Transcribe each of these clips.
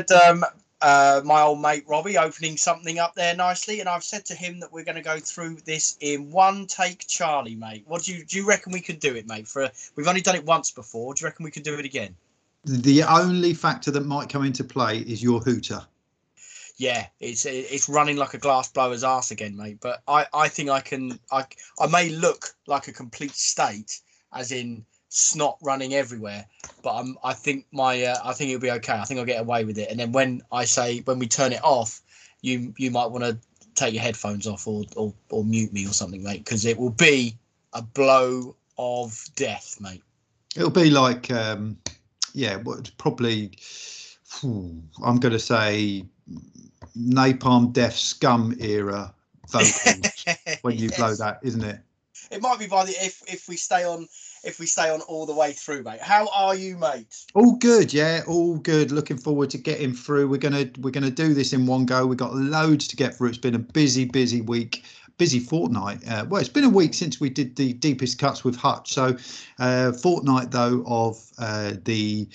had um, uh, my old mate Robbie opening something up there nicely, and I've said to him that we're going to go through this in one take, Charlie, mate. What do you do? You reckon we could do it, mate? For we've only done it once before. Do you reckon we could do it again? The only factor that might come into play is your hooter. Yeah, it's it's running like a glass blower's ass again, mate. But I I think I can I I may look like a complete state, as in snot running everywhere. But I'm, I think my, uh, I think it'll be okay. I think I'll get away with it. And then when I say when we turn it off, you you might want to take your headphones off or or, or mute me or something, mate, because it will be a blow of death, mate. It'll be like, um, yeah, what probably. Whew, I'm going to say napalm death scum era vocals when you yes. blow that, isn't it? It might be by the if if we stay on if we stay on all the way through, mate. How are you, mate? All good, yeah, all good. Looking forward to getting through. We're gonna we're gonna do this in one go. We've got loads to get through. It's been a busy, busy week. Busy fortnight. Uh, well, it's been a week since we did the deepest cuts with Hutch. So, uh, fortnight though of uh, the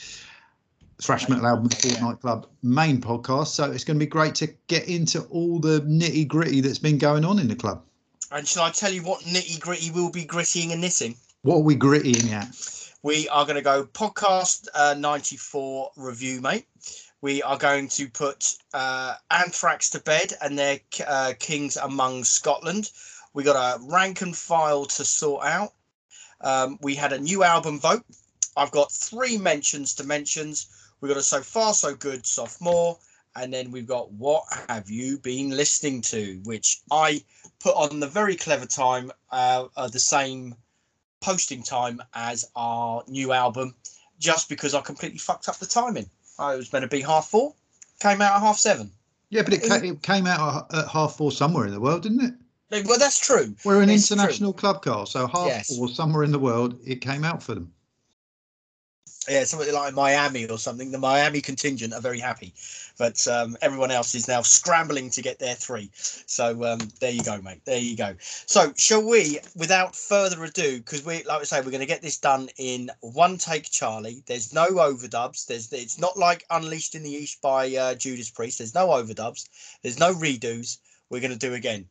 thrash metal album fortnight club main podcast so it's going to be great to get into all the nitty gritty that's been going on in the club and shall i tell you what nitty gritty will be grittying and knitting what are we grittying at? We are going to go podcast uh, 94 review, mate. We are going to put uh, Anthrax to bed and their uh, Kings Among Scotland. We got a rank and file to sort out. Um, we had a new album vote. I've got three mentions to mentions. We've got a so far so good sophomore, and then we've got what have you been listening to, which I put on the very clever time, uh, the same posting time as our new album just because I completely fucked up the timing. I was meant to be half four, came out at half seven. Yeah, but it, ca- it came out at half four somewhere in the world, didn't it? Well, that's true. We're an it's international true. club car, so half yes. four somewhere in the world, it came out for them yeah, something like Miami or something. The Miami contingent are very happy, but um, everyone else is now scrambling to get their three. So um, there you go, mate. There you go. So shall we, without further ado, because we, like I say, we're going to get this done in one take, Charlie. There's no overdubs. There's, it's not like Unleashed in the East by uh, Judas Priest. There's no overdubs. There's no redos. We're going to do again.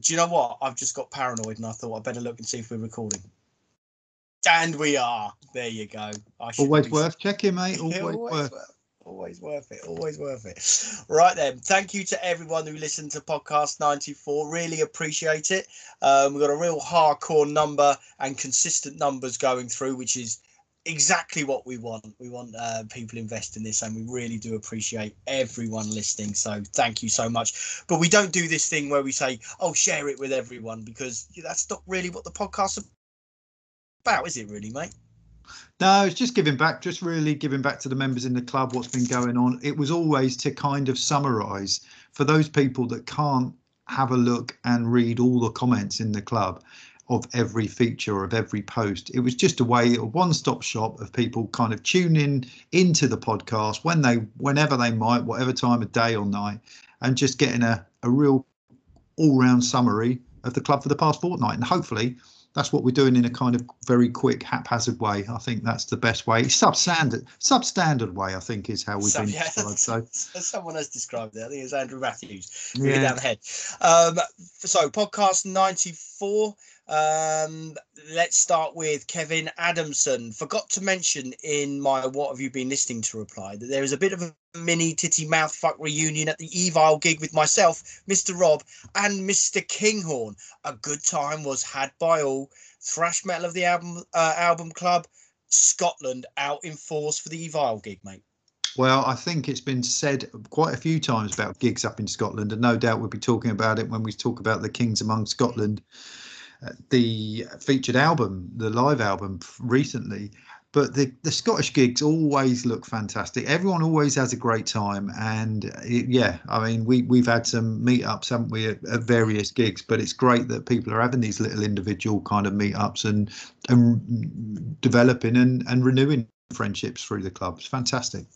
Do you know what? I've just got paranoid, and I thought I better look and see if we're recording. And we are. There you go. Always worth checking, mate. Always, always worth. worth. Always worth it. Always worth it. Right then. Thank you to everyone who listened to podcast 94. Really appreciate it. Um, we've got a real hardcore number and consistent numbers going through, which is exactly what we want. We want uh, people invest in this, and we really do appreciate everyone listening. So thank you so much. But we don't do this thing where we say, "Oh, share it with everyone," because that's not really what the podcast about, is it really, mate? No, it's just giving back, just really giving back to the members in the club what's been going on. It was always to kind of summarize for those people that can't have a look and read all the comments in the club of every feature of every post. It was just a way, a one-stop shop of people kind of tuning into the podcast when they, whenever they might, whatever time of day or night, and just getting a, a real all-round summary of the club for the past fortnight. And hopefully that's what we're doing in a kind of very quick, haphazard way. I think that's the best way. Substandard, substandard way. I think is how we've been yeah, described. So someone has described it. I think it's Andrew Matthews. Yeah. down the head. Um, so podcast ninety four. Um, let's start with Kevin Adamson. Forgot to mention in my What Have You Been Listening to reply that there is a bit of a mini titty mouth fuck reunion at the Evile gig with myself, Mr. Robb, and Mr. Kinghorn. A good time was had by all. Thrash metal of the album uh, album club, Scotland out in force for the Evile gig, mate. Well, I think it's been said quite a few times about gigs up in Scotland, and no doubt we'll be talking about it when we talk about the Kings Among Scotland Uh, the featured album, the live album recently. But the, the Scottish gigs always look fantastic. Everyone always has a great time, and uh, it, yeah, I mean we we've had some meetups, haven't we, at, at, various gigs. But it's great that people are having these little individual kind of meetups and and mm, developing and and renewing friendships through the clubs. Fantastic.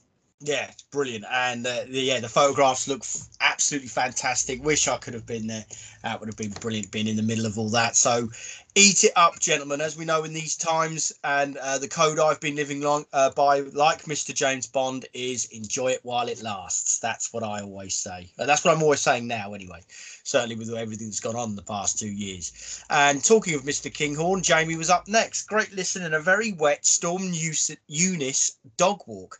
Yeah, it's brilliant, and uh, the, yeah, the photographs look absolutely fantastic. Wish I could have been there. That would have been brilliant being in the middle of all that. So eat it up, gentlemen, as we know in these times. And uh, the code I've been living long uh, by, like Mr. James Bond, is enjoy it while it lasts. That's what I always say. Uh, that's what I'm always saying now, anyway. Certainly with everything that's gone on the past two years. And talking of Mr. Kinghorn, Jamie was up next. Great listen and a very wet Storm Eunice dog walk.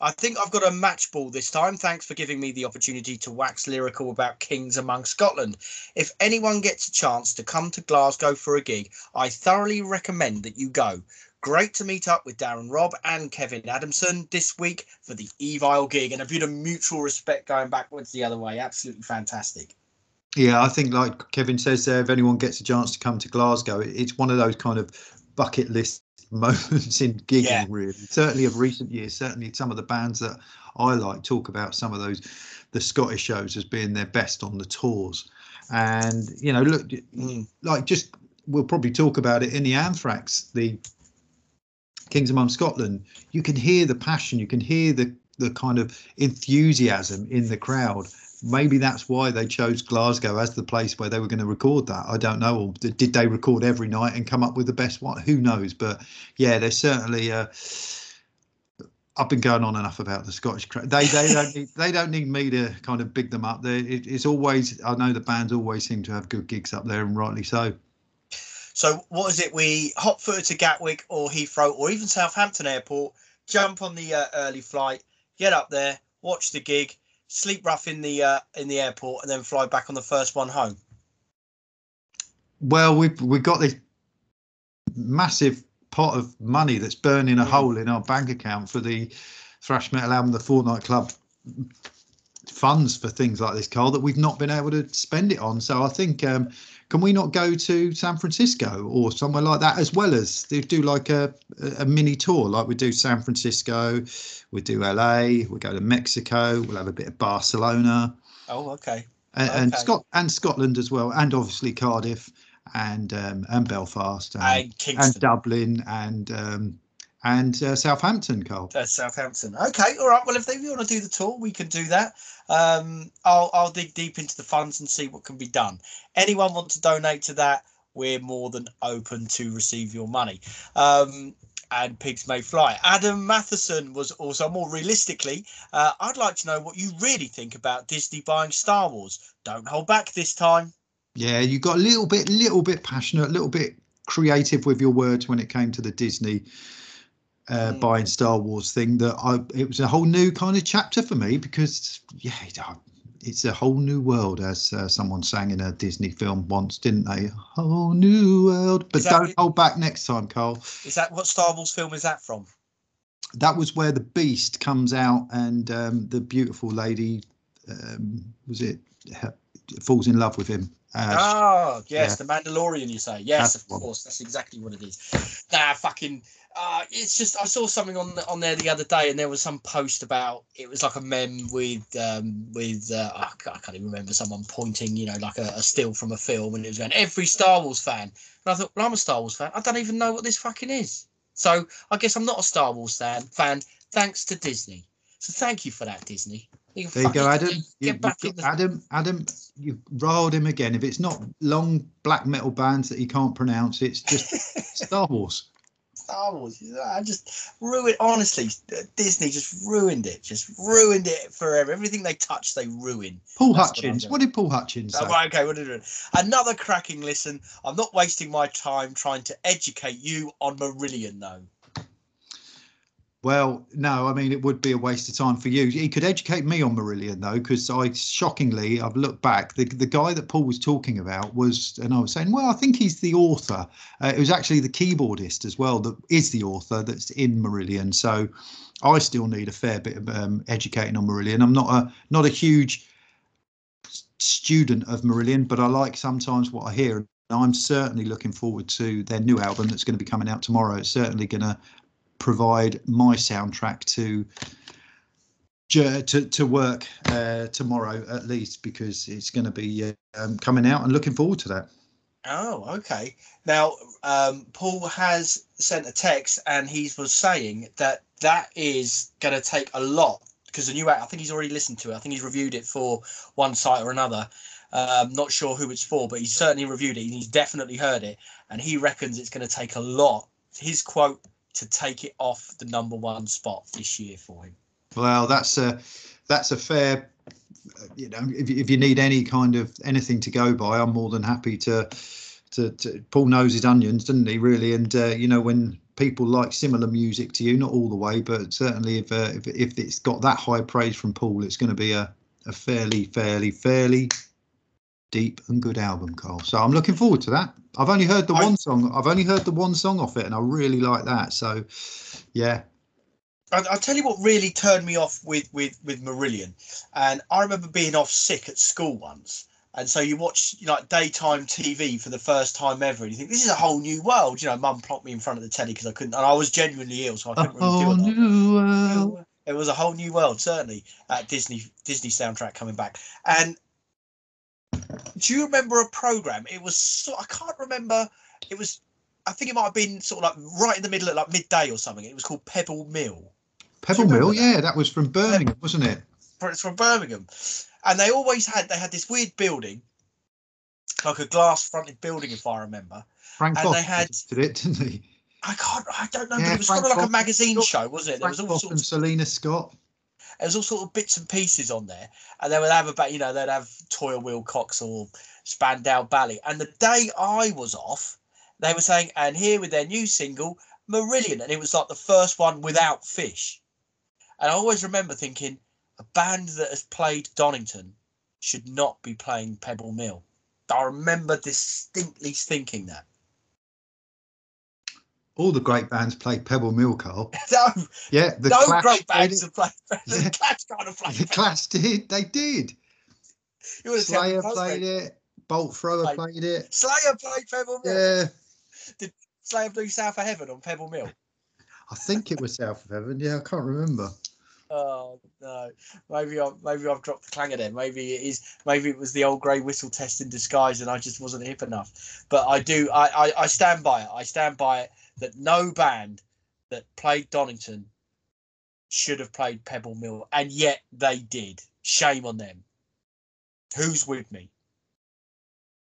I think I've got a match ball this time. Thanks for giving me the opportunity to wax lyrical about kings among Scotland. If anyone gets a chance to come to Glasgow for a gig, I thoroughly recommend that you go. Great to meet up with Darren Robb and Kevin Adamson this week for the Evile gig and a bit of mutual respect going backwards the other way. Absolutely fantastic. Yeah, I think like Kevin says there, if anyone gets a chance to come to Glasgow, it's one of those kind of bucket list moments in gigging yeah. really certainly of recent years certainly some of the bands that i like talk about some of those the scottish shows as being their best on the tours and you know look mm. like just we'll probably talk about it in the anthrax the kings among scotland you can hear the passion you can hear the the kind of enthusiasm in the crowd maybe that's why they chose Glasgow as the place where they were going to record that. I don't know. Or did they record every night and come up with the best one? Who knows? But yeah, there's certainly. Uh, I've been going on enough about the Scottish crowd. They they don't need, they don't need me to kind of big them up. They, it, it's always I know the bands always seem to have good gigs up there, and rightly so. So what is it? We hot foot to Gatwick or Heathrow or even Southampton Airport. Jump on the uh, early flight, get up there, watch the gig, sleep rough in the uh, in the airport, and then fly back on the first one home? Well, we've we've got this massive pot of money that's burning a mm. hole in our bank account for the thrash metal album, the Fortnight Club funds for things like this, Carl, that we've not been able to spend it on. So I think um, can we not go to San Francisco or somewhere like that as well as do, do like a, a mini tour like we do San Francisco, we do LA, we go to Mexico, we'll have a bit of Barcelona. Oh, okay. And, okay. and Scot and Scotland as well, and obviously Cardiff and um, and Belfast and, and, and Dublin and um, and uh, Southampton, Carl. Uh, Southampton. Okay, all right. Well, if they want to do the tour, we can do that. Um, I'll I'll dig deep into the funds and see what can be done. Anyone want to donate to that? We're more than open to receive your money. Um, and pigs may fly. Adam Matheson was also more realistically. Uh, I'd like to know what you really think about Disney buying Star Wars. Don't hold back this time. Yeah, you got a little bit, little bit passionate, a little bit creative with your words when it came to the Disney uh, mm. buying Star Wars thing that I it was a whole new kind of chapter for me because yeah, it's a whole new world as uh, someone sang in a Disney film once, didn't they? A whole new world. But don't hold back next time, Carl. Is that what Star Wars film is that from? That was where the Beast comes out and um, the beautiful lady um, was it falls in love with him. Uh, oh yes, yeah. the Mandalorian. You say yes, That's of course. That's exactly what it is. Nah, fucking uh, it's just I saw something on the, on there the other day, and there was some post about it was like a mem with um, with uh, I can't even remember someone pointing, you know, like a, a, still from a film, and it was going every Star Wars fan. And I thought, well, I'm a Star Wars fan. I don't even know what this fucking is. So I guess I'm not a Star Wars fan. Fan thanks to Disney. So thank you for that, Disney. You there you go, Adam. You, the... Adam, Adam, you've rolled him again. If it's not long black metal bands that he can't pronounce, it's just Star Wars. Star Wars. I just ruined. Honestly, Disney just ruined it. Just ruined it forever. Everything they touch, they ruin. Paul That's Hutchins. What, what, did Paul Hutchins oh, say? Oh, okay, what did it? Another cracking listen. I'm not wasting my time trying to educate you on Marillion, though. Well, no, I mean it would be a waste of time for you. He could educate me on Marillion though, because I shockingly I've looked back. The the guy that Paul was talking about was, and I was saying, well, I think he's the author. Uh, it was actually the keyboardist as well that is the author that's in Marillion. So I still need a fair bit of um, educating on Marillion. I'm not a not a huge student of Marillion, but I like sometimes what I hear. I'm certainly looking forward to their new album that's going to be coming out tomorrow. It's certainly going to provide my soundtrack to to to work uh, tomorrow at least because it's going to be um, coming out and looking forward to that. Oh, okay. Now, um, Paul has sent a text and he was saying that that is going to take a lot because the new I think he's already listened to it. I think he's reviewed it for one site or another. Um, not sure who it's for, but he's certainly reviewed it. He's definitely heard it, and he reckons it's going to take a lot. His quote to take it off the number one spot this year for him. Well, that's a that's a fair. You know, if, if you need any kind of anything to go by, I'm more than happy to. To, to Paul knows his onions, doesn't he? Really, and uh, you know when people like similar music to you, not all the way, but certainly if uh, if, if it's got that high praise from Paul, it's going to be a, a fairly, fairly, fairly deep and good album, Carl. So I'm looking forward to that. I've only heard the I- one song. I've only heard the one song off it, and I really like that. So, yeah, I, I'll tell you what really turned me off with with with Marillion, and I remember being off sick at school once, and so you watch you know, like daytime TV for the first time ever, and you think this is a whole new world. You know, Mum plopped me in front of the telly because I couldn't, and I was genuinely ill, so I couldn't really do whole lot. new world. It was a whole new world, certainly. At Disney Disney soundtrack coming back, and do you remember a program? It was so I can't remember. It was. I think it might have been sort of like right in the middle of like midday or something. It was called Pebble Mill. Pebble Mill, that? yeah, that was from Birmingham, wasn't it? it's from Birmingham, and they always had they had this weird building, like a glass fronted building, if I remember. Frank And they had- did it, didn't he? I can't, I don't know, but it was Frank sort of like a magazine show, wasn't it? There was all Boss sorts, and Selina Scott. There was all sort of bits and pieces on there, and they would have about, you know, they'd have Toyah Willcox or Spandau Ballet. And the day I was off, they were saying, and here with their new single, Marillion, and it was like the first one without Fish. And I always remember thinking, a band that has played Donington should not be playing Pebble Mill. I remember distinctly thinking that. All the great bands played Pebble Mill, Carl. no, Yeah, the no Clash great bands have played. Yeah. The Clash kind of played. The Clash did. They did. You would have Slayer played it. Bolt Thrower Like- played it. Slayer played Pebble Mill. Yeah, Slayer blew South of Heaven on Pebble Mill. I think it was South of Heaven. Yeah, I can't remember. Oh no, maybe I maybe I've dropped the clanger there. Maybe it is. Maybe it was the old grey whistle test in disguise, and I just wasn't hip enough. But I do. I, I I stand by it. I stand by it that no band that played Donington should have played Pebble Mill, and yet they did. Shame on them. Who's with me?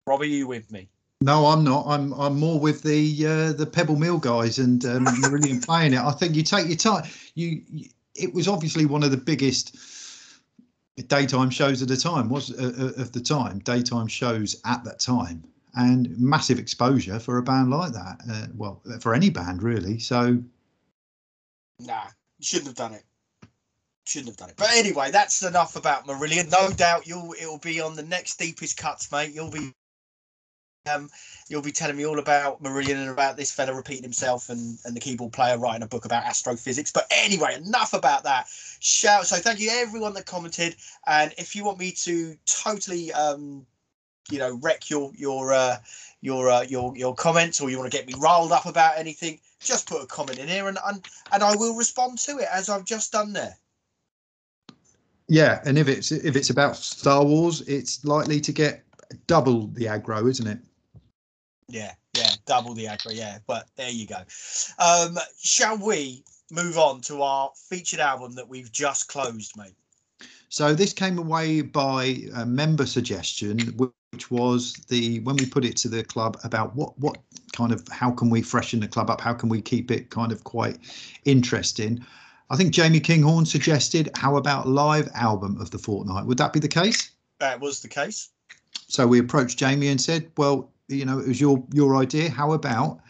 Robbie, you with me? No, I'm not. I'm I'm more with the uh, the Pebble Mill guys and um, Marillion playing it. I think you take your time. You, you it was obviously one of the biggest daytime shows of the time was uh, uh, of the time daytime shows at that time and massive exposure for a band like that. Uh, well, for any band really. So Nah, shouldn't have done it. Shouldn't have done it. But anyway, that's enough about Marillion. No doubt you'll it'll be on the next deepest cuts, mate. You'll be um you'll be telling me all about Marillion and about this fella repeating himself and, and the keyboard player writing a book about astrophysics. But anyway, enough about that. Shout so thank you everyone that commented. And if you want me to totally um you know wreck your your uh your uh, your your comments or you want to get me riled up about anything, just put a comment in here and and, and I will respond to it as I've just done there. yeah, and if it's if it's about Star Wars, it's likely to get double the aggro, isn't it? Yeah, yeah, double the aggro. Yeah, but there you go. Um, shall we move on to our featured album that we've just closed, mate? So this came away by a member suggestion, which was the when we put it to the club about what what kind of how can we freshen the club up, how can we keep it kind of quite interesting. I think Jamie Kinghorn suggested how about live album of the fortnight? Would that be the case? That was the case. So we approached Jamie and said, well, you know, it was your your idea. How about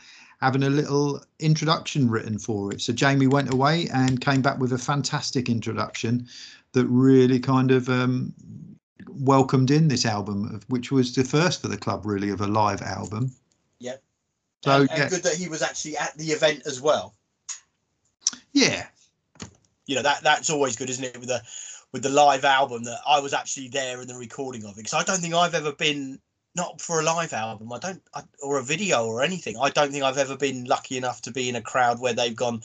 having a little introduction written for it? So Jamie went away and came back with a fantastic introduction that really kind of um, welcomed in this album, which was the first for the club, really, of a live album. Yep. So and, and yeah, good that he was actually at the event as well. yeah, You know that that's always good, isn't it? With the with the live album that I was actually there in the recording of it because I don't think I've ever been not for a live album. I don't I, or a video or anything. I don't think I've ever been lucky enough to be in a crowd where they've gone.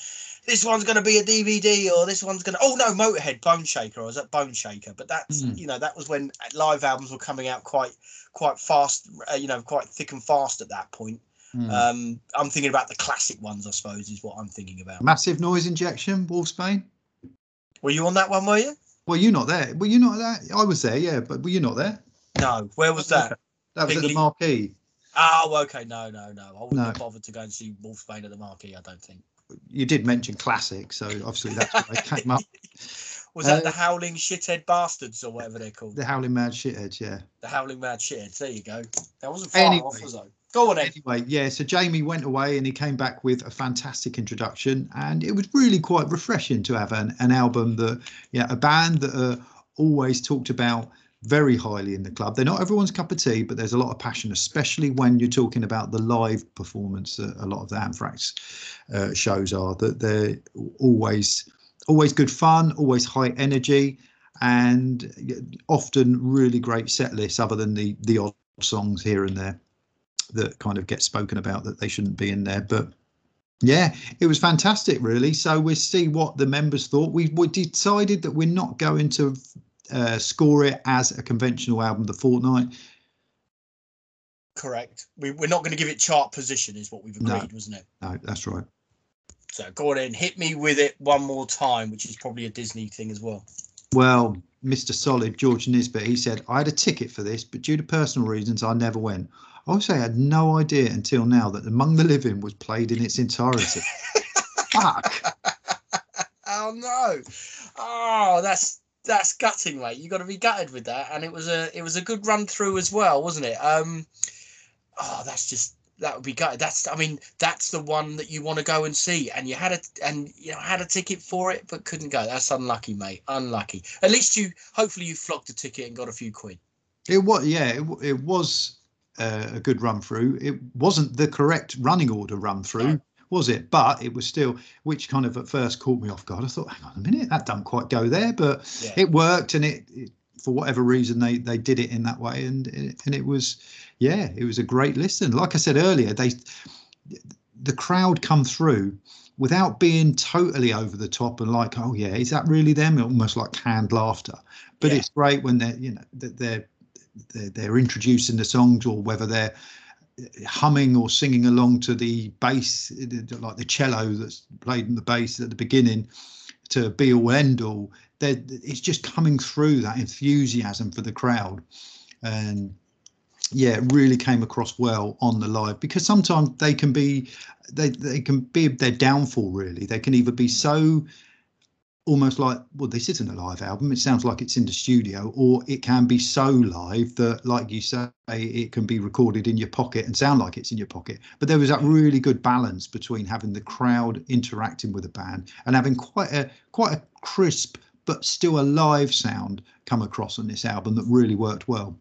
This one's going to be a DVD, or this one's going to. Oh no, Motorhead, Bone Shaker. I was at Bone Shaker, but that's Mm. you know that was when live albums were coming out quite quite fast. Uh, you know, quite thick and fast at that point. Mm. Um, I'm thinking about the classic ones, I suppose, is what I'm thinking about. massive noise injection, Wolfsbane. Were you on that one? Were you? Well, you're not there. Were you not there? I was there, yeah, but were you not there? No. Where was that? That was at the marquee. Oh, okay. No, no, no. I wouldn't No. have bothered to go and see Wolfsbane at the marquee. I don't think. You did mention classic, so obviously that's why I came up. Was that Uh, the Howling Shithead Bastards or whatever they're called? The Howling Mad Shitheads, yeah. The Howling Mad Shitheads. There you go. That wasn't far Anyway. off, was it? Go on, then. Anyway, yeah, so Jamie went away and he came back with a fantastic introduction, and it was really quite refreshing to have an, an album that, yeah, a band that are always talked about very highly in the club. They're not everyone's cup of tea, but there's a lot of passion, especially when you're talking about the live performance that a lot of the Anthrax uh, shows are. That they're always always good fun, always high energy, and often really great set lists. Other than the the odd songs here and there that kind of get spoken about that they shouldn't be in there, but. Yeah, it was fantastic, really. So we'll see what the members thought. We, we decided that we're not going to uh, score it as a conventional album, The Fortnight. Correct. We, we're not going to give it chart position, is what we've No. agreed, wasn't it? No, that's right. So go on in, hit me with it one more time, which is probably a Disney thing as well. Well, Mr. Solid, George Nisbet, he said, I had a ticket for this, but due to personal reasons, I never went. I also had no idea until now that Among the Living was played in its entirety. Fuck. Oh no! Oh, that's that's gutting, mate. You got to be gutted with that. And it was a it was a good run through as well, wasn't it? Um, oh, that's just that would be gutted. That's I mean that's the one that you want to go and see, and you had a and you know had a ticket for it but couldn't go. That's unlucky, mate. Unlucky. At least you hopefully you flogged a ticket and got a few quid. It was, yeah, it, it was uh, a good run through. It wasn't the correct running order run through, No. Was it? But it was still, which kind of at first caught me off guard. I thought, hang on a minute, that doesn't quite go there, but Yeah. it worked, and it, it for whatever reason they they did it in that way, and it- and it was, yeah, it was a great listen. Like I said earlier, they the crowd come through without being totally over the top and like, oh yeah, is that really them? Almost like canned laughter. But Yeah. it's great when they're you know that they're they're, they're introducing the songs or whether they're humming or singing along to the bass like the cello that's played in the bass at the beginning to be all end all it's just coming through that enthusiasm for the crowd. And yeah it really came across well on the live because sometimes they can be they, they can be their downfall really. They can either be so almost like well this isn't a live album. It sounds like it's in the studio or it can be so live that like you say it can be recorded in your pocket and sound like it's in your pocket. But there was that really good balance between having the crowd interacting with the band and having quite a quite a crisp but still a live sound come across on this album that really worked well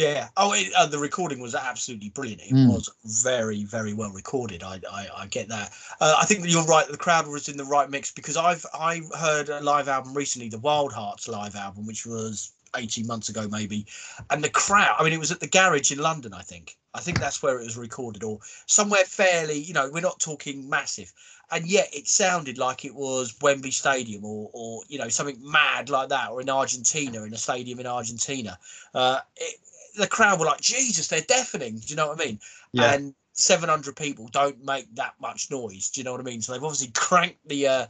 Yeah. Oh, it, uh, the recording was absolutely brilliant. It Mm. was very, very well recorded. I, I, I get that. Uh, I think that you're right. The crowd was in the right mix because I've I heard a live album recently, the Wildhearts live album, which was 18 months ago maybe, and the crowd. I mean, it was at the garage in London. I think. I think that's where it was recorded, or somewhere fairly. You know, we're not talking massive. And yet, it sounded like it was Wembley Stadium, or, or you know, something mad like that, or in Argentina, in a stadium in Argentina. Uh, it, the crowd were like, Jesus, they're deafening. Do you know what I mean? And 700 people don't make that much noise. Do you know what I mean? So they've obviously cranked the uh,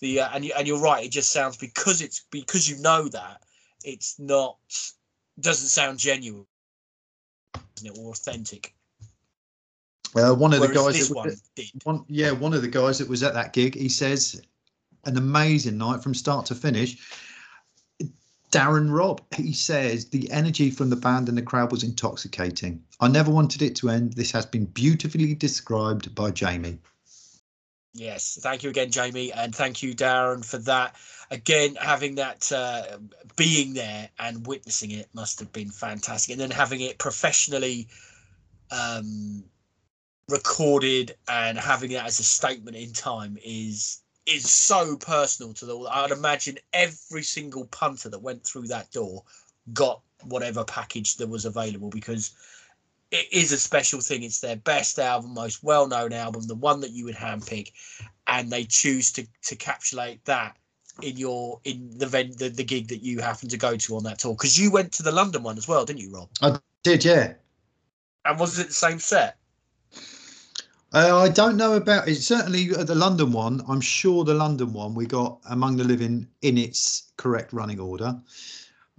the uh, and you, and you're right. It just sounds because it's because you know that it's not doesn't sound genuine, isn't it, or authentic. uh, one of the guys that one one yeah one of the guys that was at that gig he says an amazing night from start to finish darren robb he says the energy from the band and the crowd was intoxicating. I never wanted it to end. This has been beautifully described by jamie. Yes, thank you again, Jamie, and thank you, Darren, for that. Again, having that uh, being there and witnessing it must have been fantastic, and then having it professionally um, recorded and having that as a statement in time is is so personal to the. I'd imagine every single punter that went through that door got whatever package that was available because it is a special thing. It's their best album, most well-known album, the one that you would handpick, and they choose to to capsulate that in your in the the, the gig that you happen to go to on that tour. Because you went to the London one as well, didn't you, Rob? I did yeah And was it the same set? Uh, I don't know about it. Certainly, uh, the London one. I'm sure the London one we got Among the Living in its correct running order,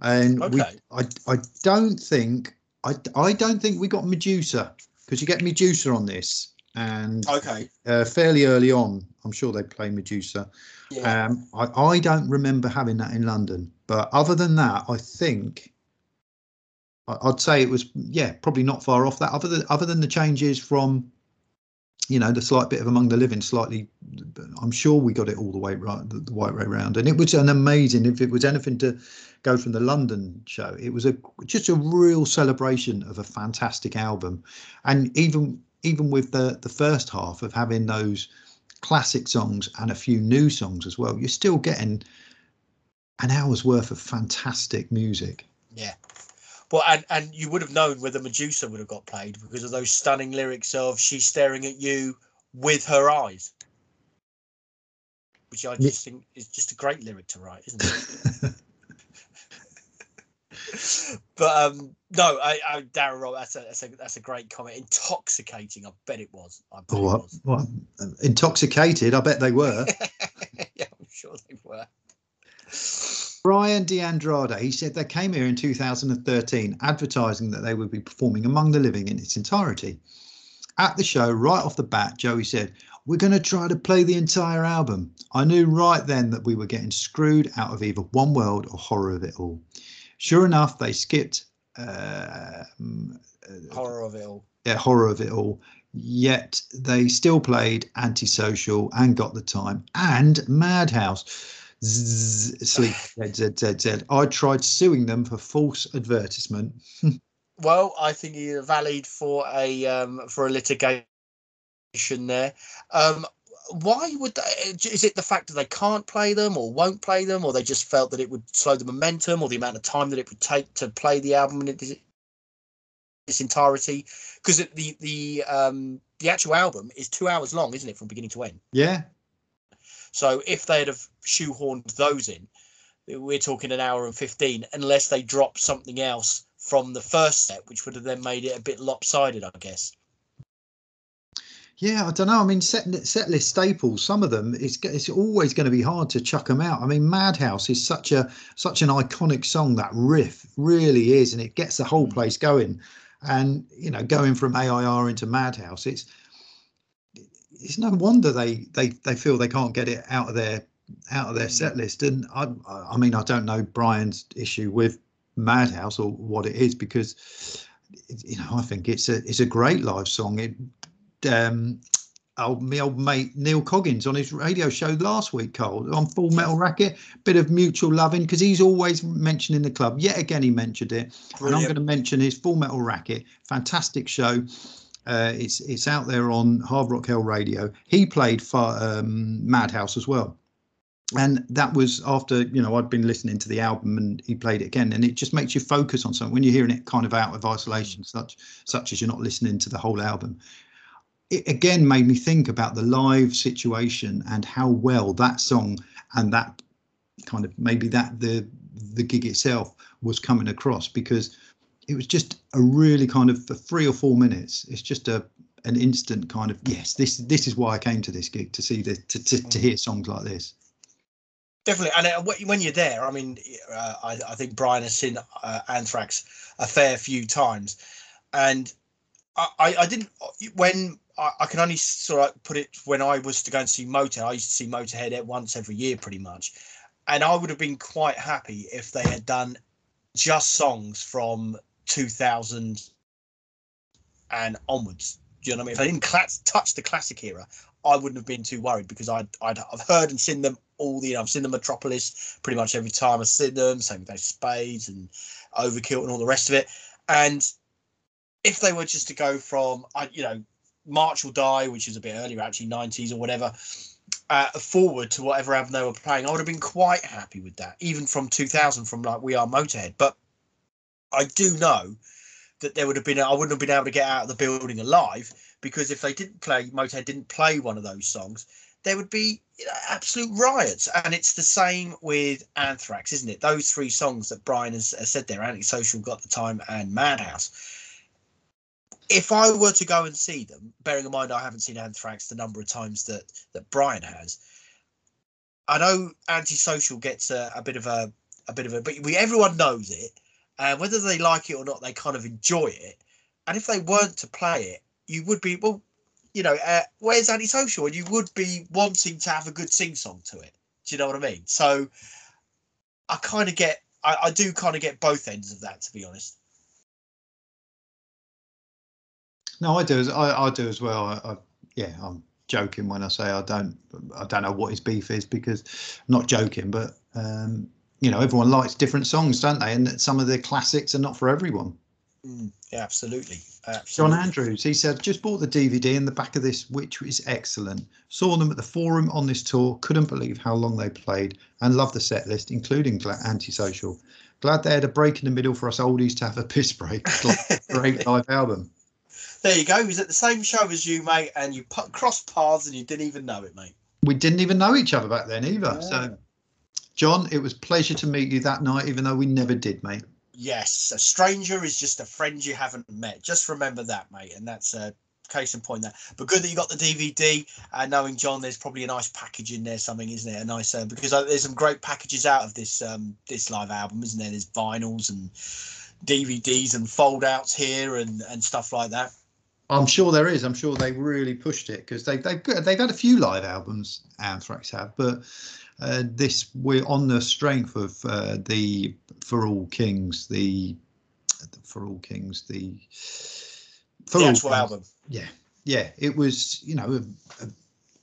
and we. Okay. I I don't think I I don't think we got Medusa because you get Medusa on this, and Okay. uh, fairly early on, I'm sure they play Medusa. Yeah. Um, I, I don't remember having that in London, but other than that, I think I- I'd say it was yeah probably not far off that. Other than other than the changes from you know the slight bit of Among the Living, slightly, I'm sure we got it all the way right the, the white way round, and it was an amazing. If it was anything to go from the London show, it was a just a real celebration of a fantastic album, and even even with the the first half of having those classic songs and a few new songs as well, you're still getting an hour's worth of fantastic music. Yeah. Well, and, and you would have known whether Medusa would have got played because of those stunning lyrics of "She's staring at you with her eyes," which I just think is just a great lyric to write, isn't it? but um, no, I, I Darren Robb, that's a, that's a that's a great comment. Intoxicating, I bet it was. I bet it what, was. what, intoxicated, I bet they were. yeah, I'm sure they were. Brian DeAndrade, he said they came here in 2013 advertising that they would be performing Among the Living in its entirety. At the show, right off the bat, Joey said, We're going to try to play the entire album. I knew right then that we were getting screwed out of either One World or Horror of It All. Sure enough, they skipped uh, um, Horror of it all. yeah, horror of it all. Yet they still played Antisocial and Got the Time and Madhouse. Sleep. I tried suing them for false advertisement. Well, I think you're valid for a um, for a litigation there. Um, why would they, is it the fact that they can't play them or won't play them, or they just felt that it would slow the momentum, or the amount of time that it would take to play the album in its, its entirety? Because the the um, the actual album is two hours long, isn't it, from beginning to end? Yeah, So if they'd have shoehorned those in, we're talking an hour and 15, unless they drop something else from the first set, which would have then made it a bit lopsided, I guess. yeah. I don't know. I mean, set set list staples. Some of them, it's it's always going to be hard to chuck them out. I mean, Madhouse is such a such an iconic song. That riff really is, and it gets the whole hmm. place going. And you know, going from AIR into Madhouse, it's it's no wonder they they they feel they can't get it out of their out of their set list. And I I mean I don't know Brian's issue with Madhouse or what it is because you know I think it's a it's a great live song. It um old my old mate Neil Coggins on his radio show last week, Cole, on Full Metal Racket, bit of mutual loving because he's always mentioning the club. Yet again, he mentioned it, and I'm going to mention his Full Metal Racket, fantastic show. Uh, it's it's out there on Hard Rock Hell Radio. He played um, Madhouse as well, and that was after you know I'd been listening to the album and he played it again, and it just makes you focus on something when you're hearing it kind of out of isolation, such such as you're not listening to the whole album. It again made me think about the live situation and how well that song and that kind of maybe that the the gig itself was coming across because it was just a really kind of for three or four minutes. It's just a an instant kind of yes, this this is why I came to this gig to see this to to, to hear songs like this. Definitely. And uh, when you're there, I mean, uh, I, I think Brian has seen uh, Anthrax a fair few times. And I, I, didn't, when I, I can only sort of put it when I was to go and see Motorhead, I used to see Motorhead at once every year pretty much. And I would have been quite happy if they had done just songs from 2000 and onwards. Do you know what I mean? If I didn't touch the classic era, I wouldn't have been too worried because I'd, I'd I've heard and seen them all the. You know, I've seen the Metropolis pretty much every time I've seen them. Same with those Spades and Overkill and all the rest of it. And if they were just to go from, you know, March will Die, which is a bit earlier, actually 90s or whatever, uh, forward to whatever album they were playing, I would have been quite happy with that, even from 2000, from like We Are Motorhead. But I do know that there would have been, I wouldn't have been able to get out of the building alive because if they didn't play, Motorhead didn't play one of those songs, there would be you know, absolute riots. And it's the same with Anthrax, isn't it? Those three songs that Brian has, has said there, Antisocial, Got the Time, and Madhouse if I were to go and see them, bearing in mind I haven't seen Anthrax the number of times that that Brian has, I know Antisocial gets a, a bit of a a bit of a, but we everyone knows it, and whether they like it or not, they kind of enjoy it. And if they weren't to play it, you would be well, you know, uh, where's Antisocial? And you would be wanting to have a good sing song to it. Do you know what I mean? So I kind of get, I, I do kind of get both ends of that, to be honest. No, I do. As, I, I do as well. I, I, yeah, I'm joking when I say I don't. I don't know what his beef is because I'm not joking, but um, you know, everyone likes different songs, don't they? And some of the classics are not for everyone. Mm, yeah, absolutely. absolutely. John Andrews, he said, just bought the DVD in the back of this, which is excellent. Saw them at the forum on this tour. Couldn't believe how long they played and loved the set list, including Antisocial. Glad they had a break in the middle for us oldies to have a piss break. Great live album. There you go. He was at the same show as you, mate, and you put, crossed paths and you didn't even know it, mate. We didn't even know each other back then either. Yeah. So, John, it was pleasure to meet you that night, even though we never did, mate. Yes, a stranger is just a friend you haven't met. Just remember that, mate, and that's a case in point. That, but good that you got the DVD. And uh, knowing John, there's probably a nice package in there, something, isn't it? A nice uh, because uh, there's some great packages out of this um this live album, isn't there? There's vinyls and DVDs and foldouts here and and stuff like that. I'm sure there is. I'm sure they really pushed it because they they've they've had a few live albums. Anthrax have, but uh, this we're on the strength of uh, the For All Kings, the, the For All Kings, the For the actual album. Yeah, yeah. It was you know a, a,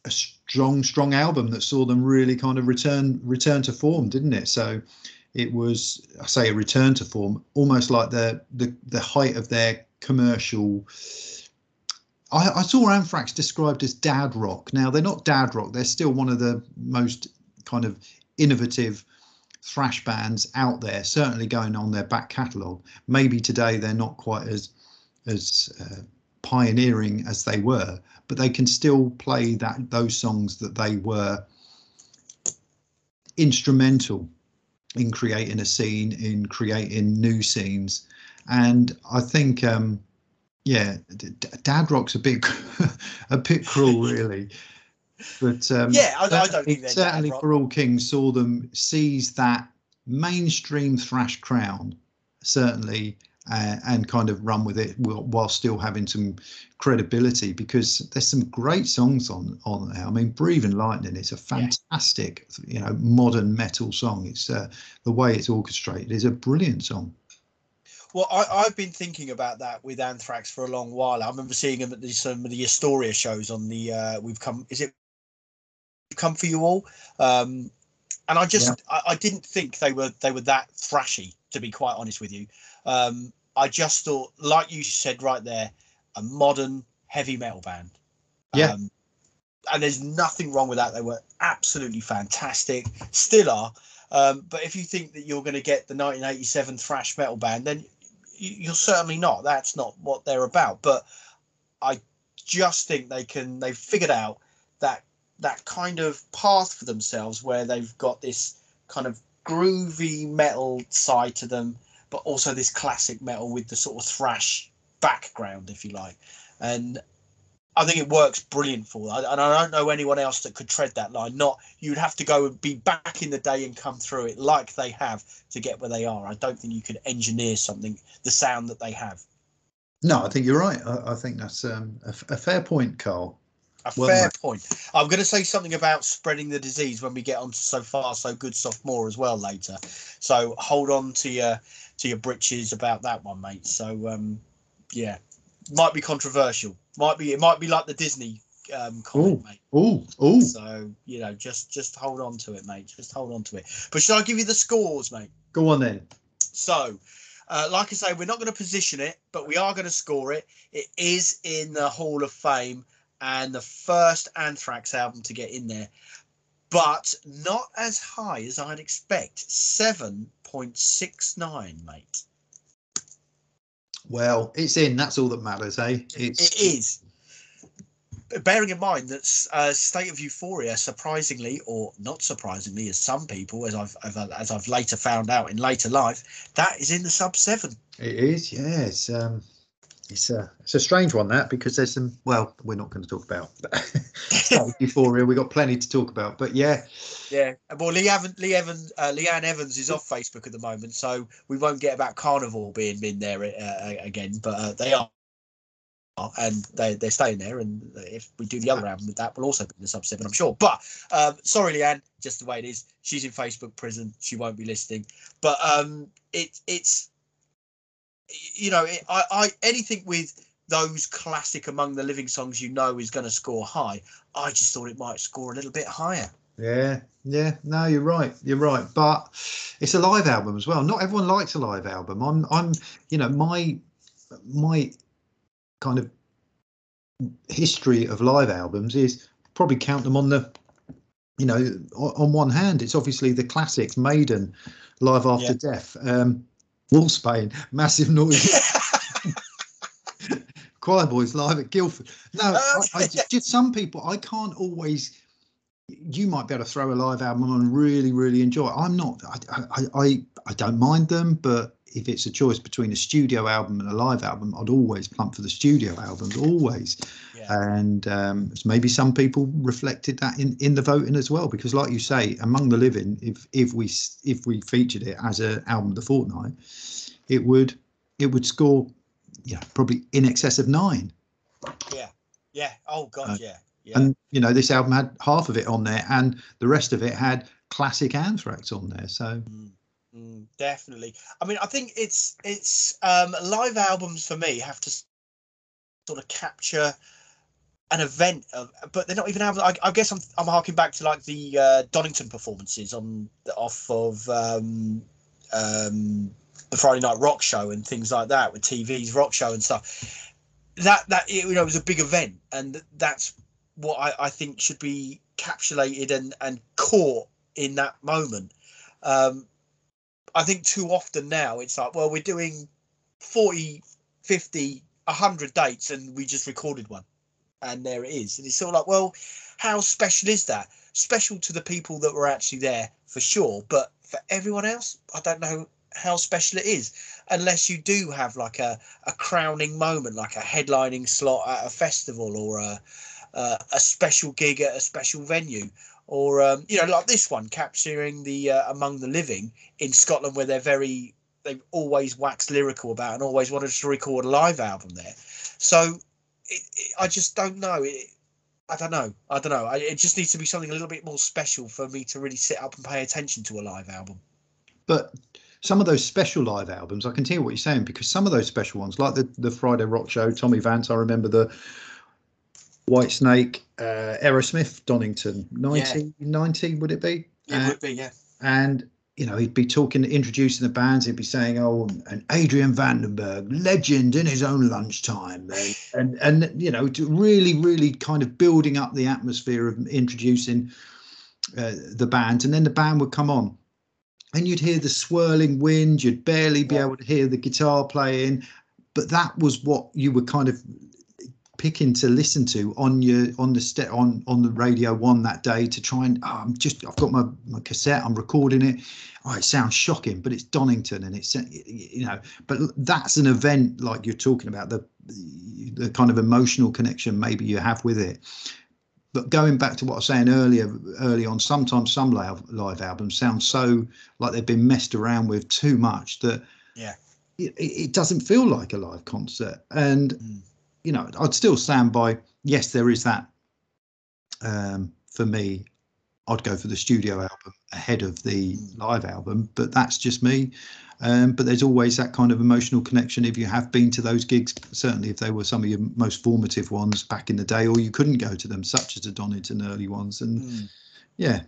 a, strong, strong album that saw them really kind of return return to form, didn't it? So it was I say a return to form, almost like the the the height of their commercial I, I, saw Anthrax described as dad rock. Now they're not dad rock; they're still one of the most kind of innovative thrash bands out there. Certainly going on their back catalogue. Maybe today they're not quite as as uh, pioneering as they were, but they can still play that those songs that they were instrumental in creating a scene, in creating new scenes, and I think. Um, yeah, dad rock's a bit a bit cruel, really. But um, yeah, I, I don't think certainly for all kings saw them seize that mainstream thrash crown, certainly, uh, and kind of run with it while, while, still having some credibility because there's some great songs on on there. I mean, Breathing Lightning is a fantastic, yeah. you know, modern metal song. It's uh, the way it's orchestrated is a brilliant song. Well, I, have been thinking about that with Anthrax for a long while. I remember seeing them at the, some of the Astoria shows on the. Uh, we've come. Is it come for you all? Um, and I just yeah. I, I, didn't think they were they were that thrashy. To be quite honest with you, um, I just thought, like you said right there, a modern heavy metal band. Yeah. Um, and there's nothing wrong with that. They were absolutely fantastic, still are. Um, but if you think that you're going to get the 1987 thrash metal band, then you're certainly not. That's not what they're about. But I just think they can. They've figured out that kind of path for themselves where they've got this kind of groovy metal side to them, but also this classic metal with the sort of thrash background, if you like. And I think it works brilliant for that. And I don't know anyone else that could tread that line. Not you'd have to go and be back in the day and come through it like they have to get where they are. I don't think you could engineer something the sound that they have. No, I think you're right. I, I think that's um, a, a, fair point, Carl. A well, fair point. I'm going to say something about spreading the disease when we get on to so far so good sophomore as well later. So hold on to your to your britches about that one, mate. So um, yeah, might be controversial. Might be it might be like the Disney um comment, ooh, mate. Oh, oh. So you know, just just hold on to it, mate. Just hold on to it. But should I give you the scores, mate? Go on then. So, uh, like I say, we're not going to position it, but we are going to score it. It is in the Hall of Fame and the first Anthrax album to get in there, but not as high as I'd expect. Seven point six nine, mate. Well, it's in. That's all that matters, eh? It's, it is. Bearing in mind that uh, State of Euphoria, surprisingly or not surprisingly, as some people, as I've as I've later found out in later life, that is in the sub seven. It is, yes. Um, it's a it's a strange one that because there's some well we're not going to talk about euphoria. We got plenty to talk about but yeah. Yeah. Well lee evans lee evans uh, leanne evans is off facebook at the moment so we won't get about carnival being in there uh, again but uh, they are. And they, they're staying there and if we do the other album with that will also be in the sub seven i'm sure. But um, sorry leanne just the way it is. She's in facebook prison. She won't be listening. But um it it's you know, I, I anything with those classic among the living songs you know is going to score high. I just thought it might score a little bit higher. Yeah, yeah. No, you're right. You're right. But it's a live album as well. Not everyone likes a live album. I'm, I'm, you know, my, my kind of history of live albums is probably count them on the, you know, on one hand. It's obviously the classics, Maiden, Live After yeah. Death. Um, Wolfsbane, massive noise. Quireboys live at Guildford. No, I, I, just some people I can't always. You might be able to throw a live album on and really, really enjoy it. I'm not. I, I, I, I don't mind them, but if it's a choice between a studio album and a live album, I'd always plump for the studio albums, always. Yeah. And um, maybe some people reflected that in, in the voting as well, because like you say, among the living, if if we if we featured it as an album of the fortnight, it would it would score, yeah, probably in excess of nine. Yeah, yeah. Oh God, uh, yeah. Yeah. And you know, this album had half of it on there, and the rest of it had classic Anthrax on there. So. Mm. Mm, definitely. I mean, I think it's it's um, live albums for me have to sort of capture an event, of, but they're not even having. I, I, guess I'm I'm harking back to like the uh, Donington performances on off of um, um, the Friday Night Rock Show and things like that with TV's Rock Show and stuff. That that you know was a big event, and that's what I, I think should be capsulated and and caught in that moment. Um, I think too often now it's like, well, we're doing 40, 50, 100 dates and we just recorded one. And there it is. And it's sort of like, well, how special is that? Special to the people that were actually there for sure. But for everyone else, I don't know how special it is unless you do have like a, a crowning moment, like a headlining slot at a festival or a, a, a special gig at a special venue or um, you know like this one capturing the uh, among the living in Scotland where they're very they've always waxed lyrical about and always wanted to record a live album there. So it, it, I just don't know. It, I don't know. I don't know. I, it just needs to be something a little bit more special for me to really sit up and pay attention to a live album. But some of those special live albums I can hear what you're saying because some of those special ones like the the Friday Rock Show Tommy Vance I remember the Whitesnake, uh, Aerosmith, Donington, 1990 yeah. would it be? It uh, would be, yeah. And you know, he'd be talking, introducing the bands. He'd be saying, "Oh, and Adrian Vandenberg, legend in his own lunchtime," and and, and you know, really, really kind of building up the atmosphere of introducing uh, the band. And then the band would come on, and you'd hear the swirling wind. You'd barely be yeah. able to hear the guitar playing, but that was what you were kind of picking to listen to on your on the ste- on on the radio one that day to try and oh, I'm just I've got my my cassette I'm recording it. Oh it sounds shocking but it's Donington and it's you know but that's an event like you're talking about the the kind of emotional connection maybe you have with it. But going back to what I was saying earlier early on sometimes some live, live albums sound so like they've been messed around with too much that yeah. it, it doesn't feel like a live concert. And mm you know, I'd still stand by. Yes, there is that. Um, for me, I'd go for the studio album ahead of the live album, but that's just me. Um, but there's always that kind of emotional connection if you have been to those gigs. Certainly, if they were some of your most formative ones back in the day, or you couldn't go to them, such as the Donington early ones. And mm. yeah,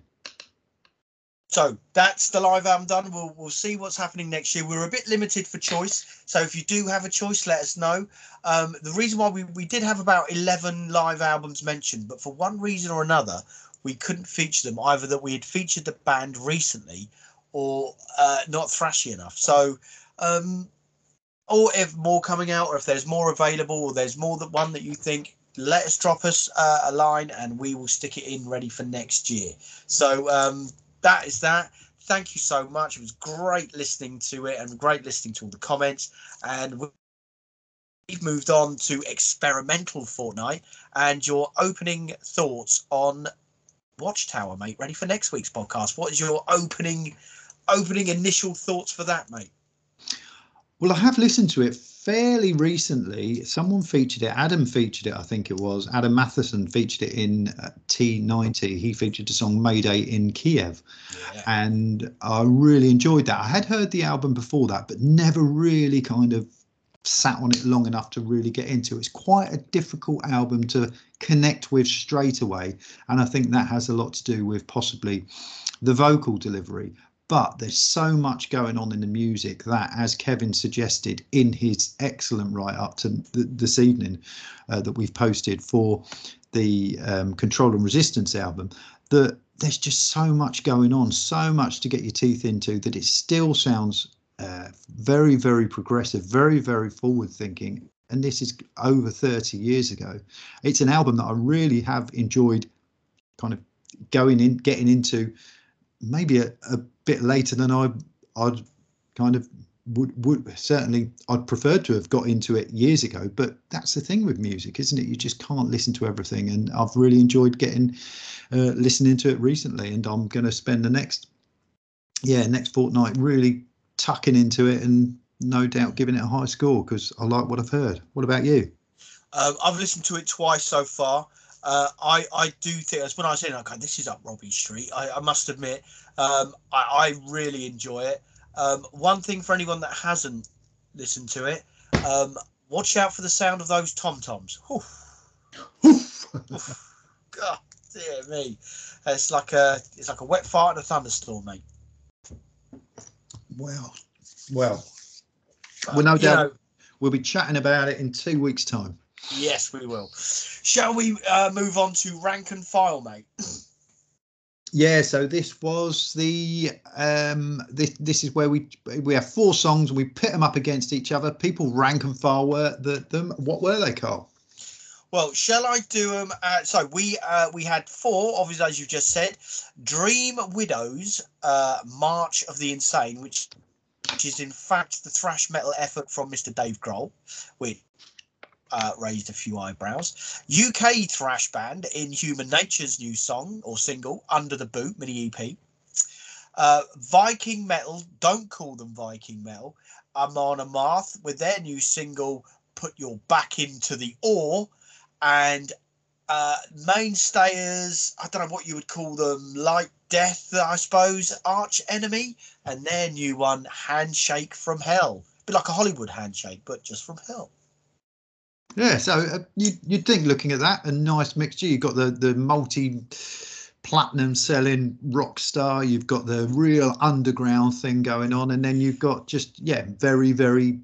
so that's the live album done. We'll we'll see what's happening next year. We're a bit limited for choice, so if you do have a choice, let us know. Um, the reason why we we did have about eleven live albums mentioned, but for one reason or another, we couldn't feature them. Either that we had featured the band recently, or uh, not thrashy enough. So. Um, or if more coming out, or if there's more available, or there's more that one that you think, let us drop us uh, a line, and we will stick it in ready for next year. So um, that is that. Thank you so much. It was great listening to it and great listening to all the comments. And we've moved on to experimental fortnight and your opening thoughts on Watchtower, mate. Ready for next week's podcast? What is your opening opening initial thoughts for that, mate? Well, I have listened to it fairly recently. Someone featured it. Adam featured it, I think it was. Adam Matheson featured it in uh, T90. He featured a song Mayday in Kiev. Yeah. And I really enjoyed that. I had heard the album before that, but never really kind of sat on it long enough to really get into. It. It's quite a difficult album to connect with straight away. And I think that has a lot to do with possibly the vocal delivery. But there's so much going on in the music that, as Kevin suggested in his excellent write up to th- this evening uh, that we've posted for the um, Control and Resistance album, that there's just so much going on, so much to get your teeth into that it still sounds uh, very, very progressive, very, very forward thinking. And this is over 30 years ago. It's an album that I really have enjoyed kind of going in, getting into maybe a, a bit later than I, I'd kind of would would certainly I'd preferred to have got into it years ago, but that's the thing with music, isn't it? You just can't listen to everything, and I've really enjoyed getting uh, listening to it recently, and I'm going to spend the next yeah next fortnight really tucking into it and no doubt giving it a high score because I like what I've heard. What about you? Um, I've listened to it twice so far. Uh, I I do think as when I say okay, this is up Robbie Street. I, I must admit, um, I, I really enjoy it. Um, one thing for anyone that hasn't listened to it, um, watch out for the sound of those tom toms. God dear me, it's like a it's like a wet fart in a thunderstorm, mate. Well, well, well, no doubt know, we'll be chatting about it in two weeks' time. Yes, we will. Shall we uh, move on to rank and file, mate? Yeah, so this was the um this this is where we we have four songs and we pit them up against each other. People rank and file were the them. What were they, Carl? Well, shall I do them? Uh, so we uh, we had four, obviously as you just said. Dream Widows, uh, March of the Insane, which which is in fact the thrash metal effort from Mr. Dave Grohl, which uh, raised a few eyebrows. UK thrash band Inhuman Nature's new song or single, Under the Boot mini EP. Uh, Viking Metal, don't call them Viking Metal. Amon Amarth with their new single, Put Your Back Into the Oar and uh, mainstayers, I don't know what you would call them, like Death, I suppose, arch enemy, and their new one, Handshake from Hell. A bit like a Hollywood handshake, but just from hell. Yeah, so uh, you, you'd think looking at that, a nice mixture. You've got the, the multi platinum selling rock star, you've got the real underground thing going on, and then you've got just, yeah, very, very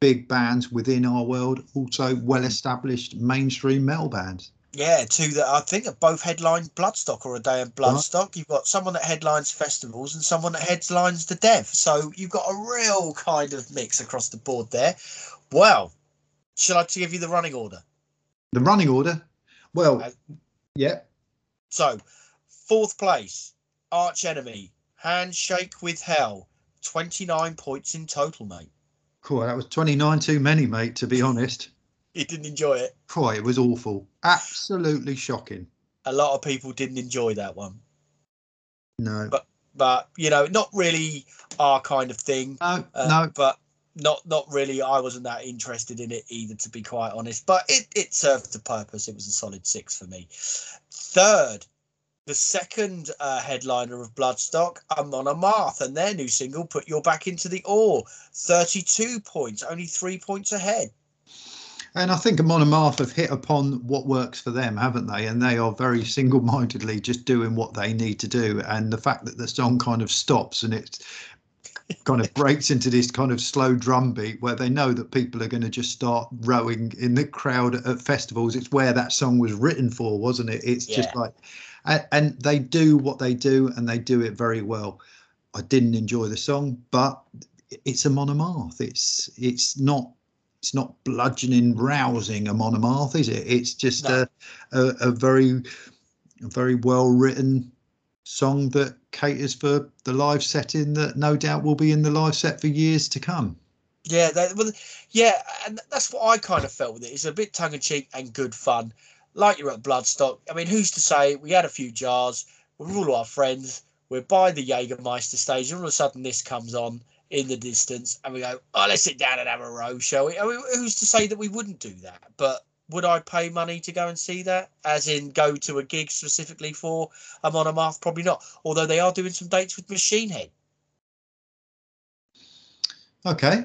big bands within our world, also well established mainstream metal bands. Yeah, two that I think are both headlined Bloodstock or a day of Bloodstock. Right. You've got someone that headlines festivals and someone that headlines the Dev. So you've got a real kind of mix across the board there. Well, shall I give you the running order? The running order? Well, uh, yeah. So, fourth place, Arch Enemy, Handshake with Hell, 29 points in total, mate. Cool. That was 29 too many, mate, to be honest. you didn't enjoy it? Cool. It was awful. Absolutely shocking. A lot of people didn't enjoy that one. No. But, but you know, not really our kind of thing. No, uh, no. But not not really. I wasn't that interested in it either, to be quite honest. But it, it served the purpose. It was a solid six for me. Third, the second uh, headliner of Bloodstock, Amon Amarth, and their new single, Put Your Back Into the Oar. 32 points, only three points ahead. And I think Amon Amarth have hit upon what works for them, haven't they? And they are very single mindedly just doing what they need to do. And the fact that the song kind of stops and it kind of breaks into this kind of slow drum beat where they know that people are going to just start rowing in the crowd at festivals. It's where that song was written for, wasn't it? It's yeah. just like and, and they do what they do and they do it very well. I didn't enjoy the song, but it's Amon Amarth. It's it's not it's not bludgeoning, rousing Amon Amarth, is it? It's just no. a, a, a very a very well written song that caters for the live setting that no doubt will be in the live set for years to come. Yeah, well, yeah, and that's what I kind of felt with it. It's a bit tongue in cheek and good fun, like you're at Bloodstock. I mean, who's to say we had a few jars, we're all our friends, we're by the Jägermeister stage, and all of a sudden this comes on in the distance, and we go, oh, let's sit down and have a row, shall we? I mean, who's to say that we wouldn't do that? But would I pay money to go and see that? As in, go to a gig specifically for Amon Amarth? Probably not. Although they are doing some dates with Machine Head. Okay.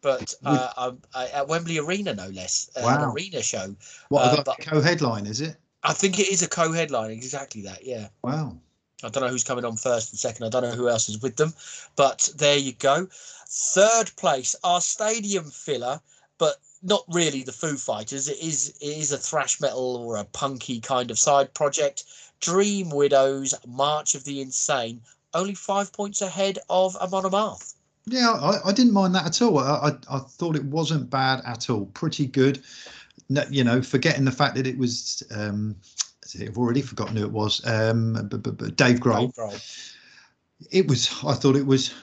But uh, um, at Wembley Arena, no less, uh, Wow. an arena show. What Uh, uh, co-headline is it? I think it is a co-headline, exactly that. Yeah. Wow. I don't know who's coming on first and second. I don't know who else is with them, but there you go. Third place, our stadium filler, but not really the Foo Fighters. It is it is a thrash metal or a punky kind of side project. Dream Widows, March of the Insane, only five points ahead of Amon Amarth. Yeah, I, I didn't mind that at all. I, I, I thought it wasn't bad at all. Pretty good. No, you know, forgetting the fact that it was, um, I've already forgotten who it was. Um, but, but, but Dave Grohl. It was. I thought it was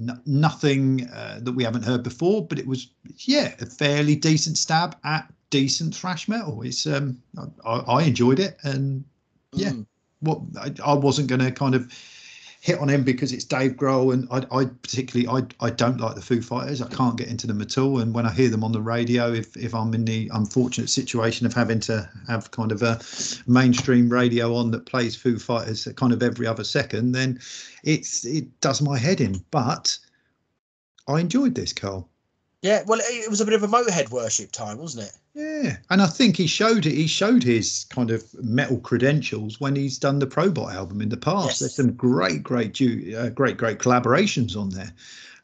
n- nothing uh, that we haven't heard before, but it was, yeah, a fairly decent stab at decent thrash metal. It's. Um, I, I enjoyed it, and Yeah. Mm. what I, I wasn't going to kind of hit on him because it's Dave Grohl, and I, I particularly I, I don't like the Foo Fighters. I mm. can't get into them at all. And when I hear them on the radio, if if I'm in the unfortunate situation of having to have kind of a mainstream radio on that plays Foo Fighters kind of every other second, then it's it does my head in. But I enjoyed this, Carl. Yeah, well, it, it was a bit of a Motorhead worship time, wasn't it? Yeah, and I think he showed it. He showed his kind of metal credentials when he's done the Probot album in the past. Yes. There's some great, great, uh, great, great collaborations on there,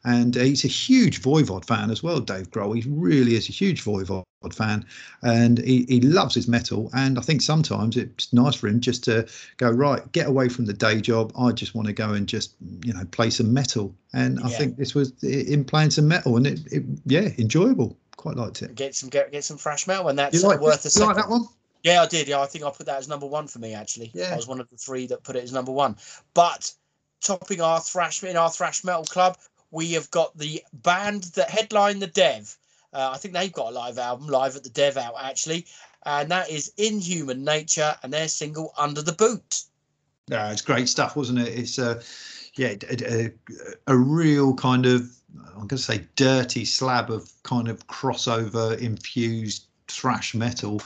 and uh, he's a huge Voivod fan as well. Dave Grohl, he really is a huge Voivod fan, and he, he loves his metal. And I think sometimes it's nice for him just to go right, get away from the day job. I just want to go and just you know play some metal. And I Yeah. think this was in playing some metal, and it, it yeah, enjoyable. Quite liked it. Get some get, get some thrash metal, and that's You like, worth a you second. like that one? Yeah, I did. Yeah, I think I put that as number one for me. Actually, Yeah. I was one of the three that put it as number one. But topping our thrash in our thrash metal club, we have got the band that headline the Dev. Uh, I think they've got a live album live at the Dev out actually, and that is Inhuman Nature and their single Under the Boot. Yeah, it's great stuff, wasn't it? It's a yeah, a, a, real kind of I'm going to say dirty slab of kind of crossover infused thrash metal.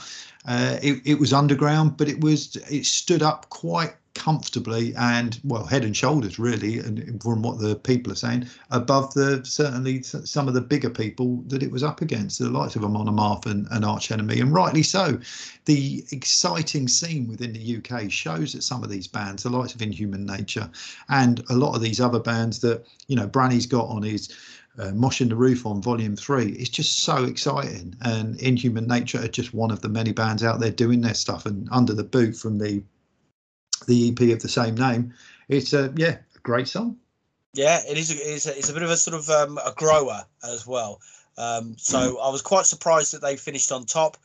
Uh, it, it was underground, but it was it stood up quite comfortably and well head and shoulders really and from what the people are saying above the certainly some of the bigger people that it was up against the likes of Amon Amarth and, and arch enemy and rightly so the exciting scene within the UK shows that some of these bands, the likes of Inhuman Nature, and a lot of these other bands that you know Branny's got on his uh, Mosh in the Roof on Volume Three, it's just so exciting. And Inhuman Nature are just one of the many bands out there doing their stuff. And Under the Boot from the the EP of the same name, it's a yeah, a great song. Yeah, it is. A, it's, a, it's a bit of a sort of um, a grower as well. Um, so I was quite surprised that they finished on top,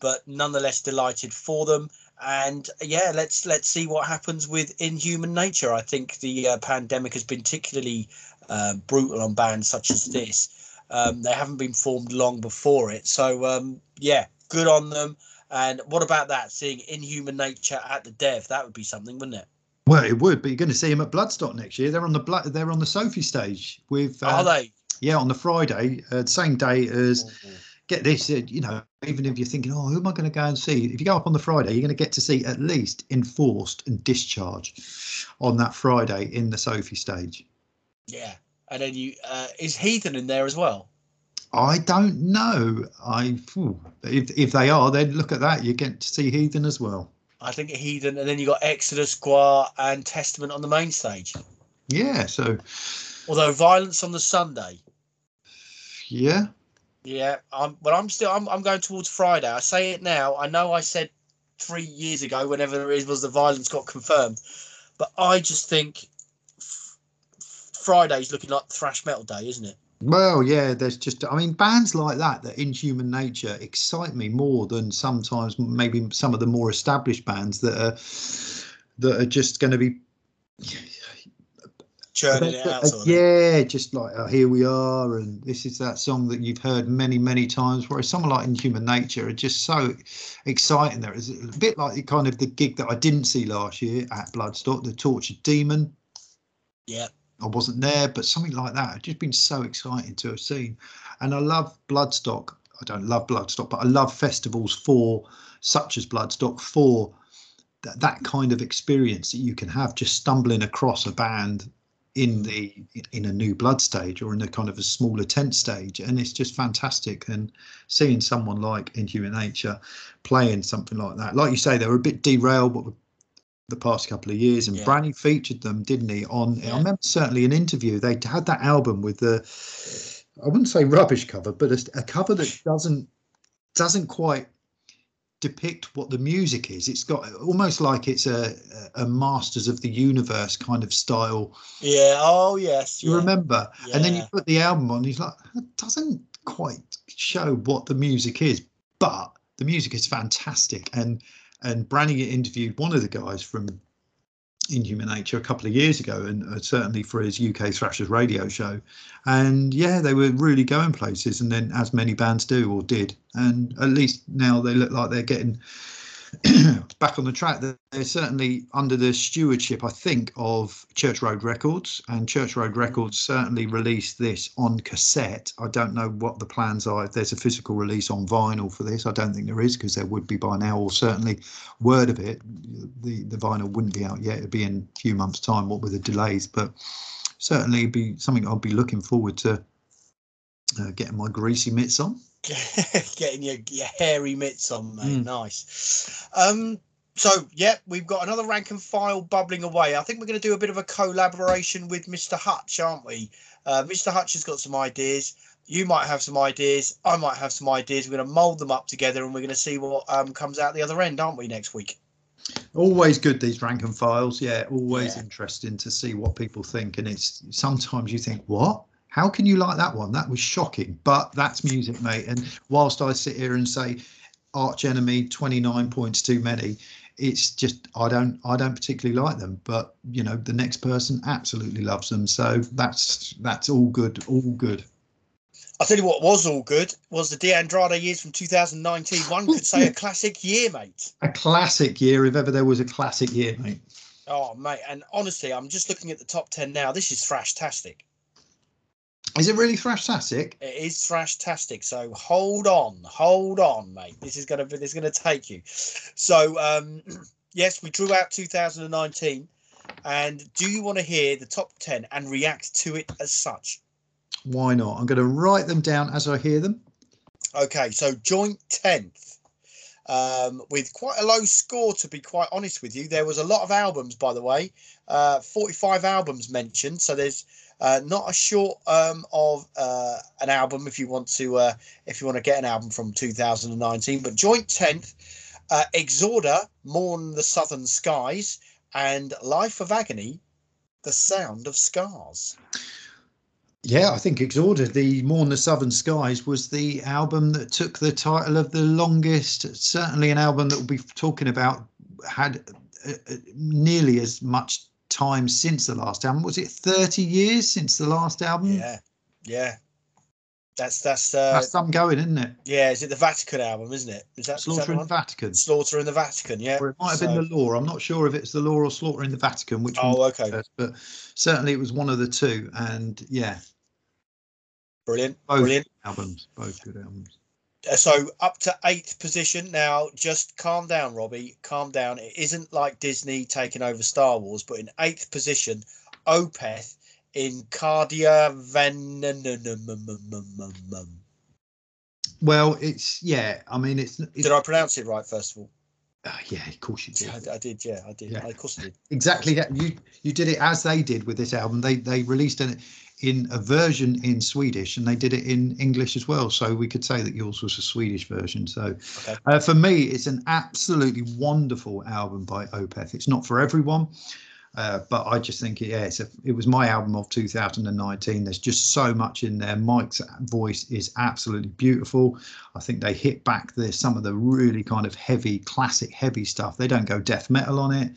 but nonetheless delighted for them. And yeah, let's let's see what happens with Inhuman Nature. I think the uh, pandemic has been particularly uh, brutal on bands such as this. Um, they haven't been formed long before it, so um, yeah, good on them. And what about that? Seeing Inhuman Nature at the Dev, that would be something, wouldn't it? Well, it would, but you're going to see them at Bloodstock next year. They're on the blood. They're on the Sophie stage with. Uh, Are they? Yeah, on the Friday, uh, same day as get this, uh, you know, even if you're thinking, oh, who am I going to go and see? If you go up on the Friday, you're going to get to see at least Enforced and Discharge on that Friday in the Sophie stage. Yeah, and then you uh, is Heathen in there as well? I don't know. I if if they are, then look at that. You get to see Heathen as well. I think Heathen, and then you got Exodus, Gwar, and Testament on the main stage. Yeah. So Although Violence on the Sunday. yeah, Yeah, I'm, but I'm still I'm, I'm going towards Friday. I say it now. I know I said three years ago, whenever it was the violence got confirmed, but I just think Friday's looking like thrash metal day, isn't it? Well, yeah, there's just, I mean, bands like that, that Inhuman Nature, excite me more than sometimes maybe some of the more established bands that are that are just going to be churning it out. Sort of yeah, just like oh, here we are, and this is that song that you've heard many, many times. Whereas someone like Inhuman Nature are just so exciting. There is a bit like the kind of the gig that I didn't see last year at Bloodstock, the Tortured Demon. Yeah. I wasn't there, but something like that. had just been so exciting to have seen. And I love Bloodstock. I don't love Bloodstock, but I love festivals for such as Bloodstock for that, kind of experience that you can have just stumbling across a band in the in a new blood stage or in a kind of a smaller tent stage and it's just fantastic and seeing someone like inhuman nature playing something like that like you say they were a bit derailed but the past couple of years and yeah. Branny featured them didn't he on yeah. I remember certainly an interview they had that album with the I wouldn't say rubbish cover but a, a cover that doesn't doesn't quite depict what the music is. It's got almost like it's a a Masters of the Universe kind of style. Yeah. Oh yes. You yeah. remember? Yeah. And then you put the album on. He's like, it doesn't quite show what the music is, but the music is fantastic. And and Brannigan interviewed one of the guys from Inhuman Nature a couple of years ago, and uh, certainly for his UK Thrashers radio show. And yeah, they were really going places, and then as many bands do or did, and at least now they look like they're getting back on the track. They're certainly under the stewardship, I think, of Church Road Records, and Church Road Records certainly released this on cassette. I don't know what the plans are. If there's a physical release on vinyl for this, I don't think there is because there would be by now, or certainly word of it. The the vinyl wouldn't be out yet. It'd be in a few months' time. What with the delays, but certainly be something I'll be looking forward to uh, getting my greasy mitts on. getting your, your hairy mitts on, mate. Mm. Nice. Um, so yeah, we've got another rank and file bubbling away. I think we're going to do a bit of a collaboration with Mr. Hutch, aren't we? Uh, Mr. Hutch has got some ideas. You might have some ideas. I might have some ideas. We're going to mould them up together, and we're going to see what um, comes out the other end, aren't we? Next week. Always good these rank and files. Yeah, always yeah. interesting to see what people think, and it's sometimes you think what how can you like that one? That was shocking, but that's music, mate. And whilst I sit here and say Arch Enemy 29 points too many, it's just I don't I don't particularly like them, but you know the next person absolutely loves them. So that's that's all good, all good. I'll tell you what was all good was the D'Andrade years from 2019. One could say a classic year, mate. A classic year, if ever there was a classic year, mate. Oh, mate, and honestly, I'm just looking at the top 10 now. This is thrashtastic. Is it really thrashtastic? It is thrashtastic. So hold on, hold on, mate. This is gonna be this is gonna take you. So um, yes, we drew out 2019. And do you want to hear the top 10 and react to it as such? Why not? I'm going to write them down as I hear them. Okay, so joint 10th. Um, with quite a low score, to be quite honest with you. There was a lot of albums, by the way, uh, 45 albums mentioned. So there's uh, not a short um, of uh, an album if you want to uh, if you want to get an album from 2019. But joint tenth, uh, Exorder, Mourn the Southern Skies, and Life of Agony, The Sound of Scars. Yeah, I think Exorder, the Mourn the Southern Skies, was the album that took the title of the longest. Certainly, an album that we'll be talking about had uh, uh, nearly as much time since the last album. Was it 30 years since the last album? Yeah, yeah. That's that's uh, that's some going, isn't it? Yeah, is it the Vatican album? Isn't it? Is that Slaughter is that in the Vatican? Slaughter in the Vatican, yeah. Or it might have so... been the Law. I'm not sure if it's the Law or Slaughter in the Vatican. Which oh, okay. First, but certainly it was one of the two, and yeah. Brilliant, both brilliant albums, both good albums. So up to eighth position now. Just calm down, Robbie. Calm down. It isn't like Disney taking over Star Wars, but in eighth position, Opeth in Cardia Venom. Well, it's yeah. I mean, it's, it's. Did I pronounce it right? First of all. Uh, yeah, of course you did. I, I did. Yeah, I did. Yeah. of course I did. Exactly. You you did it as they did with this album. They they released an in a version in Swedish, and they did it in English as well. So we could say that yours was a Swedish version. So okay. uh, for me, it's an absolutely wonderful album by Opeth. It's not for everyone. Uh, but I just think, yeah, a, it was my album of 2019. There's just so much in there. Mike's voice is absolutely beautiful. I think they hit back there some of the really kind of heavy, classic, heavy stuff. They don't go death metal on it,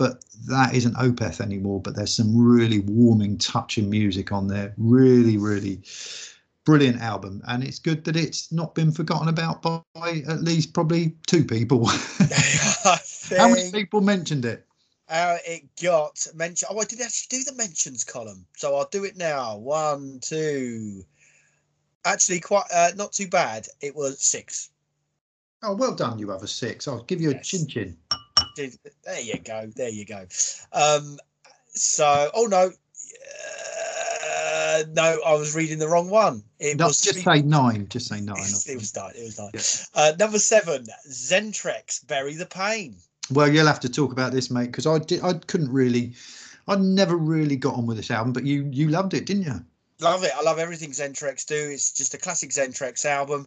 but that isn't Opeth anymore. But there's some really warming, touching music on there. Really, really brilliant album, and it's good that it's not been forgotten about by at least probably two people. How many people mentioned it? Uh, it got mentioned. Oh, I didn't actually do the mentions column, so I'll do it now. One, two. Actually, quite uh, not too bad. It was six. Oh, well done, you other six. I'll give you a chin chin chin. There you go. There you go. Um, so, oh no, uh, no, I was reading the wrong one. It no, was just say nine. Just say nine. it was nine. It was nine. Yeah. Uh, number seven, Xentrix's "Bury the Pain." Well, you'll have to talk about this, mate, because I did. I couldn't really. I never really got on with this album, but you you loved it, didn't you? Love it. I love everything Xentrix's do. It's just a classic Xentrix's album.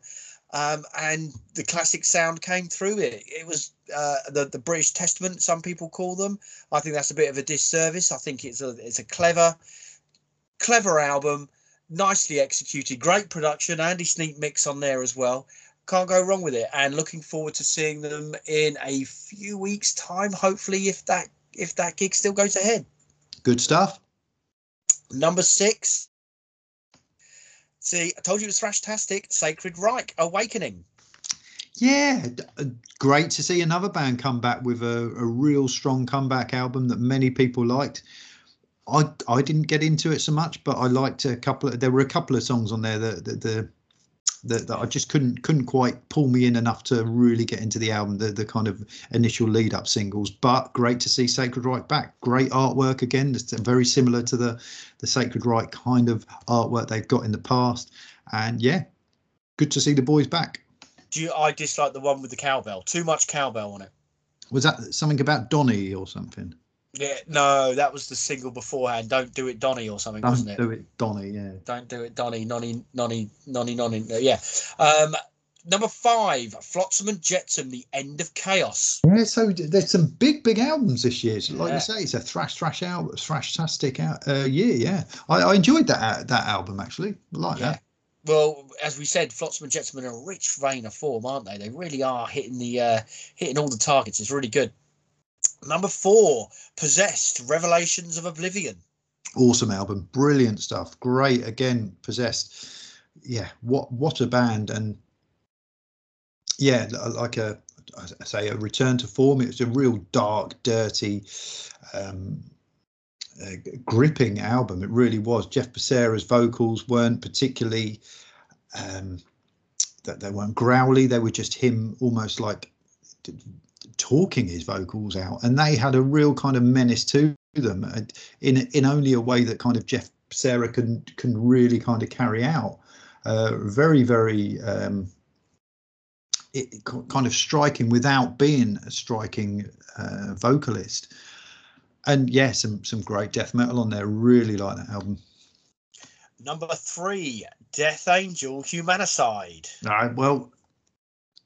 Um, and the classic sound came through it. It was uh, the the British Testament, some people call them. I think that's a bit of a disservice. I think it's a it's a clever, clever album, nicely executed, great production. Andy Sneap mix on there as well. Can't go wrong with it. And looking forward to seeing them in a few weeks' time. Hopefully, if that if that gig still goes ahead. Good stuff. Number six. See, I told you it was Thrashtastic. Sacred Reich Awakening. Yeah, uh, great to see another band come back with a, a real strong comeback album that many people liked. I I didn't get into it so much, but I liked a couple. Of, there were a couple of songs on there that, that the that, that I just couldn't couldn't quite pull me in enough to really get into the album, the the kind of initial lead up singles. But great to see Sacred Reich back. Great artwork again. It's very similar to the the Sacred Reich kind of artwork they've got in the past. And yeah, good to see the boys back. Do you, I dislike the one with the cowbell? Too much cowbell on it. Was that something about Donny or something? Yeah, no, that was the single beforehand. Don't do it, Donny, or something, Don't wasn't it? do it, Donny. Yeah. Don't do it, Donny. Nonny, nonny, nonny, nonny. Yeah. Um, number five, Flotsam and Jetsam, The End of Chaos. Yeah, so there's some big, big albums this year. So like yeah. you say, it's a thrash, thrash album, thrash-tastic out, uh, year. Yeah, I, I enjoyed that that album actually. I like yeah. that. Well, as we said, Flotsam and Jetsam are in a rich vein of form, aren't they? They really are hitting the uh, hitting all the targets. It's really good. Number four, Possessed, Revelations of Oblivion. Awesome album, brilliant stuff. Great again, Possessed. Yeah, what what a band and yeah, like a I say a return to form. It was a real dark, dirty, um, gripping album. It really was. Jeff Becerra's vocals weren't particularly um, that they weren't growly. They were just him, almost like talking his vocals out, and they had a real kind of menace to them uh, in in only a way that kind of Jeff Becerra can can really kind of carry out. Uh, very very um, it, kind of striking without being a striking uh, vocalist. And yeah, some some great death metal on there. Really like that album. Number three, Death Angel Humanicide. All right, well,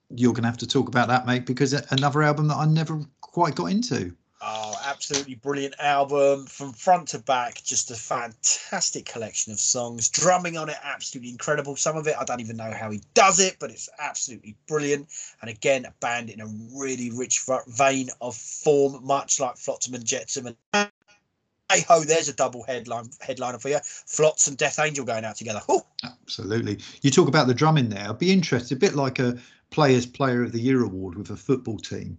you're going to have to talk about that, mate, because another album that I never quite got into. Oh, absolutely brilliant album from front to back. Just a fantastic collection of songs. Drumming on it, absolutely incredible. Some of it, I don't even know how he does it, but it's absolutely brilliant. And again, a band in a really rich vein of form, much like Flotsam and Jetsam. And hey ho, there's a double headline headliner for you. Flots and Death Angel going out together. Ooh. Absolutely. You talk about the drumming there. I'd be interested, a bit like a Players Player of the Year award with a football team.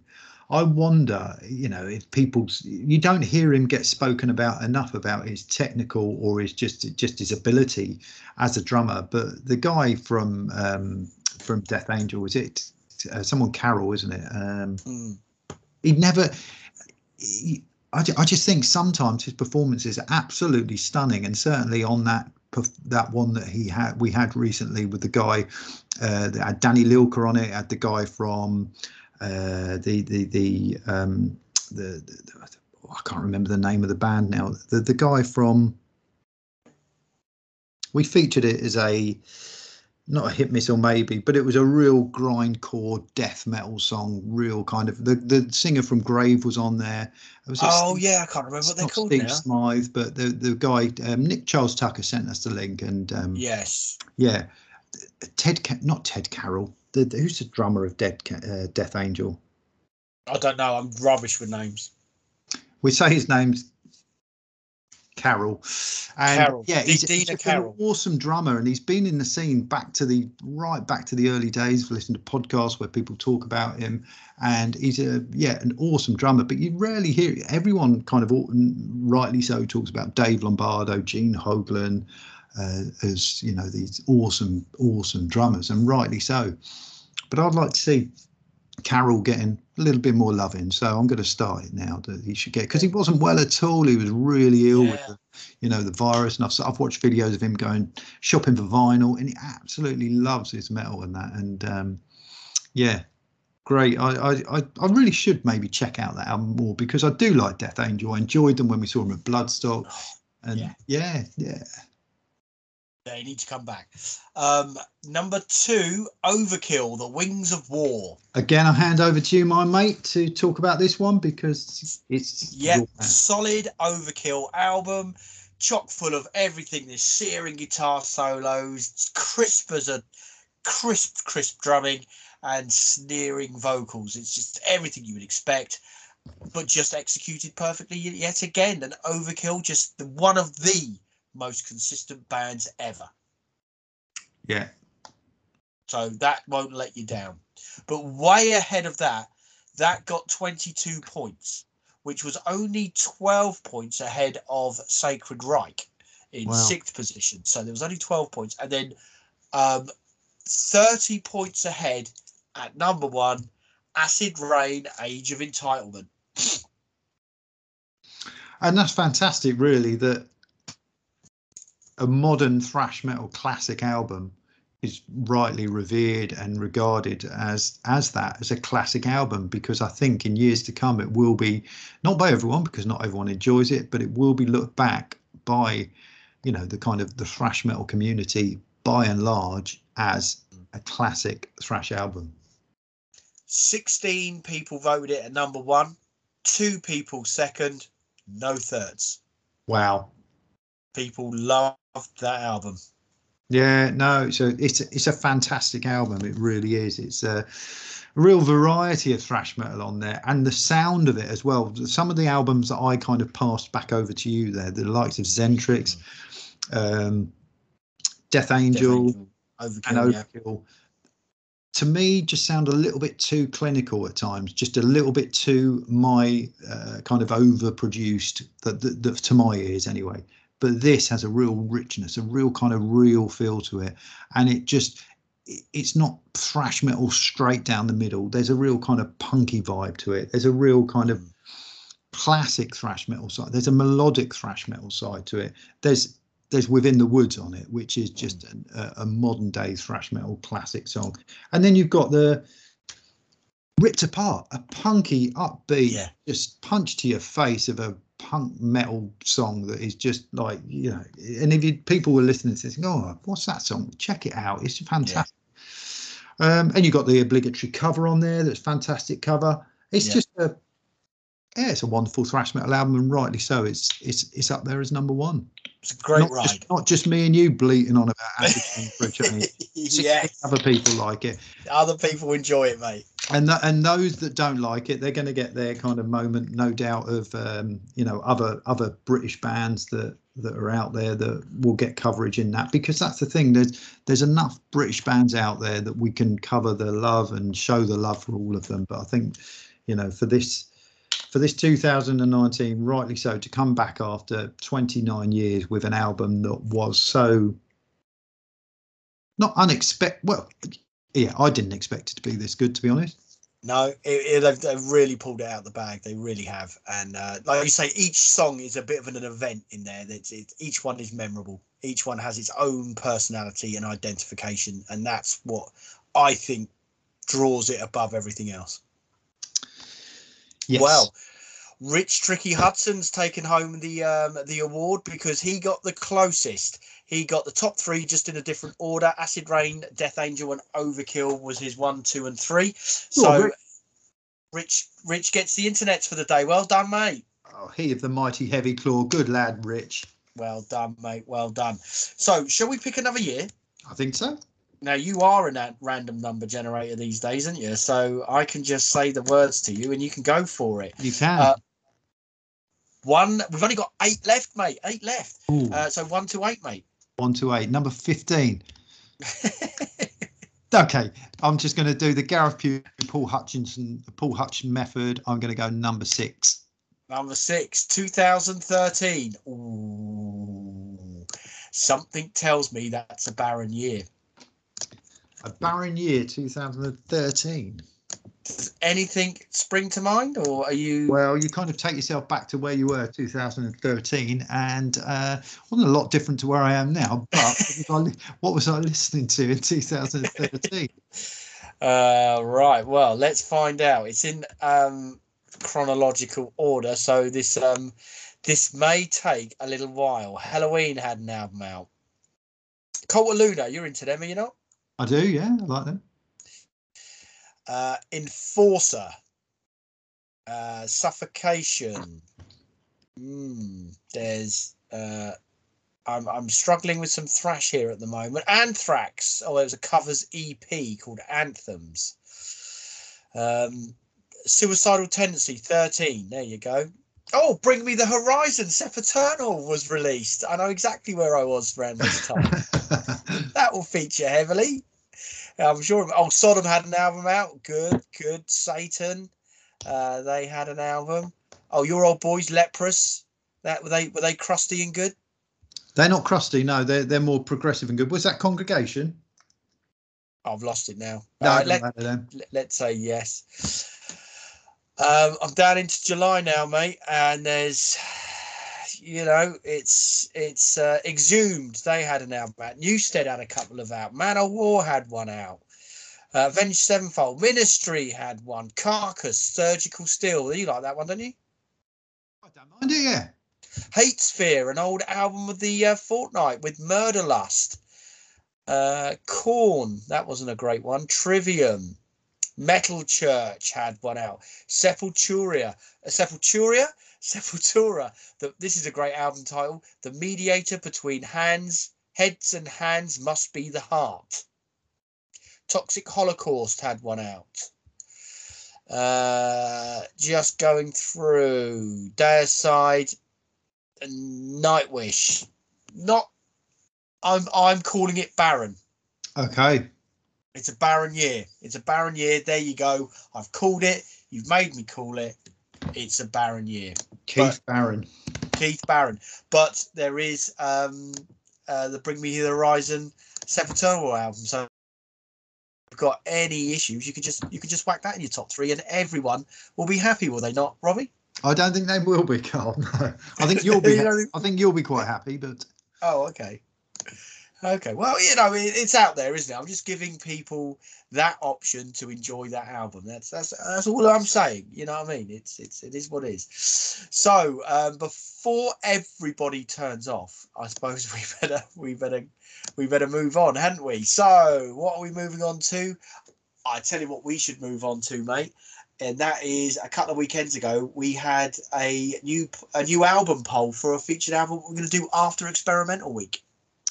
I wonder, you know, if people you don't hear him get spoken about enough about his technical or his just just his ability as a drummer. But the guy from um, from Death Angel was it uh, someone Carroll, isn't it? Um, mm. He never. He, I, I just think sometimes his performances are absolutely stunning, and certainly on that that one that he had we had recently with the guy uh, that had Danny Lilker on it, had the guy from uh, the the the um, the, the oh, I can't remember the name of the band now. The the guy from we featured it as a not a hit missile maybe, but it was a real grindcore death metal song. Real kind of the the singer from Grave was on there. Was oh Steve, yeah, I can't remember what they're called Steve now. Smythe, but the the guy um, Nick Charles Tucker sent us the link, and um, yes, yeah, Ted not Ted Carroll. The, who's the drummer of Dead uh, Death Angel? I don't know. I'm rubbish with names. we say his name's Carroll. And Carroll. yeah, he's, Dina he's just Carroll. an awesome drummer, and he's been in the scene back to the right back to the early days. I've listened to podcasts where people talk about him, and he's a yeah an awesome drummer. But you rarely hear everyone kind of rightly so talks about Dave Lombardo, Gene Hoglan, uh, as you know these awesome awesome drummers, and rightly so. But I'd like to see Carroll getting a little bit more loving. So I'm going to start it now that he should get because he wasn't well at all. He was really ill Yeah. with the, you know, the virus. And I've, I've watched videos of him going shopping for vinyl, and he absolutely loves his metal and that. And um, yeah, great. I, I I I really should maybe check out that album more because I do like Death Angel. I enjoyed them when we saw them at Bloodstock. And Yeah. yeah, yeah. They need to come back. Um, number two, Overkill, The Wings of War. Again, I'll hand over to you, my mate, to talk about this one because it's Yeah, solid Overkill album, chock full of everything. There's searing guitar solos, crisp as a crisp, crisp drumming, and sneering vocals. It's just everything you would expect, but just executed perfectly yet again. And Overkill, just the, one of the most consistent bands ever. yeah. So that won't let you down. But way ahead of that, that got 22 points, which was only 12 points ahead of Sacred Reich in Wow. sixth position. So there was only 12 points. And then um, 30 points ahead at number one, Acid Reign, Age of Entitlement. and that's fantastic really that a modern thrash metal classic album is rightly revered and regarded as as that as a classic album because i think in years to come it will be not by everyone because not everyone enjoys it but it will be looked back by you know the kind of the thrash metal community by and large as a classic thrash album 16 people voted it at number one, two people second, no thirds. wow People loved that album. Yeah, no, it's a it's a, it's a fantastic album. It really is. It's a, real variety of thrash metal on there, and the sound of it as well. Some of the albums that I kind of passed back over to you there, the likes of Xentrix, um, Death Angel, Overkill, and yeah. To me, just sound a little bit too clinical at times. Just a little bit too my uh, kind of overproduced, that, that, that to my ears anyway but this has a real richness a real kind of real feel to it. And it just it's not thrash metal straight down the middle. There's a real kind of punky vibe to it. There's a real kind of hmm. classic thrash metal side. There's a melodic thrash metal side to it. There's there's within the woods on it which is hmm. just a, a modern day thrash metal classic song. And then you've got the ripped apart a punky upbeat Yeah. just punch to your face of a punk metal song that is just like you know and if you, people were listening to this go oh what's that song? Check it out. It's fantastic. Um and you've got the obligatory cover on there that's fantastic cover. It's Yeah. just a yeah it's a wonderful thrash metal album and rightly so. It's it's it's up there as number one. It's a great not ride. just, not just me and you bleating on about for a change. Yeah, other people like it. Other people enjoy it, mate. And th- and those that don't like it, they're going to get their kind of moment, no doubt, of um, you know other other British bands that that are out there that will get coverage in that because that's the thing. There's there's enough British bands out there that we can cover the love and show the love for all of them. But I think you know for this for this 2019, rightly so, to come back after 29 years with an album that was so not unexpected. Well, yeah, I didn't expect it to be this good, to be honest. No, it, it, they've, they've really pulled it out of the bag. They really have. And uh, like you say, each song is a bit of an event in there. That's it, each one is memorable. Each one has its own personality and identification, and that's what I think draws it above everything else. Yes. Well, Rich Tricky Hudson's taken home the um, the award because he got the closest. He got the top three just in a different order. Acid Reign, Death Angel, and Overkill was his one, two, and three. So Oh, Rich- Rich gets the internet for the day. Well done, mate. oh, he of the mighty heavy claw. Good lad, Rich. Well done, mate. Well done. So shall we pick another year? I think so. Now you are in that random number generator these days, aren't you? So I can just say the words to you and you can go for it. You can. Uh, One. We've only got eight left, mate. Eight left. Uh, so one to eight, mate. One to eight. Number 15. Okay, I'm just going to do the Gareth Pugh, Paul Hutchinson, Paul Hutch method. I'm going to go number six. Number six, 2013. Ooh. Something tells me that's a barren year. A barren year, 2013. Does anything spring to mind, or are you? Well, you kind of take yourself back to where you were 2013, and uh, wasn't a lot different to where I am now. But what was I li- what was I listening to in 2013? Uh, right. Well, let's find out. It's in um, chronological order, so this um, this may take a little while. Helloween had an album out. Cult of Luna, you're into them, are you not? I do, yeah, I like them. Uh, Enforcer, uh, Suffocation. Mm, there's. Uh, I'm I'm struggling with some thrash here at the moment. Anthrax. Oh, it was a covers EP called Anthems. Um, Suicidal Tendency 13. There you go. Oh, Bring Me the Horizon. Sempiternal was released. I know exactly where I was around this time. that will feature heavily. I'm sure. Oh, Sodom had an album out. Good, good. Satan, uh, they had an album. Oh, your old boys, Leprous. That were they were they crusty and good? they're not crusty, no. They're they're more progressive and good. Was that Congregation? I've lost it now. No, Uh, let, then. let's say yes. Um, I'm down into July now, mate, and there's, you know, it's it's uh, exhumed. They had an album out. Newsted had a couple of out. Manowar had one out. Uh, Avenged Sevenfold, Ministry had one. Carcass, Surgical Steel. You like that one, don't you? I don't mind it, yeah. HateSphere, an old album of the uh, fortnight with Murderlust. Uh, Korn, that wasn't a great one. Trivium, Metal Church had one out. Sepultura, uh, Sepultura, Sepultura. The, this is a great album title. The mediator between hands, heads, and hands must be the heart. Toxic Holocaust had one out. Uh, just going through Deicide, and Nightwish. Not. I'm I'm calling it barren. Okay. It's a barren year. It's a barren year. There you go. I've called it. You've made me call it. It's a barren year. Keith Barron. Keith Barron. But there is um uh the Bring Me the Horizon Sempiternal album. So if you've got any issues, you could just you could just whack that in your top three and everyone will be happy, will they not, Robbie? I don't think they will be, Carl. No. I think you'll be You don't think- I think you'll be quite happy, but Oh, okay. Okay. Well, you know, it, it's out there, isn't it? I'm just giving people that option to enjoy that album. That's that's that's all I'm saying. You know what I mean? It's it's it is what it is. So um, before everybody turns off, I suppose we better we better we better move on, hadn't we? So what are we moving on to? I tell you what, we should move on to, mate. And that is a couple of weekends ago, we had a new a new album poll for a featured album we're going to do after Experimental Week.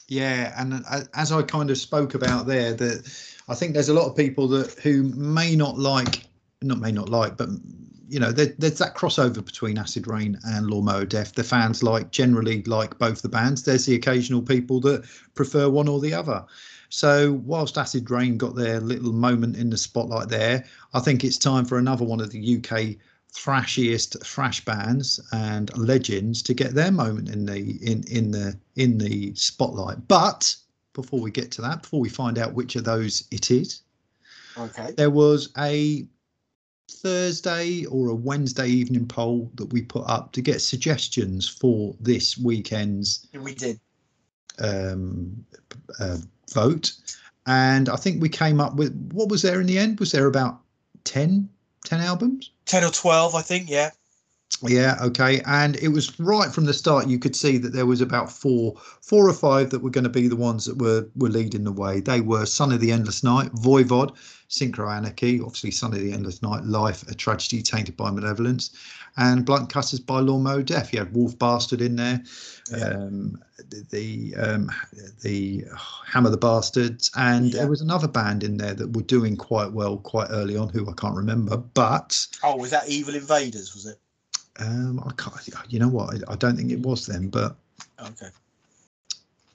Yeah, and uh, as I kind of spoke about there, that I think there's a lot of people that who may not like, not may not like, but you know, there, there's that crossover between Acid Reign and Lawnmower Deth. The fans like generally like both the bands. There's the occasional people that prefer one or the other. So whilst Acid Reign got their little moment in the spotlight there, I think it's time for another one of the UK thrashiest thrash bands and legends to get their moment in the in in the in the spotlight. But before we get to that, before we find out which of those it is, Okay. there was a Thursday or a Wednesday evening poll that we put up to get suggestions for this weekend's We did. um, uh, vote. And I think we came up with what was there in the end? Was there about 10, 10 albums? 10 or 12, I think, yeah. Yeah, okay. And it was right from the start. You could see that there was about four, four or five that were going to be the ones that were were leading the way. They were "Son of the Endless Night," "Voivod," "Synchro Anarchy," obviously "Son of the Endless Night," "Life: A Tragedy Tainted by Malevolence," and "Blunt Cutters" by Lawnmower Deth. You had Wolfbastard in there, Yeah. um, the the, um, the Hammer the Bastards, and Yeah. there was another band in there that were doing quite well quite early on, who I can't remember, but Oh, was that Evil Invaders, was it? Um, I can't. You know what? I, I don't think it was them, but Okay.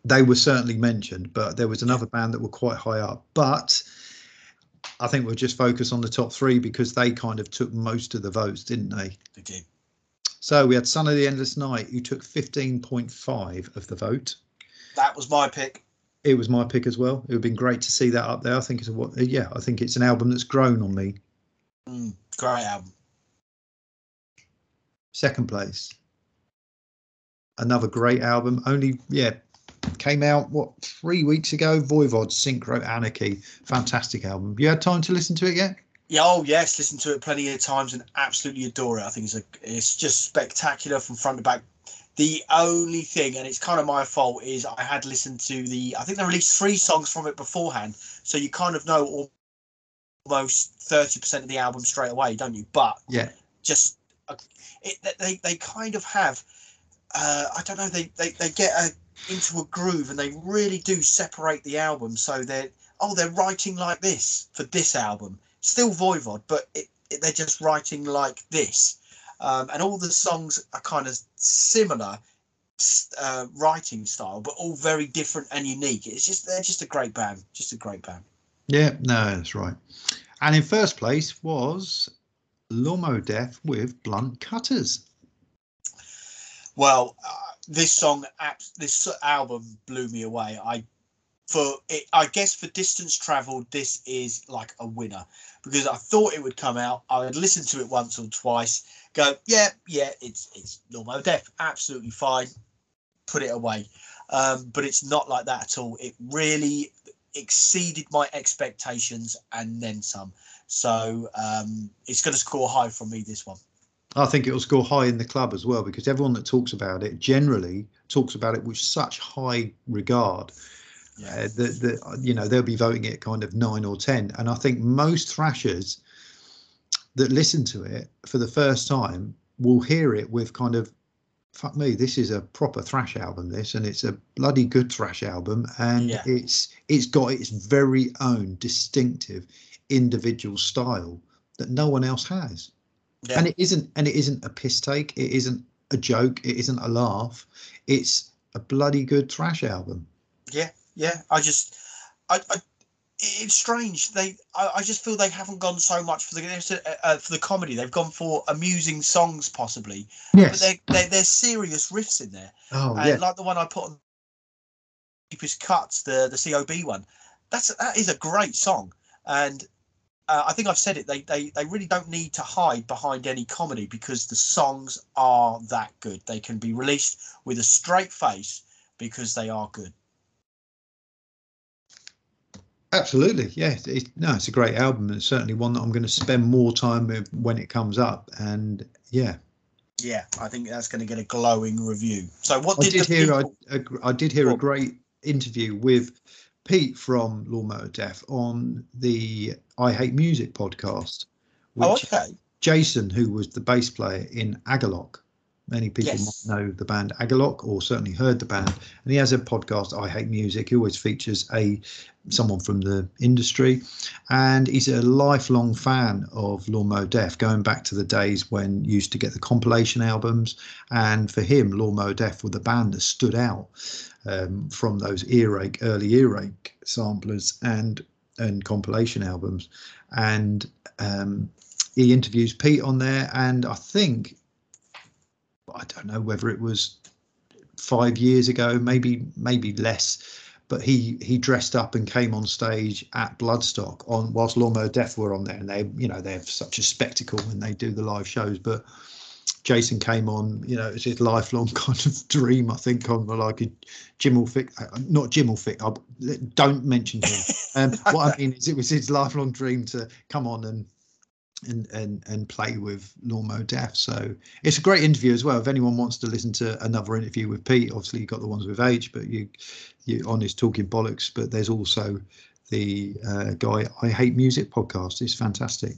they were certainly mentioned. But there was another band that were quite high up. But I think we'll just focus on the top three because they kind of took most of the votes, didn't they? They did. So we had Son of the Endless Night, who took 15.5 of the vote. That was my pick. It was my pick as well. It would have been great to see that up there. I think it's what? Yeah, I think it's an album that's grown on me. Mm, great album. Second place. Another great album. Only yeah, came out what three weeks ago. Voivod Synchro Anarchy. Fantastic album. You had time to listen to it yet? Yeah, oh yes, listened to it plenty of times and absolutely adore it. I think it's a, it's just spectacular from front to back. The only thing, and it's kind of my fault, is I had listened to the. I think they released three songs from it beforehand, so you kind of know almost thirty percent of the album straight away, don't you? But Yeah. just uh, it, they they kind of have. Uh, I don't know. They they, they get a, into a groove and they really do separate the album. So they're oh they're writing like this for this album. Still Voivod, but it, it, they're just writing like this. Um, and all the songs are kind of similar uh, writing style, but all very different and unique. It's just they're just a great band, just a great band. Yeah, no, that's right. And in first place was Lawnmower Deth with Blunt Cutters. Well, this song, this album blew me away. I for it, I guess for distance traveled, this is like a winner because I thought it would come out. I would listen to it once or twice, go, yeah, yeah, it's it's Lawnmower Deth, absolutely fine, put it away. Um, but it's not like that at all. It really exceeded my expectations and then some. So um, it's going to score high from me. This one. I think it will score high in the club as well because everyone that talks about it generally talks about it with such high regard Yeah. uh, that, that you know they'll be voting it kind of nine or ten. And I think most thrashers that listen to it for the first time will hear it with kind of fuck me this is a proper thrash album this and it's a bloody good thrash album and Yeah. it's it's got its very own distinctive individual style that no one else has Yeah. and it isn't and it isn't a piss take it isn't a joke it isn't a laugh it's a bloody good thrash album Yeah, yeah. I just, I, I it's strange. They, I, I just feel they haven't gone so much for the uh, uh, for the comedy. They've gone for amusing songs, possibly, but yes they they there's serious riffs in there, oh and yeah like the one I put on deepest cuts, the the COB one. That's that is a great song, and uh, I think I've said it. They they they really don't need to hide behind any comedy because the songs are that good. They can be released with a straight face because they are good. Absolutely, yeah. It, no, it's a great album. and It's certainly one that I'm going to spend more time with when it comes up. And yeah, Yeah, I think that's going to get a glowing review. So, what I did, did the hear people? a, I did hear a great interview with Pete from Lawnmower Deth on the I Hate Music podcast. oh, okay. Jason, who was the bass player in Agalloch. Many people Yes. might know the band Agalloch or certainly heard the band. And he has a podcast, I Hate Music. He always features a someone from the industry. And he's a lifelong fan of Lawnmower Deth, going back to the days when you used to get the compilation albums. And for him, Lawnmower Deth were the band that stood out um, from those earache, early earache samplers and and compilation albums. And um, he interviews Pete on there, and I think I don't know whether it was five years ago, maybe maybe less, but he he dressed up and came on stage at Bloodstock on whilst Lawnmower Deth were on there, and they you know they have such a spectacle when they do the live shows, but. Jason came on, you know, it's his lifelong kind of dream, I think, on like a Jim will fix, not Jim will fix, I'll, don't mention him. Um, what I mean is, it was his lifelong dream to come on and and and and play with Lawnmower Deth. So it's a great interview as well. If anyone wants to listen to another interview with Pete, obviously you got the ones with H, but you you on his talking bollocks. But there's also the uh, guy I Hate Music podcast. It's fantastic.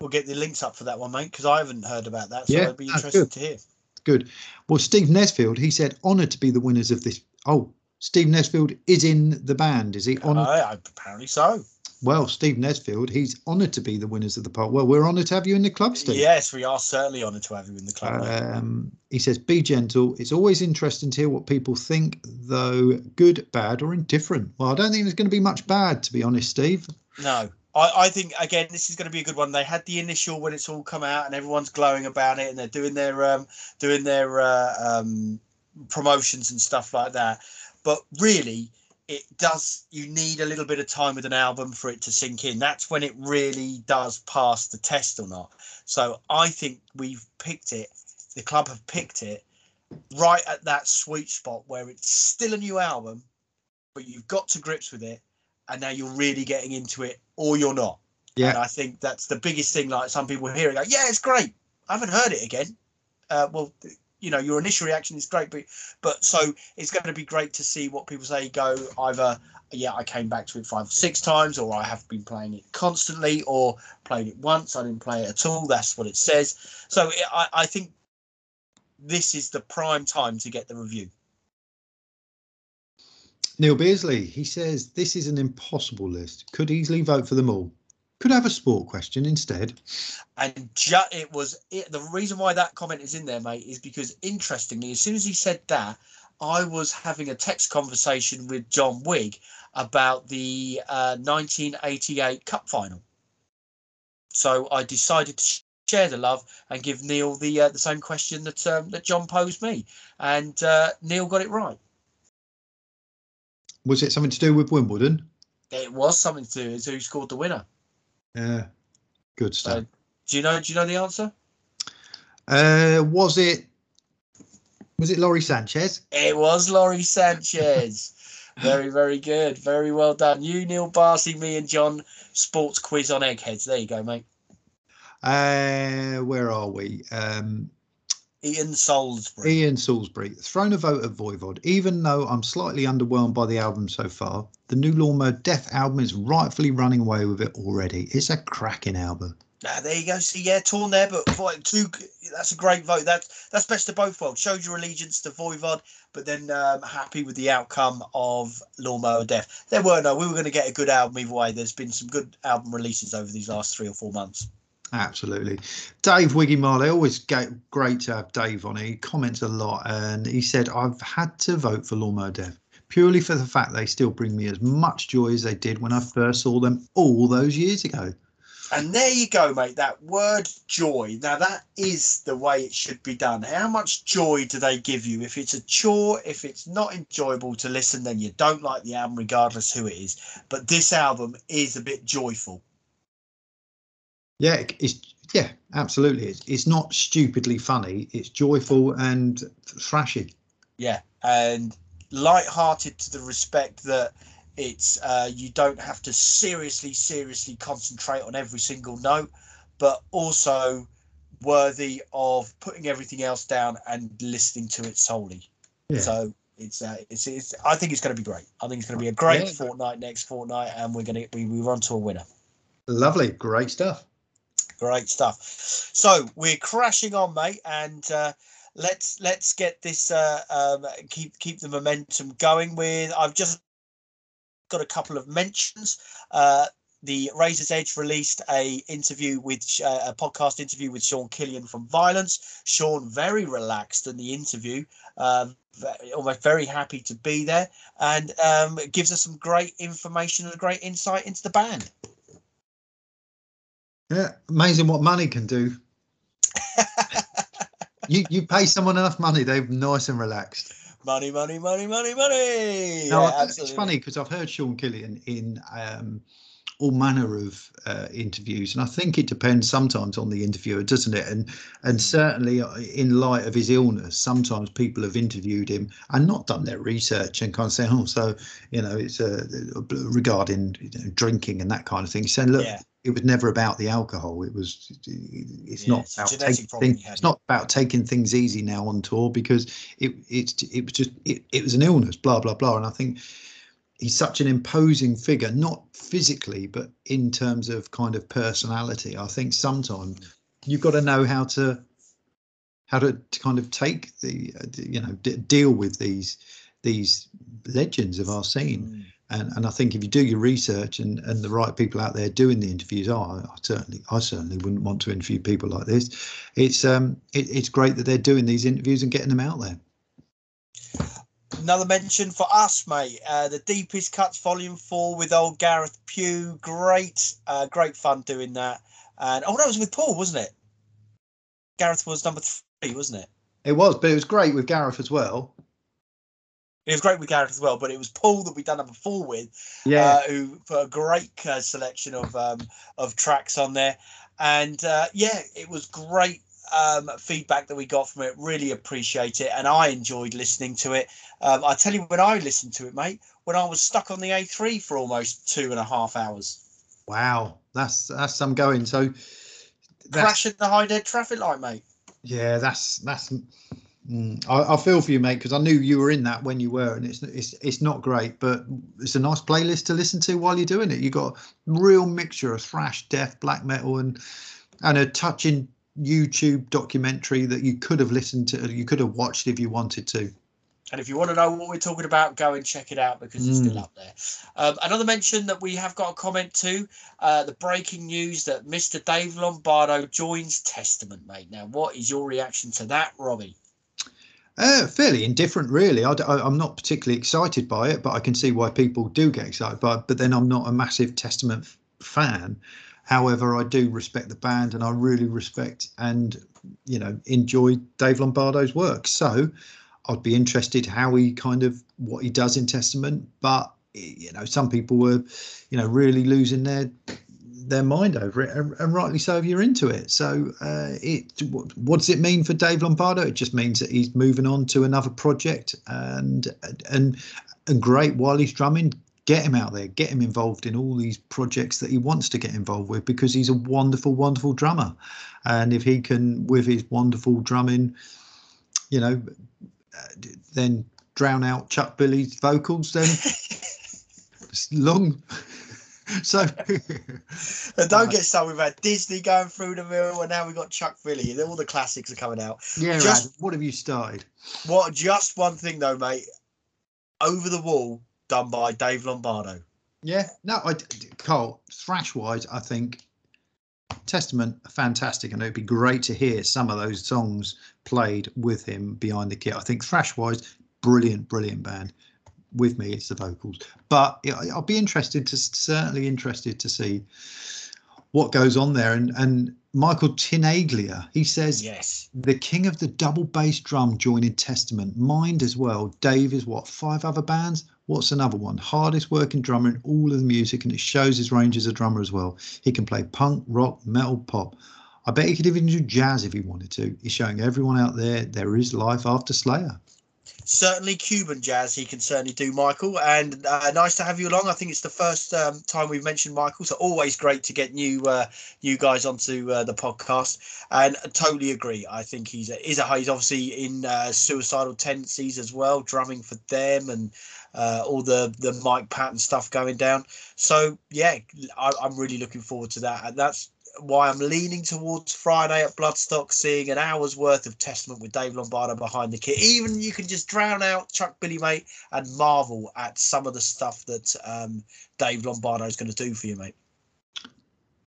We'll get the links up for that one, mate, because I haven't heard about that. So Yeah, I'd be good. to hear. Good. Well, Steve Nesfield, he said, honoured to be the winners of this. Oh, Steve Nesfield is in the band, is he? Honoured I, I, apparently so. Well, Steve Nesfield, he's honoured to be the winners of the poll. Well, we're honoured to have you in the club, Steve. Yes, we are certainly honoured to have you in the club. Um, he says, "Be gentle. It's always interesting to hear what people think, though good, bad, or indifferent." Well, I don't think there's going to be much bad, to be honest, Steve. No, I, I think again this is going to be a good one. They had the initial when it's all come out and everyone's glowing about it, and they're doing their um, doing their uh, um, promotions and stuff like that. But really, it does you need a little bit of time with an album for it to sink in that's when it really does pass the test or not so i think we've picked it the club have picked it right at that sweet spot where it's still a new album but you've got to grips with it and now you're really getting into it or you're not. Yeah. and i think that's the biggest thing like some people hear it go yeah it's great. I haven't heard it again. Uh, well you know your initial reaction is great but but so it's going to be great to see what people say go either yeah i came back to it five or six times or i have been playing it constantly or played it once i didn't play it at all that's what it says. So it, I, I think this is the prime time to get the review Neil Beersley, he says this is an impossible list. Could easily vote for them all. Could have a sport question instead. and ju- it was it, the reason why that comment is in there mate is because interestingly as soon as he said that i was having a text conversation with john wigg about the uh, 1988 cup final so i decided to share the love and give neil the uh, the same question that um, that john posed me and uh, neil got it right Was it something to do with Wimbledon? it was something to do with who scored the winner Yeah, good so stuff. do you know do you know the answer Uh, was it? Was it Lawrie Sanchez? It was Lawrie Sanchez. very, very good. Very well done. You, Neil Barcy, me, and John. Sports quiz on eggheads. There you go, mate. Uh, where are we? Um, Ian Salisbury. Ian Salisbury, thrown a vote at Voivod. Even though I'm slightly underwhelmed by the album so far, the new Lawnmower Deth album is rightfully running away with it already. It's a cracking album. Ah, there you go. See, yeah, torn there, but two. That's a great vote. That's that's best of both worlds. Shows your allegiance to Voivod, but then um, happy with the outcome of Lawnmower Deth. There were no. We were going to get a good album either way. There's been some good album releases over these last three or four months. Absolutely. Dave Wiggy Marley, always great to have Dave on. He comments a lot and he said, I've had to vote for Lawnmower Deth purely for the fact they still bring me as much joy as they did when I first saw them all those years ago. And there you go, mate. That word joy. Now, that is the way it should be done. How much joy do they give you? If it's a chore, if it's not enjoyable to listen, then you don't like the album, regardless who it is. But this album is a bit joyful. Yeah, it's yeah, absolutely. It's, it's not stupidly funny. It's joyful and thrashy. Yeah. And light-hearted to the respect that it's uh, you don't have to seriously, seriously concentrate on every single note, but also worthy of putting everything else down and listening to it solely. Yeah. So it's, uh, it's it's I think it's going to be great. I think it's going to be a great Yeah. fortnight next fortnight, and we're going to we we're on to a winner. Lovely, great stuff. Great stuff. So we're crashing on, mate, and uh, let's let's get this uh, um, keep keep the momentum going. With I've just got a couple of mentions. Uh, the Razor's Edge released a interview with uh, a podcast interview with Sean Killian from Vio-lence. Sean very relaxed in the interview, um, almost very happy to be there, and um, gives us some great information and a great insight into the band. Yeah, amazing what money can do. you you pay someone enough money, they're nice and relaxed. Money, money, money, money, money. No, Yeah, it's funny because I've heard Sean Killian in um, all manner of uh, interviews, and I think it depends sometimes on the interviewer, doesn't it? And and certainly uh, in light of his illness, sometimes people have interviewed him and not done their research and kind of say, oh, so you know, it's uh, regarding you know, drinking and that kind of thing. Saying, look, Yeah. It was never about the alcohol. It was, it's Yeah, not it's about taking things, it's not about taking things easy now on tour because it it's it was just it, it was an illness, blah blah blah. And I think he's such an imposing figure, not physically, but in terms of kind of personality. I think sometimes you've got to know how to how to, to kind of take the uh, you know d- deal with these these legends of our scene. Mm. And, and I think if you do your research and, and the right people out there doing the interviews are, I certainly I certainly wouldn't want to interview people like this. It's um it, it's great that they're doing these interviews and getting them out there. Another mention for us, mate. Uh, the deepest cuts, volume four, with old Gareth Pugh. Great, uh, great fun doing that. And oh, that was with Paul, wasn't it? Gareth was number three, wasn't it? It was, but it was great with Gareth as well. It was great with Gareth as well, but it was Paul that we done number four with. Yeah, uh, who put a great uh, selection of um, of tracks on there, and uh, yeah, it was great um, feedback that we got from it. Really appreciate it, and I enjoyed listening to it. Um, I tell you, when I listened to it, mate, when I was stuck on the A3 for almost two and a half hours. Wow, that's that's some going. So crashing the high dead traffic light, mate. Yeah, that's that's Mm, I, I, feel for you, mate, because I knew you were in that when you were, and it's it's it's not great, but it's a nice playlist to listen to while you're doing it. You got a real mixture of thrash, death, black metal, and and a touching YouTube documentary that you could have listened to, you could have watched if you wanted to. And if you want to know what we're talking about, go and check it out because it's mm. still up there. Um, another mention that we have got a comment to uh, the breaking news that Mr. Dave Lombardo joins Testament, mate. Now, what is your reaction to that, Robbie? Uh, fairly indifferent, really. I, am not particularly excited by it, but I can see why people do get excited by. But then I'm not a massive Testament fan. However, I do respect the band, and I really respect and you know enjoy Dave Lombardo's work. So I'd be interested how he kind of what he does in Testament. But you know, some people were, you know, really losing their their mind over it, and, and rightly so if you're into it. So, uh, it what, what, does it mean for Dave Lombardo? It just means that he's moving on to another project, and and and great while he's drumming. Get him out there, get him involved in all these projects that he wants to get involved with because he's a wonderful, wonderful drummer. And if he can, with his wonderful drumming, you know, then drown out Chuck Billy's vocals, then long so don't uh, get started. We've had Disney going through the mill, and now we've got Chuck Billy. All the classics are coming out. Yeah, just what have you started? What? Just one thing though, mate. Over the wall, done by Dave Lombardo. Yeah, no, I Cole thrash wise, I think Testament fantastic, and it'd be great to hear some of those songs played with him behind the kit. I think thrash wise, brilliant, brilliant band with me it's the vocals. But i'll be interested to certainly interested to see what goes on there. And and michael tinaglia he says yes. The king of the double bass drum joining testament. Mind as well dave is what five other bands? What's another one? Hardest working drummer in all of the music and it shows his range as a drummer as well. He can play punk rock metal pop. I bet he could even do jazz if he wanted to. He's showing everyone out there there is life after Slayer certainly Cuban jazz he can certainly do, Michael. And uh, nice to have you along. I think it's the first um, time we've mentioned Michael, so always great to get new uh, you guys onto uh, the podcast. And I totally agree. I think he's a, a he's obviously in uh, suicidal tendencies as well, drumming for them and. Uh, all the the Mike Patton stuff going down, so yeah, I, I'm really looking forward to that, and that's why I'm leaning towards Friday at Bloodstock, seeing an hour's worth of Testament with Dave Lombardo behind the kit. Even you can just drown out Chuck Billy, mate, and marvel at some of the stuff that um, Dave Lombardo is going to do for you, mate.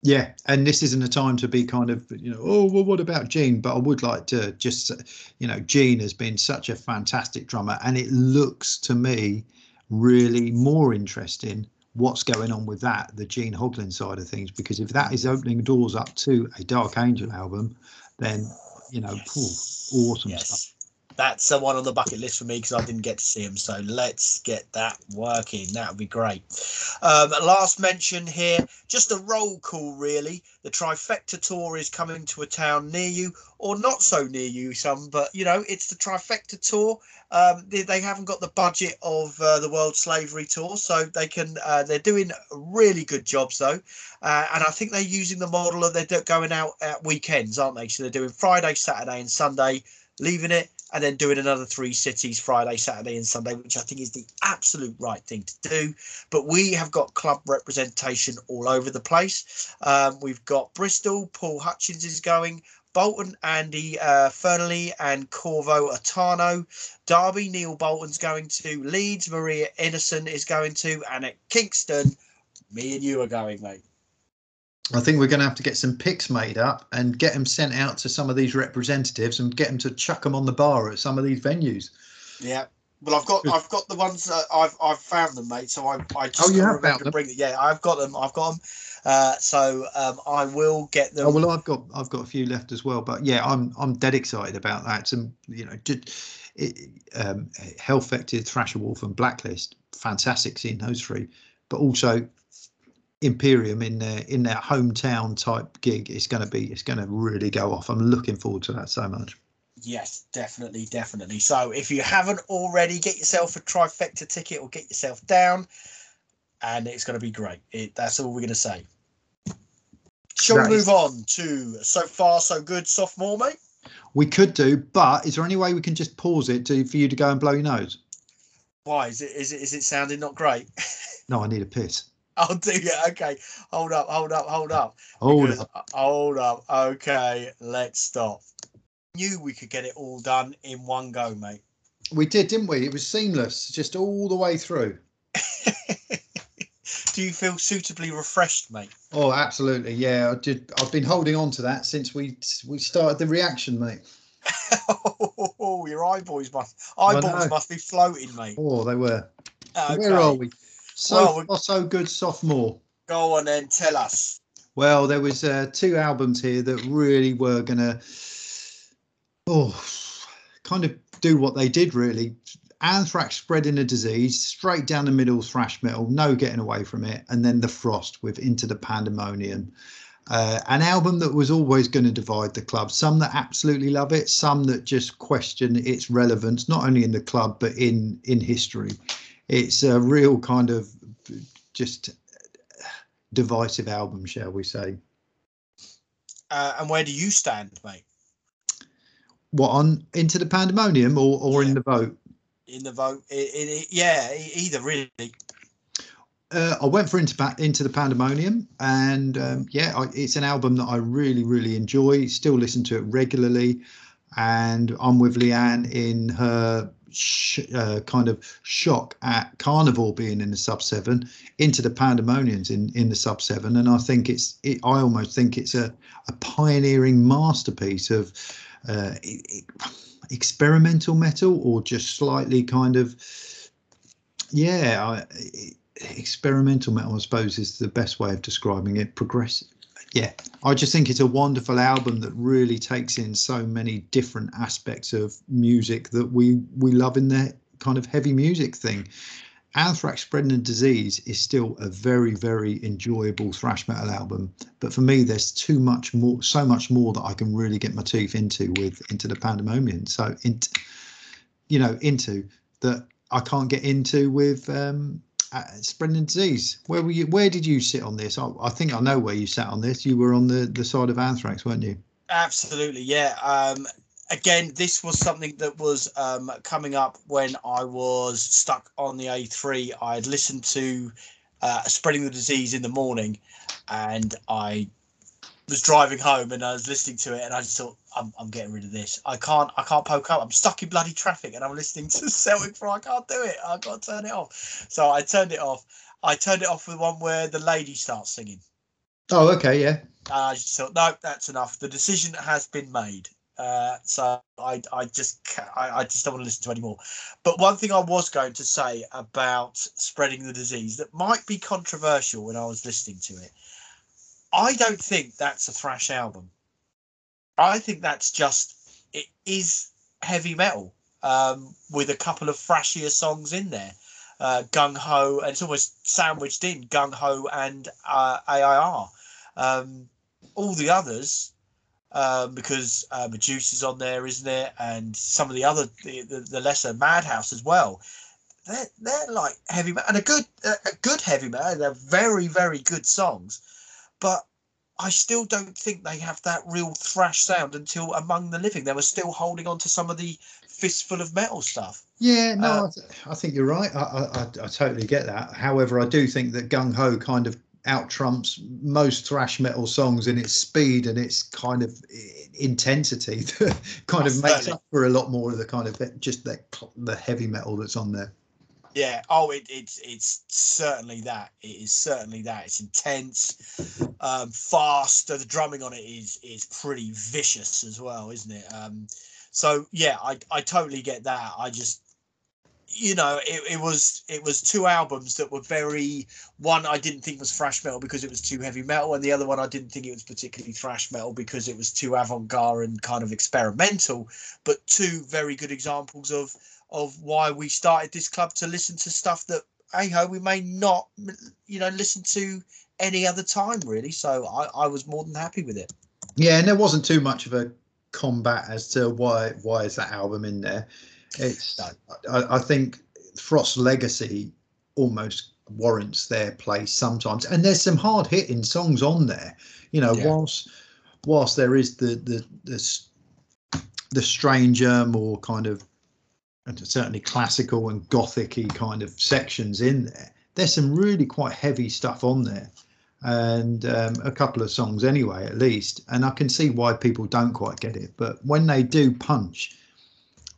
Yeah, and this isn't a time to be kind of, you know, oh, well, what about Gene? But I would like to just, you know, Gene has been such a fantastic drummer, and it looks to me really more interesting what's going on with that, the Gene Hoglan side of things, because if that is opening doors up to a Dark Angel album, then you know, yes. awesome yes. stuff. That's the one on the bucket list for me because I didn't get to see him. So let's get that working. That would be great. Um, last mention here, just a roll call, really. The Trifecta Tour is coming to a town near you, or not so near you, some, but you know, it's the Trifecta Tour. Um, they, they, haven't got the budget of uh, the World Slavery Tour, so they can. Uh, they're doing really good jobs though, uh, and I think they're using the model of they're going out at weekends, aren't they? So they're doing Friday, Saturday, and Sunday, leaving it and then doing another three cities Friday, Saturday, and Sunday, which I think is the absolute right thing to do. But we have got club representation all over the place. Um, we've got Bristol, Paul Hutchins is going, Bolton, Andy uh, Fernley, and Corvo Atano. Derby, Neil Bolton's going to. Leeds, Maria Innocent is going to. And at Kingston, me and you are going, mate. I think we're going to have to get some picks made up and get them sent out to some of these representatives and get them to chuck them on the bar at some of these venues. Yeah. Well, I've got I've got the ones that I've I've found them, mate. So I I just Oh, you have found them? bring it. Yeah, I've got them. I've got them. Uh, so um, I will get them. Oh well, I've got I've got a few left as well, but yeah, I'm I'm dead excited about that. Some you know, just, it, um, Hellfekted, Thrasher Wolf, and Blacklist, fantastic seeing those three, but also Imperium in their in their hometown type gig. It's going to be it's going to really go off. I'm looking forward to that so much. Yes, definitely, definitely. So if you haven't already, get yourself a trifecta ticket or get yourself down, and it's going to be great. It, that's all we're going to say. Shall That we is- move on to so far so good sophomore, mate? We could do, but is there any way we can just pause it to for you to go and blow your nose? Why is it is it is it sounding not great? No, I need a piss. I'll do it. Okay, hold up, hold up, hold up. Hold Because- up. Hold up. Okay, let's stop. Knew we could get it all done in one go, mate. We did, didn't we? It was seamless, just all the way through. Do you feel suitably refreshed, mate? Oh, absolutely. Yeah, I did. I've been holding on to that since we we started the reaction, mate. Oh, your eyeballs must eyeballs must be floating, mate. Oh, they were. Okay. Where are we? So Well, we- far, so good sophomore. Go on then, tell us. Well, there was uh, two albums here that really were gonna, oh, kind of do what they did. Really, Anthrax spreading a disease straight down the middle, thrash metal, no getting away from it, and then the Frost with Into the Pandemonium. Uh, an album that was always going to divide the club. Some that absolutely love it, some that just question its relevance, not only in the club but in in history. It's a real kind of just divisive album, shall we say? Uh, and where do you stand, mate? What on into the pandemonium or or Yeah. in the vote? In the vote? I i i- yeah, either really. Uh, I went for into into the pandemonium, and um, yeah, I, it's an album that I really really enjoy. Still listen to it regularly, and I'm with Leanne in her sh- uh, kind of shock at Carnival being in the sub seven, into the pandemoniums in in the sub seven, and I think it's it, I almost think it's a a pioneering masterpiece of uh, experimental metal or just slightly kind of yeah I, experimental metal i suppose is the best way of describing it. Progressive yeah. I just think it's a wonderful album that really takes in so many different aspects of music that we we love in the kind of heavy music thing. Anthrax spreading a disease is still a very very enjoyable thrash metal album but for me there's too much more so much more that i can really get my teeth into with into the pandemonium. So into you know into that i can't get into with um uh, spreading disease where were you where did you sit on this I, I think i know where you sat on this you were on the the side of anthrax weren't you Absolutely, yeah. Um, again, this was something that was um, coming up when I was stuck on the A3. I had listened to uh, Spreading the Disease in the morning, and I was driving home and I was listening to it, and I just thought, I'm, I'm getting rid of this. I can't, I can't poke up. I'm stuck in bloody traffic, and I'm listening to Celtic Fry. I can't do it. I've got to turn it off. So I turned it off. I turned it off with one where the lady starts singing. oh okay yeah And I just thought, no, that's enough. The decision has been made. Uh, so I, I just, I, I just don't want to listen to anymore. But one thing I was going to say about spreading the disease that might be controversial when I was listening to it. I don't think that's a thrash album. I think that's just it is heavy metal um, with a couple of thrashier songs in there. Uh, Gung Ho, and it's almost sandwiched in Gung Ho and uh, AIR. Um, all the others, um, because uh, Medusa's on there, isn't it? And some of the other, the, the, the lesser Madhouse as well. They're, they're like heavy metal and a good a a good heavy metal. They're very very good songs, but I still don't think they have that real thrash sound until Among the Living. They were still holding on to some of the fistful of metal stuff. Yeah, no, Uh, I, th- I think you're right. I, I, I, totally get that. However, I do think that Gung Ho kind of out trumps most thrash metal songs in its speed and its kind of intensity that kind of makes up for a lot more of the kind of just the the heavy metal that's on there. Yeah. Oh, it, it's it's certainly that. It is certainly that. It's intense, um, fast. The drumming on it is is pretty vicious as well, isn't it? Um, so yeah, I I totally get that. I just you know it, it was it was two albums that were very one i didn't think was thrash metal because it was too heavy metal and the other one i didn't think it was particularly thrash metal because it was too avant-garde and kind of experimental but two very good examples of of why we started this club to listen to stuff that hey ho we may not you know listen to any other time really. So i i was more than happy with it. Yeah and there wasn't too much of a combat as to why why is that album in there. It's I, I think Frost's legacy almost warrants their place sometimes. And there's some hard hitting songs on there you know yeah. whilst whilst there is the the the, the stranger more kind of certainly classical and gothicy kind of sections in there. There's some really quite heavy stuff on there, and um, a couple of songs anyway, at least. And I can see why people don't quite get it, but when they do punch,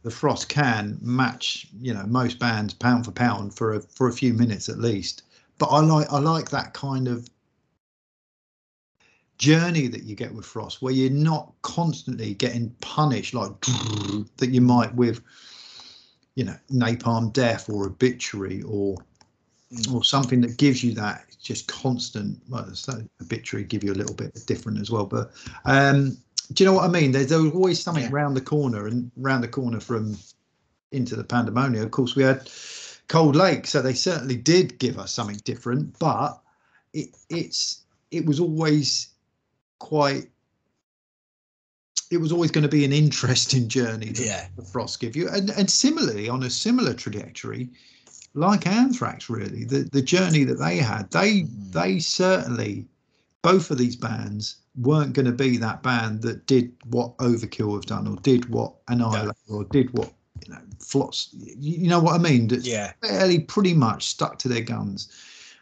the Frost can match, you know, most bands pound for pound for a for a few minutes at least. But I like I like that kind of journey that you get with Frost, where you're not constantly getting punished like that you might with you know napalm death or obituary or or something that gives you that just constant well obituary give you a little bit different as well but um do you know what i mean there's, there's always something yeah. around the corner and round the corner from into the pandemonium of course we had cold lake so they certainly did give us something different but it it's it was always quite it was always going to be an interesting journey that yeah. the Frost give you. And and similarly, on a similar trajectory, like Anthrax, really, the, the journey that they had, they mm. they certainly both of these bands weren't going to be that band that did what Overkill have done or did what Annihilator yeah. or did what you know Flots. You, know what I mean? That yeah. Fairly pretty much stuck to their guns.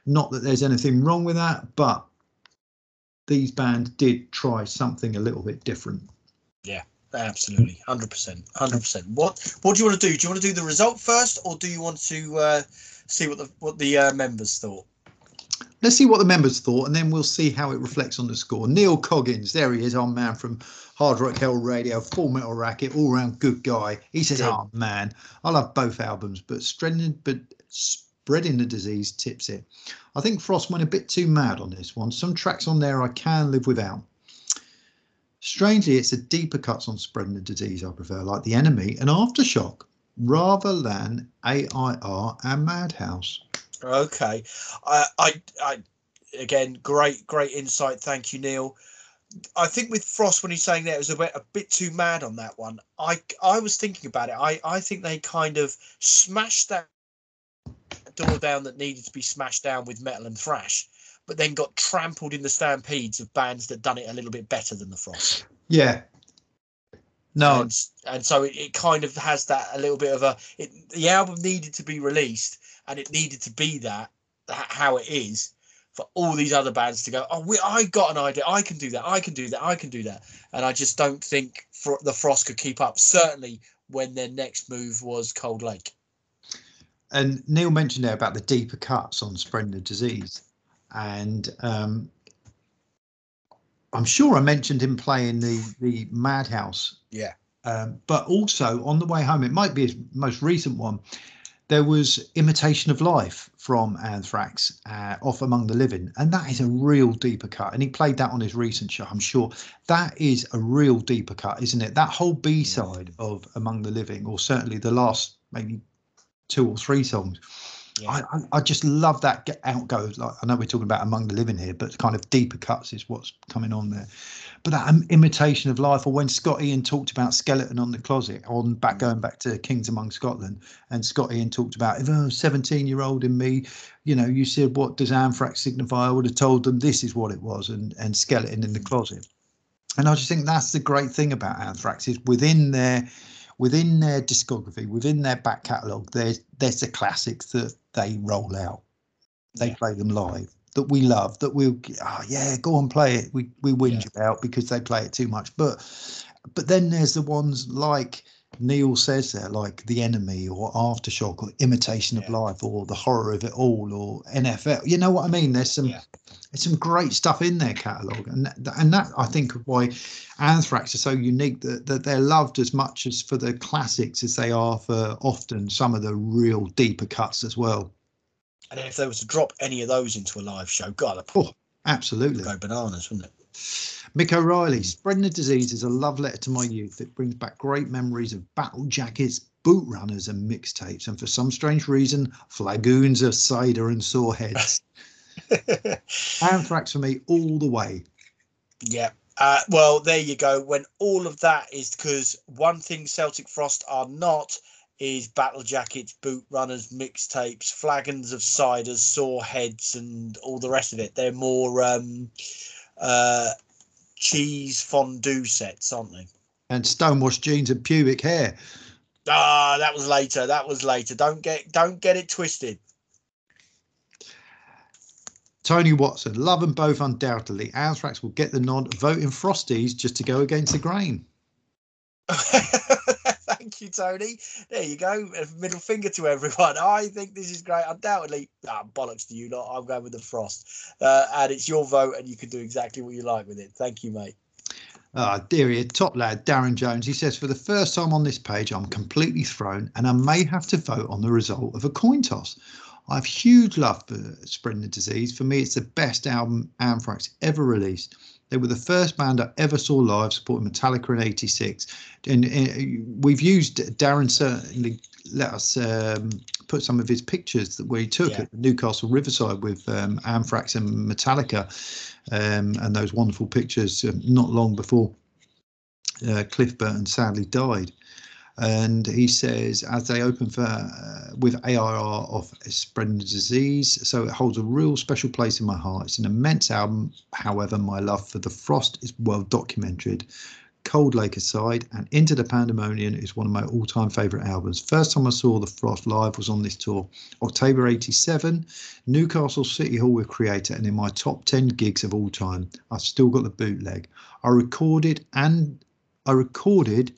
Not that there's anything wrong with that, but these bands did try something a little bit different. Yeah, absolutely, hundred percent, hundred percent. What What do you want to do? Do you want to do the result first, or do you want to uh, see what the what the uh, members thought? Let's see what the members thought, and then we'll see how it reflects on the score. Neil Coggins, there he is, our man from Hard Rock Hell Radio, Full Metal Racket, all round good guy. He says, "Oh man, I love both albums, but spreading but spreading the disease tips it. I think Frost went a bit too mad on this one. Some tracks on there I can live without." Strangely, it's the deeper cuts on spreading the disease I prefer, like The Enemy and Aftershock, rather than AIR and Madhouse. Okay, I, I, I, again, great, great insight. Thank you, Neil. I think with Frost, when he's saying that it was a bit, a bit too mad on that one. I, I was thinking about it. I, I think they kind of smashed that door down that needed to be smashed down with metal and thrash but then got trampled in the stampedes of bands that done it a little bit better than the Frost. Yeah. No. And, and so it, it, kind of has that a little bit of a. It, the album needed to be released, and it needed to be that, that how it is for all these other bands to go. Oh, we, I got an idea. I can do that. I can do that. I can do that. And I just don't think for, the Frost could keep up. Certainly when their next move was Cold Lake. And Neil mentioned there about the deeper cuts on spreading the disease and um, I'm sure I mentioned him playing the the Madhouse. Yeah. Um, but also on the way home, it might be his most recent one. There was Imitation of Life from Anthrax uh, off Among the Living, and that is a real deeper cut. And he played that on his recent show, I'm sure. That is a real deeper cut, isn't it? That whole B side of Among the Living, or certainly the last maybe two or three songs, yeah. I, I, just love that get out goes. Like I know we're talking about among the living here, but kind of deeper cuts is what's coming on there. But that um, imitation of life, or when Scott Ian talked about skeleton on the closet, on back mm. going back to Kings Among Scotland, and Scott Ian talked about if a 17 year old in me, you know, you said what does anthrax signify? I would have told them this is what it was, and and skeleton in the mm. closet. And I just think that's the great thing about anthrax is within their within their discography, within their back catalogue, there's there's the classics that they roll out. They play them live. that we love that we'll oh, yeah go and play it we we whinge yeah. about because they play it too much but but then there's the ones like Neil says there, like The Enemy or Aftershock or Imitation yeah. of Life or The Horror of It All or NFL. You know what I mean? There's some yeah. There's some great stuff in their catalogue, and that, and that I think why Anthrax are so unique that, that they're loved as much as for the classics as they are for often some of the real deeper cuts as well. And if they were to drop any of those into a live show, God, oh, absolutely go bananas, wouldn't it? Mick O'Reilly, spreading the disease is a love letter to my youth. It brings back great memories of battle jackets, boot runners, and mixtapes, and for some strange reason, flagoons of cider and sore heads. Anthrax for me all the way. Yeah. Uh, well, there you go. When all of that is because one thing Celtic Frost are not is battle jackets, boot runners, mixtapes, flagons of ciders, sore heads, and all the rest of it. They're more um, uh, cheese fondue sets, aren't they? And stonewashed jeans and pubic hair. Ah, that was later. That was later. Don't get don't get it twisted. Tony Watson, love them both undoubtedly. Anthrax will get the nod, voting Frosties just to go against the grain. Thank you, Tony. There you go. Middle finger to everyone. I think this is great. Undoubtedly, ah, bollocks to you lot. I'm going with the frost. Uh, and it's your vote, and you can do exactly what you like with it. Thank you, mate. Ah, oh, dearie, top lad, Darren Jones. He says, For the first time on this page, I'm completely thrown and I may have to vote on the result of a coin toss. I have huge love for Spreading the Disease. For me, it's the best album Anthrax ever released. They were the first band I ever saw live supporting Metallica in '86, and, and, we've used Darren certainly let us um, put some of his pictures that we took yeah. at Newcastle Riverside with um, Anthrax and Metallica, um, and those wonderful pictures um, not long before uh, Cliff Burton sadly died and he says as they open for uh, with AIR of spreading disease, so it holds a real special place in my heart. It's an immense album. However, my love for the Frost is well documented. Cold Lake aside, and Into the Pandemonium is one of my all-time favourite albums. First time I saw the Frost live was on this tour, October '87, Newcastle City Hall with Kreator, and in my top 10 gigs of all time. I've still got the bootleg. I recorded and I recorded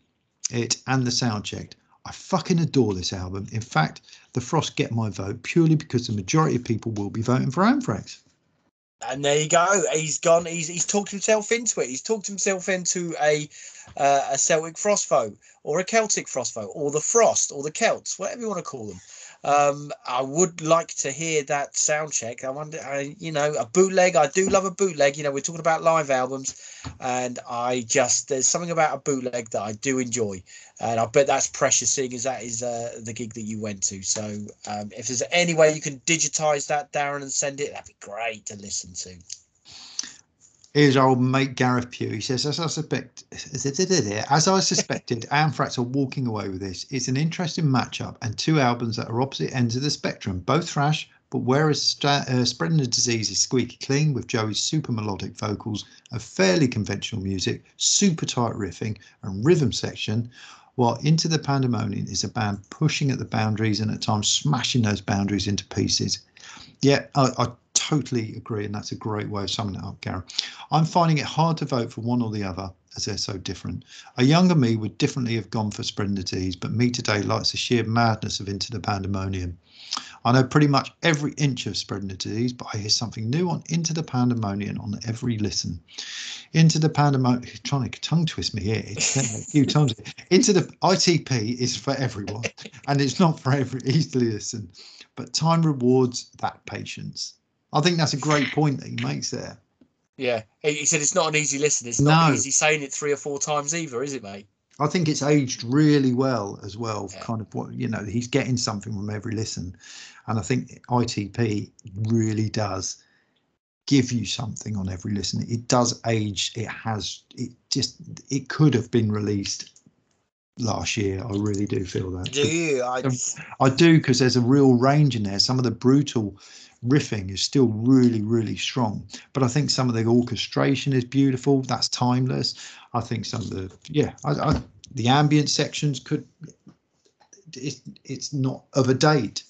it and the sound checked. I fucking adore this album. In fact, The Frost get my vote purely because the majority of people will be voting for Anthrax. And there you go. He's gone. He's he's talked himself into it. He's talked himself into a uh, a Celtic Frost vote or a Celtic Frost vote or the Frost or the Celts, whatever you want to call them. Um, I would like to hear that sound check. I wonder, I, you know, a bootleg. I do love a bootleg. You know, we're talking about live albums, and I just there's something about a bootleg that I do enjoy, and I bet that's precious, seeing as that is uh, the gig that you went to. So, um, if there's any way you can digitize that, Darren, and send it, that'd be great to listen to. Here's our old mate Gareth Pugh. He says, as I suspect, as I suspected, Anthrax are walking away with this. It's an interesting matchup and two albums that are opposite ends of the spectrum, both thrash, but whereas uh, Spreading the Disease is squeaky clean with Joey's super melodic vocals, a fairly conventional music, super tight riffing, and rhythm section, while Into the Pandemonium is a band pushing at the boundaries and at times smashing those boundaries into pieces. Yeah, I, I totally agree, and that's a great way of summing it up, Gary. I'm finding it hard to vote for one or the other as they're so different. A younger me would definitely have gone for Disease, but me today likes the sheer madness of Into the Pandemonium. I know pretty much every inch of Spreading the Disease, but I hear something new on Into the Pandemonium on every listen. Into the Pandemonium, trying to tongue twist me here, it's a few times. Into the ITP is for everyone, and it's not for every easily listen, but time rewards that patience. I think that's a great point that he makes there. Yeah, he said it's not an easy listen. It's not no. easy saying it three or four times either, is it, mate? I think it's aged really well as well. Yeah. Kind of what you know, he's getting something from every listen, and I think ITP really does give you something on every listen. It does age. It has. It just. It could have been released last year. I really do feel that. Do you? I, um, I do because there's a real range in there. Some of the brutal riffing is still really, really strong. But I think some of the orchestration is beautiful. That's timeless. I think some of the yeah, I, I, the ambient sections could. It's it's not of a date.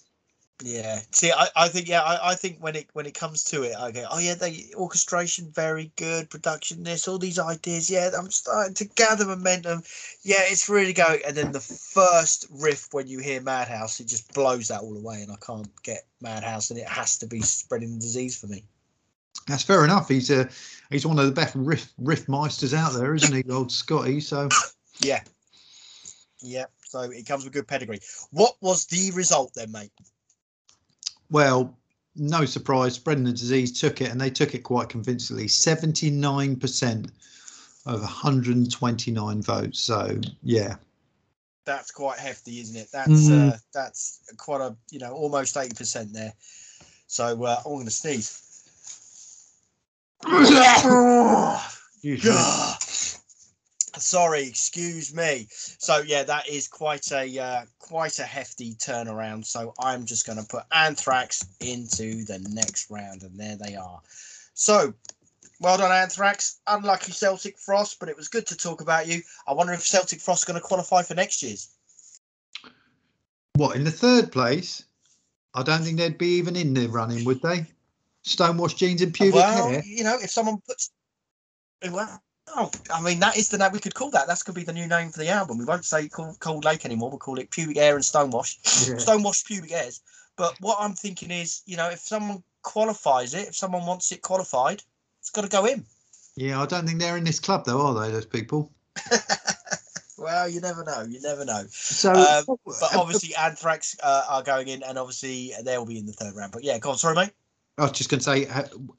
Yeah. See, I, I think yeah, I, I think when it when it comes to it, I go, oh yeah, the orchestration very good, production this, all these ideas. Yeah, I'm starting to gather momentum. Yeah, it's really going. And then the first riff when you hear Madhouse, it just blows that all away, and I can't get Madhouse, and it has to be spreading the disease for me. That's fair enough. He's a he's one of the best riff riff meisters out there, isn't he, old Scotty? So yeah, yeah. So it comes with good pedigree. What was the result then, mate? Well, no surprise, spreading the disease took it, and they took it quite convincingly. Seventy-nine percent of 129 votes. So yeah, that's quite hefty, isn't it? That's mm. uh, that's quite a you know almost eighty percent there. So uh, I'm going to sneeze. Sorry, excuse me. So yeah, that is quite a uh, quite a hefty turnaround. So I'm just going to put Anthrax into the next round, and there they are. So well done, Anthrax. Unlucky Celtic Frost, but it was good to talk about you. I wonder if Celtic Frost going to qualify for next year's. What in the third place? I don't think they'd be even in the running, would they? Stonewashed jeans and pubic well, hair. You know, if someone puts well, Oh, I mean, that is the name we could call that. That's going to be the new name for the album. We won't say Cold, Cold Lake anymore. We'll call it Pubic Air and Stonewash. Yeah. Stonewash Pubic Hairs. But what I'm thinking is, you know, if someone qualifies it, if someone wants it qualified, it's got to go in. Yeah, I don't think they're in this club, though, are they, those people? well, you never know. You never know. So, um, but obviously, Anthrax uh, are going in, and obviously they'll be in the third round. But yeah, go on. Sorry, mate. I was just going to say,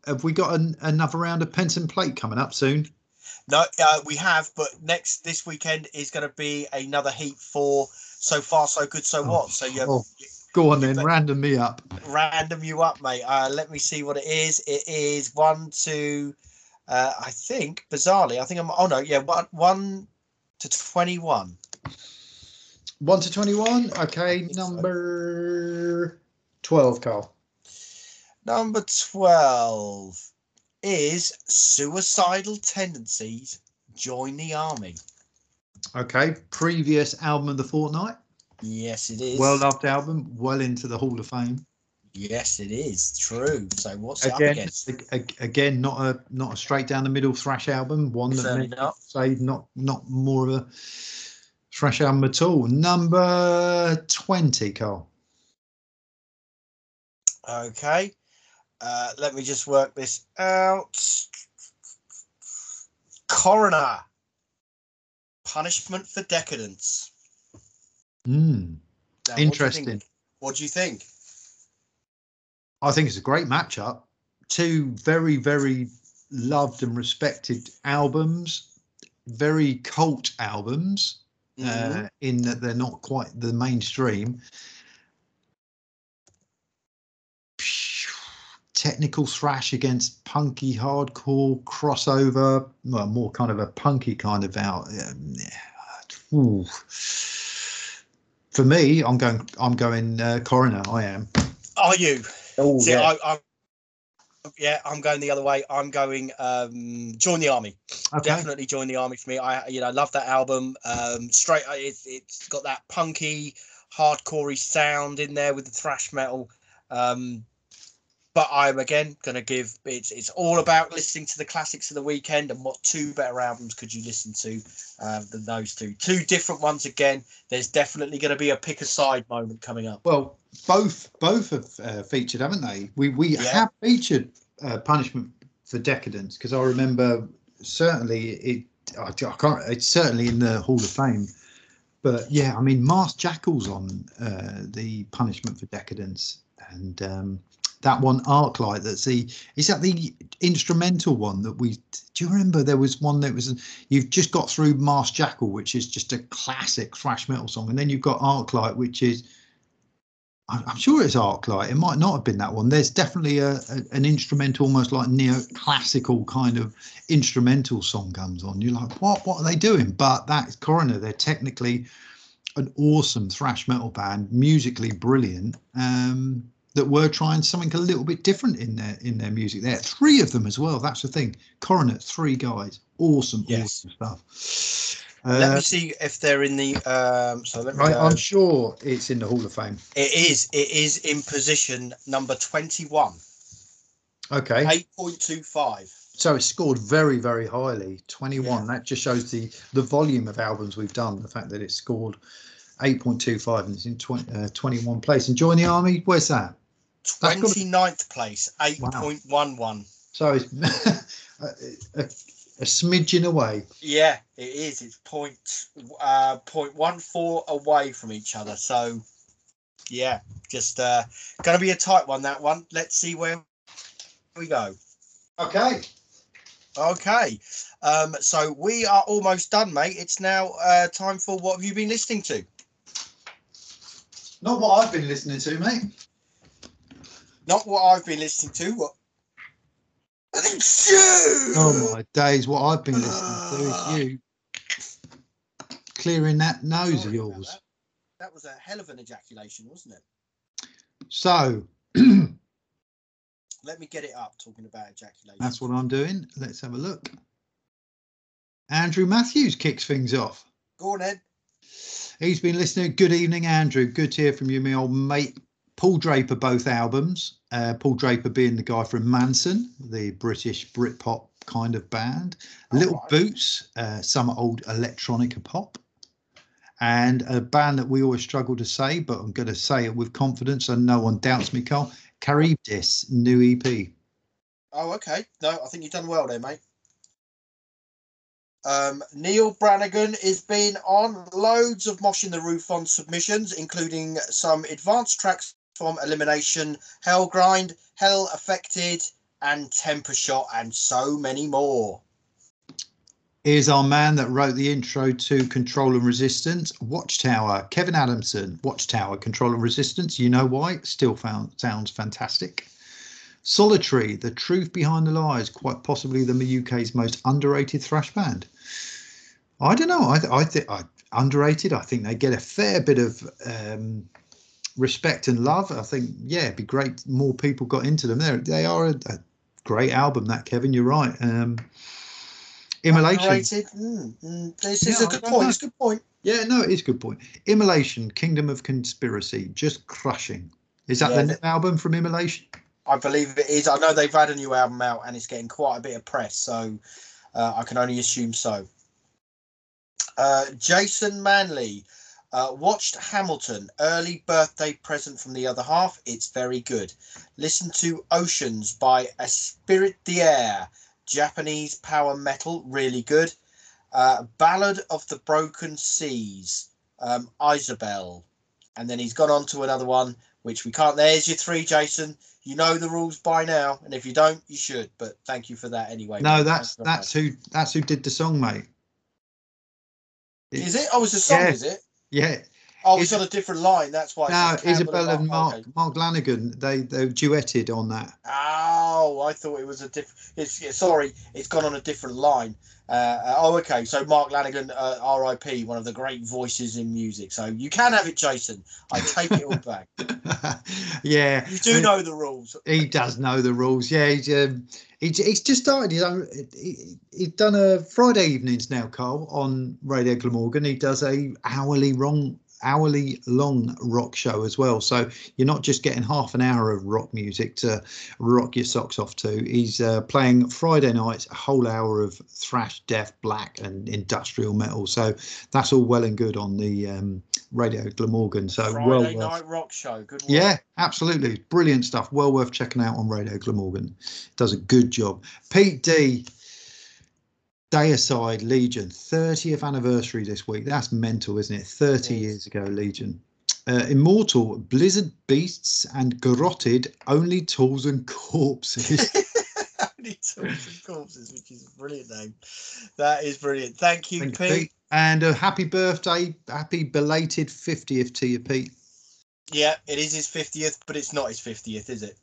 have we got an, another round of Pence and Plate coming up soon? No, uh, we have, but next this weekend is going to be another heat for so far so good so oh, what. So you, oh, go on then, random me up. Random you up, mate. Uh, let me see what it is. It is one to, uh, I think bizarrely, I think I'm. Oh no, yeah, one one to twenty one. One to twenty one. Okay, number twelve, Carl. Number twelve is suicidal tendencies join the army. Okay, previous album of the fortnight. Yes, it is. Well loved album, well into the Hall of Fame. Yes, it is true. So what's up again, again, not a not a straight down the middle thrash album. One that not. say not not more of a thrash album at all. Number twenty, Carl. Okay, uh, let me just work this out. Coroner. Punishment for decadence. Hmm. Interesting. What do you think? I think it's a great matchup. Two very, very loved and respected albums, very cult albums, mm-hmm. uh, in that they're not quite the mainstream. Technical thrash against punky hardcore crossover, well, more kind of a punky kind of out. Um, For me, I'm going. I'm going uh, coroner. I am. Are you? Oh, See, yeah. I, I, yeah, I'm going the other way. I'm going um, join the army. Okay. Definitely join the army for me. I you know love that album. Um, straight, it, it's got that punky, hardcorey sound in there with the thrash metal. Um, but I'm again going to give it's it's all about listening to the classics of the weekend and what two better albums could you listen to uh, than those two. Two different ones again. There's definitely going to be a pick a side moment coming up. Well both both have uh, featured haven't they? We we yeah. have featured uh, punishment for decadence because I remember certainly it I, I, can't it's certainly in the Hall of Fame. But yeah I mean Masked Jackal's on uh, the punishment for decadence. And um, that one Arc-Lite that's the is that the instrumental one that we do you remember there was one that was you've just got through Masked Jackal which is just a classic thrash metal song and then you've got Arc-Lite which is I'm sure it's Arc-Lite. It might not have been that one. There's definitely a, a an instrumental, almost like neo-classical kind of instrumental song comes on. You're like, what? What are they doing? But that's Coroner. They're technically an awesome thrash metal band, musically brilliant. Um, that were trying something a little bit different in their in their music. There, three of them as well. That's the thing. Coroner, three guys, awesome, yes. awesome stuff. let Uh, me see if they're in the. Um, so let me. Go. I'm sure it's in the Hall of Fame. It is. It is in position number twenty-one. Okay. Eight point two five. So it scored very, very highly. 21. That just shows the the volume of albums we've done. The fact that it scored 8.25 and it's in 20, uh, 21 place. And Join the Army, where's that? Gotta- 29th place. Eight point one one. So it's a, a, a smidgen away. Yeah, it is. It's point uh point one four away from each other. So yeah, just uh gonna be a tight one that one. Let's see where we go. Okay. Okay. Um so we are almost done, mate. It's now uh time for what have you been listening to? Not what I've been listening to, mate. Not what I've been listening to, what oh Oh my days, what I've been listening to is ah. you clearing that nose of yours. That. that was a hell of an ejaculation, wasn't it? So Let me get it up talking about ejaculation. that's what I'm doing. Let's have a look. Andrew Matthews kicks things off. Go on, Ed. He's been listening. Good evening, Andrew. Good to hear from you, my old mate. Paul Draper, both albums. Uh, Paul Draper being the guy from Mansun, the British Britpop kind of band. Little Alright. Boots, uh, some old electronica pop. And a band that we always struggle to say, but I'm going to say it with confidence and no one doubts me, Carl. Charybdis, new EP. Oh, okay. No, I think you've done well there, mate. Um, Neil Brannigan has been on loads of Mosh in the Roof on submissions, including some advanced tracks from Elimination, Hell Grind, Hellfekted, and Temper Shot, and so many more. Here's our man that wrote the intro to Control and Resistance, Watchtower, Kevin Adamson, Watchtower, Control and Resistance. You know why? Still found sounds fantastic. Solitary, The Truth Behind the Lies, quite possibly the UK's most underrated thrash band. I don't know. I, I think underrated. I think they get a fair bit of um, respect and love. I think yeah, it'd be great. More people got into them. There, they are a, a great album. That Kevin, you're right. Um, Immolation. Mm, mm, this is Yeah, a good point. know. It's a good point. Yeah, no, it is a good point. Immolation, Kingdom of Conspiracy, just crushing. Is that Yeah, the new album from Immolation? I believe it is. I know they've had a new album out and it's getting quite a bit of press, so uh, I can only assume so. Uh, Jason Manley uh, watched Hamilton, early birthday present from the other half. It's very good. Listen to Oceans by Spirit the Air, Japanese power metal, really good. Uh, Ballad of the Broken Seas, um, Isobel. And then he's gone on to another one, which we can't. There's your three, Jason you know the rules by now, and if you don't, you should. But thank you for that anyway. No, mate. that's that's who that's who did the song, mate. much. Is it? Oh, it's a song, Yeah. is it? Yeah. Oh, it's on a different line. That's why. No, Isobel and Mark okay. Mark Lanegan, they they duetted on that. Oh, I thought it was a different. It's sorry, it's gone on a different line. Uh, uh, oh, okay. So Mark Lanegan, uh, R.I.P., one of the great voices in music. So you can have it, Jason. I take it all back. yeah. You do know the rules. He does know the rules. Yeah, he's um, he's, he's just started his own. He, he's done a Friday evenings now, Carl, on Radio Glamorgan. He does a hourly wrong hourly long rock show as well. So you're not just getting half an hour of rock music to rock your socks off to. He's uh, playing Friday nights a whole hour of thrash, death, black, and industrial metal. So that's all well and good on the um, Radio Glamorgan. So Friday well worth night rock show. Good. Work. yeah, absolutely. Brilliant stuff. Well worth checking out on Radio Glamorgan. Does a good job. Pete D. Deicide Legion, 30th anniversary this week. That's mental, isn't it? 30 It is. years ago, Legion. Uh, Immortal, Blizzard Beasts, and Garroted, Only Tools and Corpses. Only Tools and Corpses, which is a brilliant name. That is brilliant. Thank you, Thank Pete. Pete. And a happy birthday, happy belated 50th to you, Pete. Yeah, it is his 50th, but it's not his 50th, is it?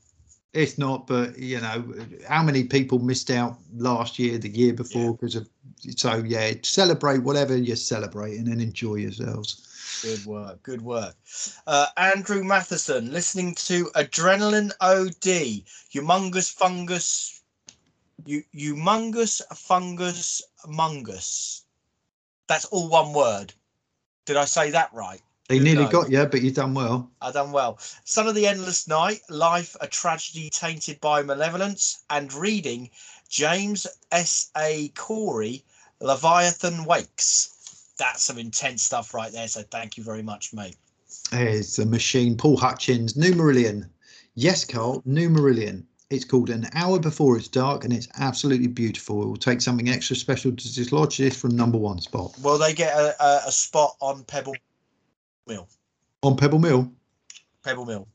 It's not, but you know, how many people missed out last year, the year before, because of so yeah, celebrate whatever you're celebrating and enjoy yourselves. Good work. Good work. Uh, Andrew Matheson, listening to Adrenaline OD, Humongous Fungus, you, Humongous Fungus Mungus. That's all one word. Did I say that right? He Who nearly got you, but you've done well. I've done well. Son of the Endless Night, Life a Tragedy Tainted by Malevolence, and reading James S. A. Corey, Leviathan Wakes. That's some intense stuff right there. So thank you very much, mate. It's the machine. Paul Hutchins, New Marillion. Yes, Carl, New Marillion. It's called An Hour Before It's Dark and it's absolutely beautiful. It will take something extra special to dislodge this from number one spot. Will they get a, a, a spot on Pebble Mill? On Pebble Mill, Pebble Mill.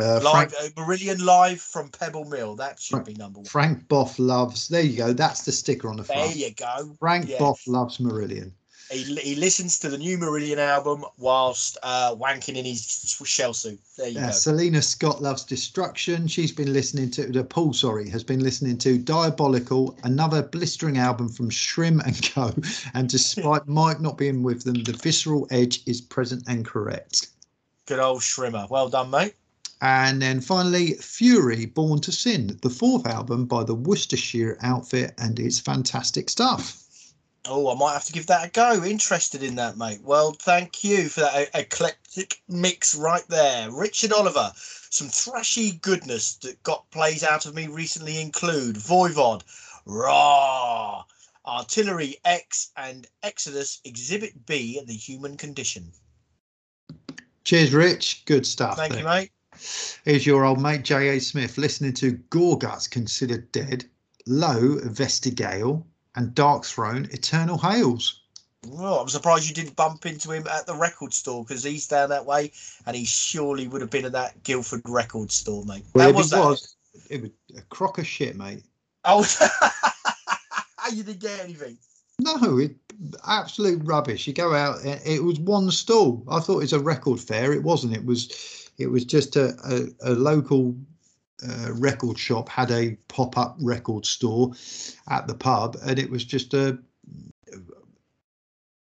uh, Live, Frank, uh, Marillion live from Pebble Mill. That should be number one. Frank Boff loves, there you go, that's the sticker on the There you go. Frank yeah. Boff loves Marillion. He, he listens to the new Marillion album whilst uh, wanking in his shell suit. There you Yeah, go. Selina Scott loves Destruction. She's been listening to the Paul, sorry, has been listening to Diabolical, another blistering album from Schmier and Co. And despite Mike not being with them, the visceral edge is present and correct. Good old Shrimmer. Well done, mate. And then finally, Fury, Born to Sin, the fourth album by the Worcestershire outfit, and it's fantastic stuff. Oh, I might have to give that a go. Interested in that, mate. Well, thank you for that eclectic mix right there. Richard Oliver, some thrashy goodness that got plays out of me recently include Voivod, Raw, Artillery X, and Exodus Exhibit B, The Human Condition. Cheers, Rich. Good stuff. Thank there. you, mate. Here's your old mate J.A. Smith listening to Gorguts Considered Dead, Low Vestigale, and Darkthrone Eternal Hails. Well, I'm surprised you didn't bump into him at the record store because he's down that way, and he surely would have been at that Guildford record store, mate. Well, if was it that? was, it was a crock of shit, mate. Oh, you didn't get anything. No, it absolute rubbish. You go out, it, it was one stall. I thought it was a record fair. It wasn't. It was, it was just a a, a local uh, record shop had a pop up record store at the pub, and it was just a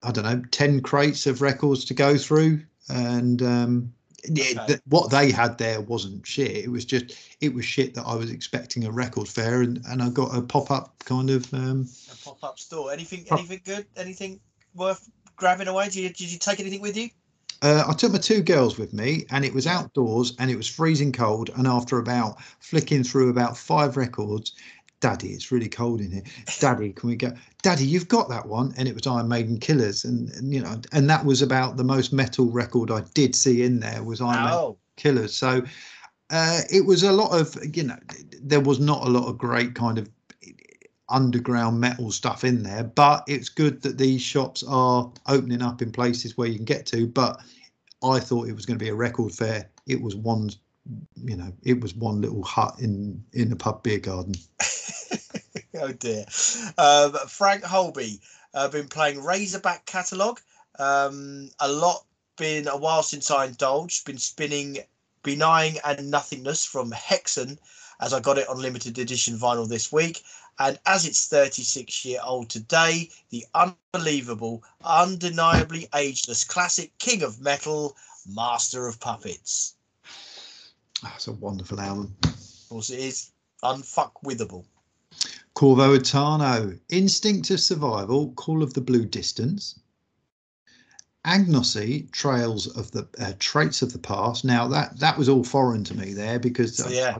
I don't know, 10 crates of records to go through. And um, Okay. th- what they had there wasn't shit. It was just, it was shit that I was expecting a record fair. And, and I got a pop up kind of, um, A pop up store. Anything? Pop- Anything good? Anything worth grabbing away? Did you, did you take anything with you? Uh, I took my two girls with me and it was outdoors and it was freezing cold. And after about flicking through about five records, Daddy, it's really cold in here. Daddy, can we go? Daddy, you've got that one, and it was Iron Maiden Killers, and, and you know, and that was about the most metal record I did see in there was Iron Maiden Oh, killers. So uh, it was a lot of, you know, there was not a lot of great kind of underground metal stuff in there, but it's good that these shops are opening up in places where you can get to. But I thought it was going to be a record fair. It was one, you know, it was one little hut in in a pub beer garden. oh dear. Um, Frank Holby, uh, been playing Razorback catalogue. Um, a lot. Been a while since I indulged. Been spinning Being and Nothingness from Hexen, as I got it on limited edition vinyl this week. And as it's 36 year old today, the unbelievable, undeniably ageless classic King of Metal, Master of Puppets. That's a wonderful album. Of course, it is unfuckwithable. Corvo Etano, Instinct of Survival, Call of the Blue Distance. Agnosy, Trails of the uh, Traits of the Past. Now that that was all foreign to me there because So, yeah.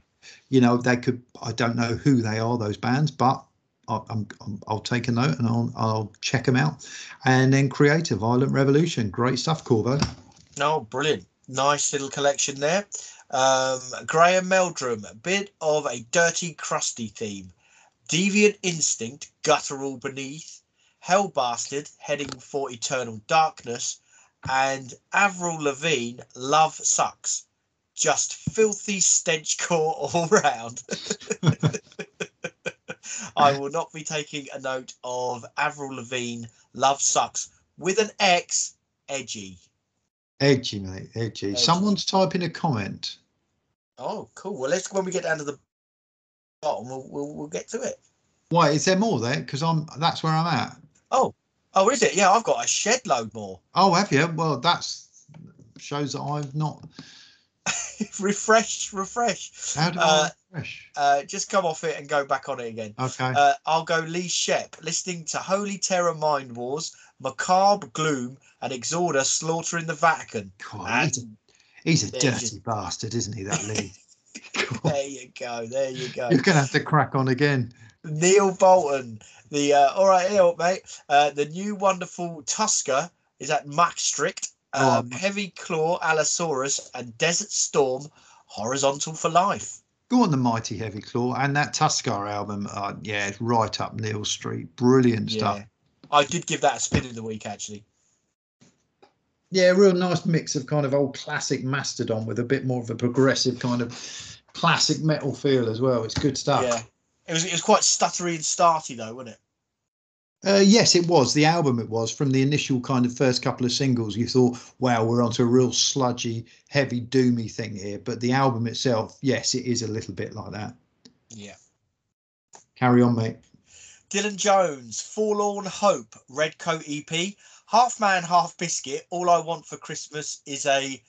You know they could. I don't know who they are those bands, but I, I'm, I'm I'll take a note and I'll I'll check them out. And then Creative Violent Revolution, great stuff, Corvo. No, brilliant. Nice little collection there. Um, Graham Meldrum, a bit of a dirty, crusty theme. Deviant Instinct, Guttural Beneath. Hellbastard, Heading for Eternal Darkness. And Avril Lavigne, Love Sucks. Just filthy stench core all round. I will not be taking a note of Avril Lavigne, Love Sucks with an X, edgy. Edgy, mate, edgy. Edgy. Someone's typing a comment. Oh, cool. Well, let's when we get down to the bottom, we'll we'll, we'll get to it. Why is there more there? Because I'm that's where I'm at. Oh, oh, is it? Yeah, I've got a shed load more. Oh, have you? Well, that's shows that I've not refresh, refresh. How do Uh, I refresh? Uh, just come off it and go back on it again. Okay. Uh, I'll go Lee Shep, listening to Holy Terror Mind Wars, Macabre Gloom, and Exhorder Slaughtering the Vatican. God, he's, a, he's a dirty bastard, isn't he? That Lee. There you go, there you go. You're gonna have to crack on again. Neil Bolton, the uh, all right, here, mate. Uh, the new wonderful Tuskar is at Maastricht. Oh, Um, Heavy Claw, Allosaurus, and Desert Storm, Horizontal for Life. Go on the Mighty Heavy Claw and that Tuskar album. Uh, yeah, it's right up Neil Street. Brilliant stuff. I did give that a spin in the week, actually. Yeah, real nice mix of kind of old classic Mastodon with a bit more of a progressive kind of classic metal feel as well. It's good stuff. Yeah. It was, it was quite stuttery and starty, though, wasn't it? Uh, yes, it was the album. It was from the initial kind of first couple of singles. You thought, "Wow, we're onto a real sludgy, heavy, doomy thing here." But the album itself, yes, it is a little bit like that. Yeah. Carry on, mate. Dylan Jones, Forlorn Hope, Red Coat EP, Half Man, Half Biscuit. All I want for Christmas is a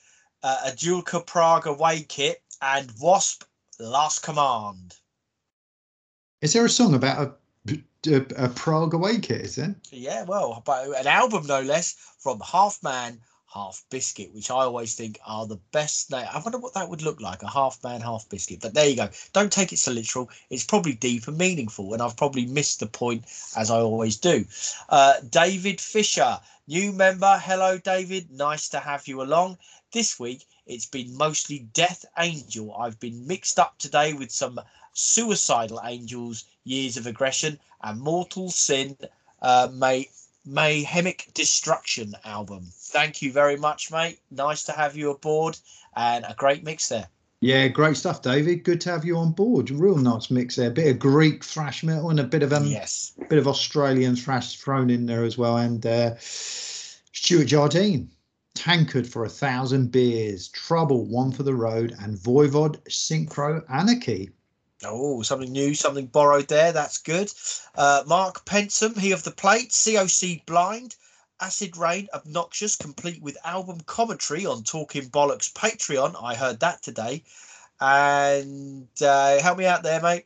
uh, a Dukla Prague away kit and Wasp Last Command. Is there a song about a, a, a Prague away kit? Is it? Yeah, well, but an album no less from Half Man, Half Biscuit, which I always think are the best. Name. I wonder what that would look like a Half Man, Half Biscuit. But there you go. Don't take it so literal. It's probably deep and meaningful, and I've probably missed the point as I always do. Uh, David Fisher, new member. Hello, David. Nice to have you along. This week it's been mostly Death Angel. I've been mixed up today with some suicidal angels, years of aggression, and mortal sin. Uh, may Mayhemic Destruction album. Thank you very much, mate. Nice to have you aboard and a great mix there. Yeah, great stuff, David. Good to have you on board. Real nice mix there. A bit of Greek thrash metal and a bit of um, yes. bit of Australian thrash thrown in there as well. And uh, Stuart Jardine, Tankard for a Thousand Beers, Trouble, One for the Road, and Voivod Synchro Anarchy. Oh, something new, something borrowed there. That's good. Uh, Mark Pensome, he of the plate, COC Blind, Acid Reign, Obnoxious, complete with album commentary on Talking Bollocks Patreon. I heard that today. And uh, help me out there, mate.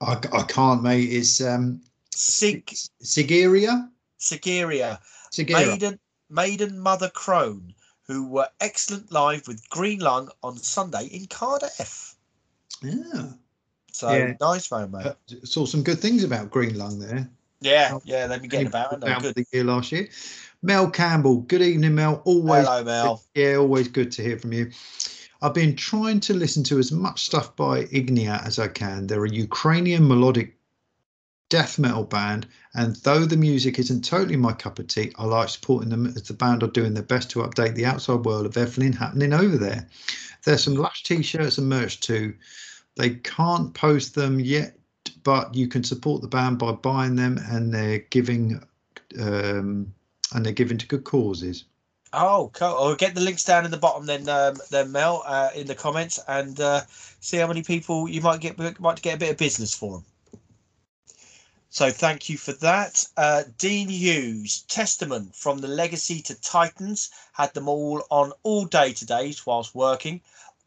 I, I can't, mate. It's um, Sig Sigeria. Sigeria. Sigeria. Maiden, Maiden Mother Crone, who were excellent live with Green Lung on Sunday in Cardiff. Yeah. So Yeah. nice, man, mate. Uh, saw some good things about Green Lung there. Yeah, yeah, they've been getting about, haven't? About Good. the year last year. Mel Campbell. Good evening, Mel. Always Hello, Mel. Yeah, always good to hear from you. I've been trying to listen to as much stuff by Ignea as I can. They're a Ukrainian melodic death metal band, and though the music isn't totally my cup of tea, I like supporting them as the band are doing their best to update the outside world of everything happening over there. There's some Lush t-shirts and merch too. They can't post them yet, but you can support the band by buying them, and they're giving um, and they're giving to good causes. Oh, cool. I'll get the links down in the bottom then, um, then Mel, uh, in the comments, and uh, see how many people you might get might get a bit of business for them. So thank you for that, uh, Dean Hughes. Testament from the Legacy to Titans had them all on all day today whilst working.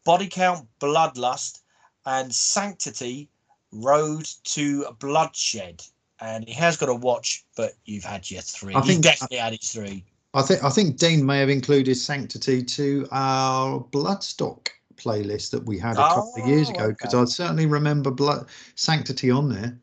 Body count, bloodlust, and sanctity. Road to bloodshed. And he has got a watch, but you've had your three. I He's think- definitely had his three. I think I think Dean may have included Sanctity to our Bloodstock playlist that we had a couple of years Oh, ago because okay. I certainly remember Blood Sanctity on there.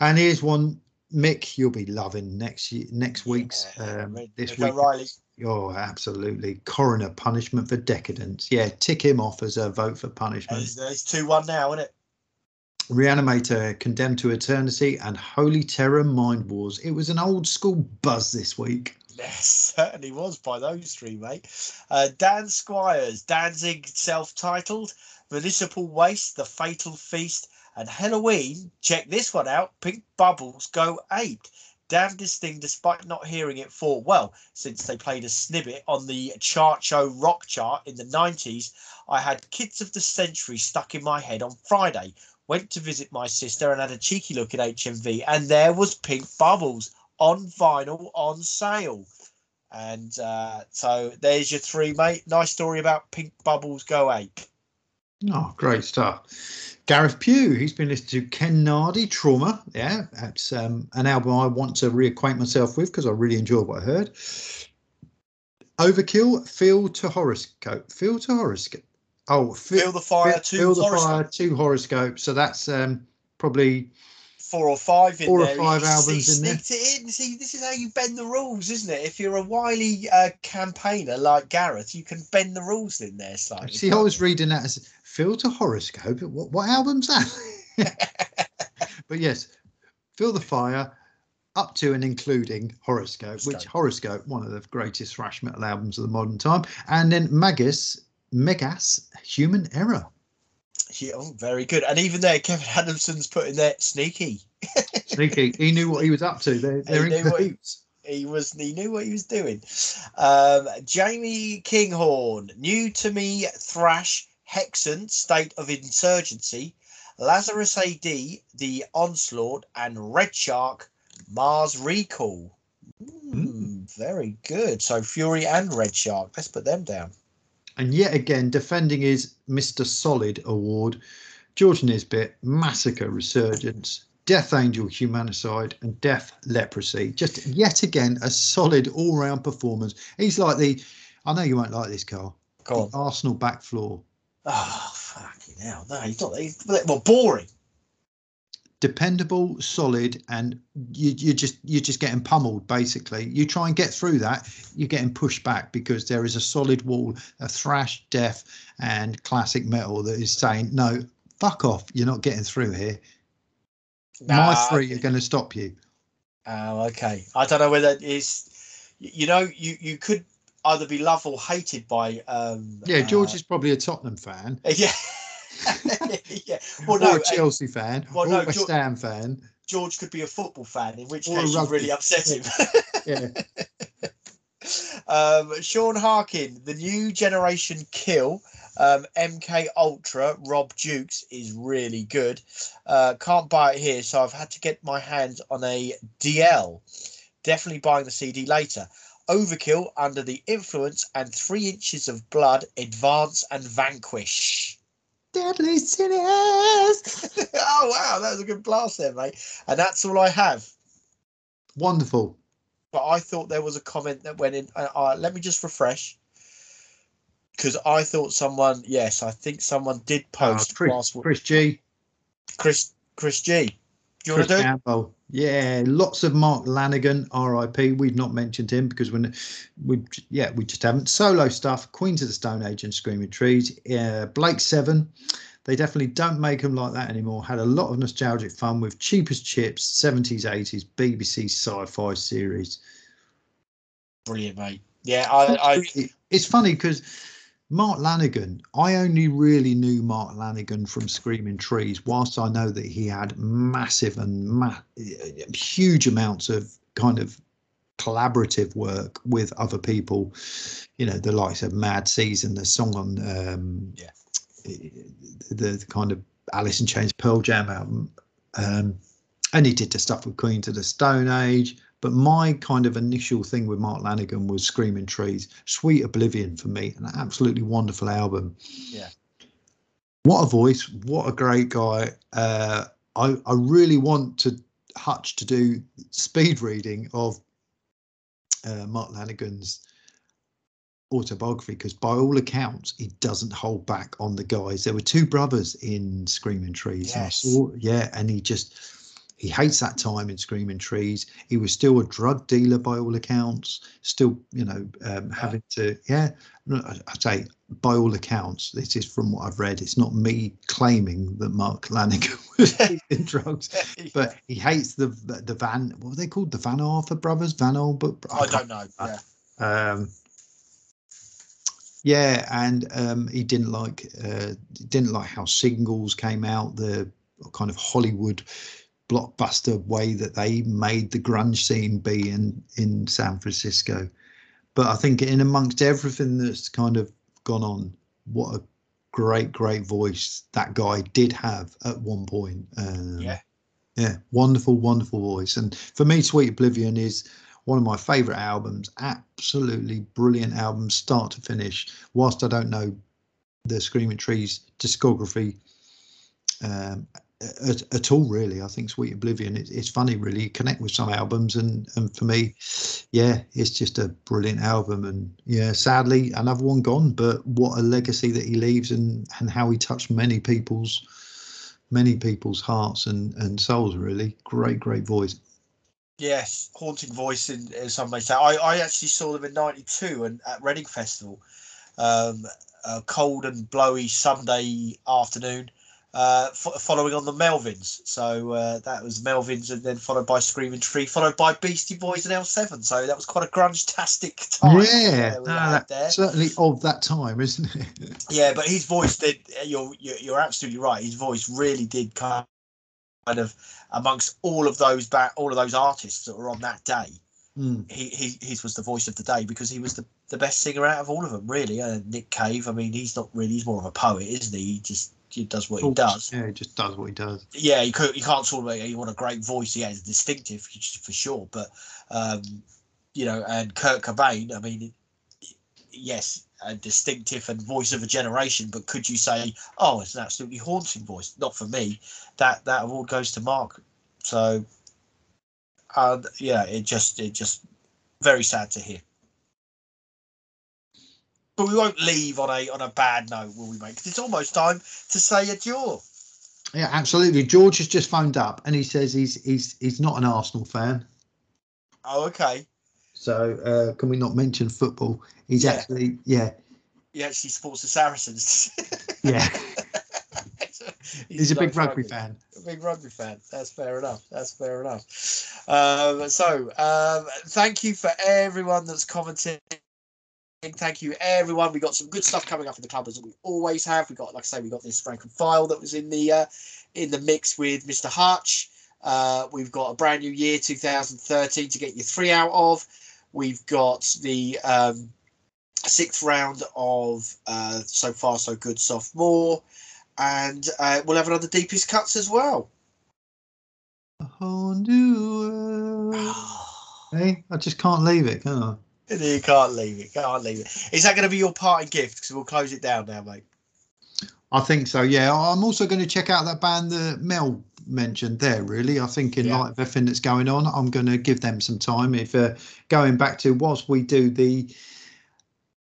And here's one, Mick, you'll be loving next year, next week's Yeah, um, this week. O'Reilly. Oh, absolutely! Coroner punishment for decadence. Yeah, tick him off as a vote for punishment. It's, it's 2 1 now, isn't it? Reanimator, Condemned to Eternity, and Holy Terror Mind Wars. It was an old school buzz this week. Yes, certainly was by those three, mate. Uh, Dan Squires, Danzig self titled, Municipal Waste, The Fatal Feast, and Helloween. Check this one out Pink Bubbles Go Aped. Damnedest thing, despite not hearing it for, well, since they played a snippet on the chart show rock chart in the 90s, I had Kids of the Century stuck in my head on Friday. Went to visit my sister and had a cheeky look at HMV, and there was Pink Bubbles on vinyl on sale. And uh, so there's your three, mate. Nice story about Pink Bubbles Go Ape. Oh, great stuff. Gareth Pugh, he's been listening to Ken Nardi, Trauma. Yeah, that's um, an album I want to reacquaint myself with because I really enjoyed what I heard. Overkill, Feel to Horoscope. Feel to Horoscope. Oh, Feel the Fire Feel, to Feel the Horoscope. Fire to Horoscope. So that's um, probably four or five in Four or five albums in there. sneaked it in. See, this is how you bend the rules, isn't it? If you're a wily uh, campaigner like Gareth, you can bend the rules in there slightly. See, I was reading that as Phil to Horoscope. What, what album's that? but yes, Feel the Fire, up to and including Horoscope, which Horoscope. One of the greatest thrash metal albums of the modern time. And then Magus, Megas, Human Error. Yeah, oh, very good. And even there, Kevin Adamson's putting in there sneaky. Sneaky. he knew what he was up to. They're, they're knew in what he- He was he knew what he was doing. Um, Jamie Kinghorn, new to me thrash, Hexen, State of Insurgency, Lazarus AD, The Onslaught, and Red Shark, Mars Recall. Hmm, very good. So Fury and Red Shark. Let's put them down. And yet again, defending his Mr. Solid award, George Nisbet, Massacre Resurgence, Death Angel Humanicide, and Death Leprosy. Just yet again, a solid all round performance. He's like the, I know you won't like this, Carl, Go Arsenal back floor. Oh, fucking hell. No, he's not. He's, well, boring. Dependable, solid, and you, you're just you're just getting pummeled. Basically, you try and get through that, you're getting pushed back because there is a solid wall of thrash, death, and classic metal that is saying no, fuck off. You're not getting through here. My three are going to stop you. Oh, okay. I don't know whether it is. You know, you you could either be loved or hated by. um Yeah, George uh, is probably a Tottenham fan, Yeah. yeah. Well, or no. a uh, Chelsea fan, well, or no, a West Ham fan. George could be a football fan, in which Or case you really upset him. Yeah, um, Sean Harkin, the new generation kill. Um, MK Ultra, Rob Dukes is really good. Uh, can't buy it here, so I've had to get my hands on a DL. Definitely buying the CD later. Overkill, Under the Influence, and Three Inches of Blood, Advance and Vanquish. deadly sinners. oh wow, that was a good blast there, mate. And that's all I have. Wonderful. but I thought there was a comment that went in. Uh, uh, let me just refresh, because I thought someone. Yes, I think someone did Uh, post. Chris, whilst- Chris G. Chris Chris G. Do you want to do it? Campbell. Yeah, lots of Mark Lanegan, R.I.P. We've not mentioned him because when we, yeah, we just haven't. Solo stuff, Queens of the Stone Age and Screaming Trees, uh, Blake Seven. They definitely don't make them like that anymore. Had a lot of nostalgic fun with cheapest Chips, 70s, 80s, BBC sci-fi series. Brilliant, mate. Yeah, I, I it's funny because Mark Lanegan, I only really knew Mark Lanegan from Screaming Trees, whilst I know that he had massive and ma- huge amounts of kind of collaborative work with other people, you know, the likes of Mad Season, the song on um, Yeah. the, the kind of Alice in Chains Pearl Jam album. Um, and he did the stuff with Queens of the Stone Age. But my kind of initial thing with Mark Lanegan was Screaming Trees, Sweet Oblivion for me, an absolutely wonderful album. Yeah. What a voice! What a great guy! Uh, I I really want to Hutch to do speed reading of uh, Mark Lanegan's autobiography because by all accounts he doesn't hold back on the guys there were two brothers in screaming trees and Yes. saw, yeah and he just he hates that time in screaming trees. He was still a drug dealer by all accounts still you know um, having to yeah. I, I say by all accounts this is from what i've read. It's not me claiming that mark lanegan was in drugs but he hates the the van what were they called? The van arthur brothers? Van Al- I don't know. Yeah. um yeah and um he didn't like uh didn't like how singles came out the kind of hollywood blockbuster way that they made the grunge scene be in in san francisco but i think in amongst everything that's kind of gone on what a great great voice that guy did have at one point um, Yeah. yeah wonderful wonderful voice and for me sweet oblivion is one of my favourite albums. Absolutely brilliant album, start to finish. Whilst I don't know the Screaming Trees discography um, at, at, all really. I think sweet oblivion it, it's funny really. You connect with some albums and and for me yeah it's just a brilliant album. And yeah sadly another one gone but what a legacy that he leaves and and how he touched many people's many people's hearts and and souls really. Great great voice. Yes haunting voice in, in some ways. I, I actually saw them in 92 and at reading festival. Um a cold and blowy sunday afternoon uh, f- following on the Melvins. So uh, that was Melvins, and then followed by Screaming Tree, followed by Beastie Boys and L7. So that was quite a grunge-tastic time. Yeah, no, that, certainly of that time, isn't it? yeah, but his voice did. You're, you're you're absolutely right. His voice really did kind of amongst all of those back, all of those artists that were on that day. Mm. He, he his was the voice of the day because he was the, the best singer out of all of them, really. Uh, Nick Cave, I mean, he's not really, he's more of a poet, isn't he? He just he does what he does. Yeah, he just does what he does. Yeah, you, could, you can't sort of he what a great voice he has, distinctive for sure. But um, you know, and Kurt Cobain, I mean, yes, a distinctive and voice of a generation. But could you say, oh, it's an absolutely haunting voice? Not for me. That that award goes to Mark. So, uh, yeah, it just it just very sad to hear but we won't leave on a on a bad note, will we, mate? Because it's almost time to say adieu. Yeah, absolutely. George has just phoned up and he says he's he's he's not an Arsenal fan. Oh, okay. So uh, can we not mention football? He's yeah. actually yeah. He actually supports the Saracens. yeah. he's, he's a big rugby, rugby, fan. A big rugby fan. That's fair enough. That's fair enough. Um, so um, thank you for everyone that's commented Thank you, everyone. We got some good stuff coming up in the club as we always have. We got, like I say, we got this rank and file that was in the uh, in the mix with Mr. Hutch. Uh, we've got a brand new year, 2013, to get you three out of. We've got the um, sixth round of uh, so far so good sophomore, and uh, we'll have another deepest cuts as well. A whole new world. hey, I just can't leave it, can I? You can't leave it. Can't leave it. Is that going to be your parting gift? Because we'll close it down now, mate. I think so. Yeah, I'm also going to check out that band that Mel mentioned there. Really, I think in yeah. light of everything that's going on, I'm going to give them some time. If uh, going back to whilst we do the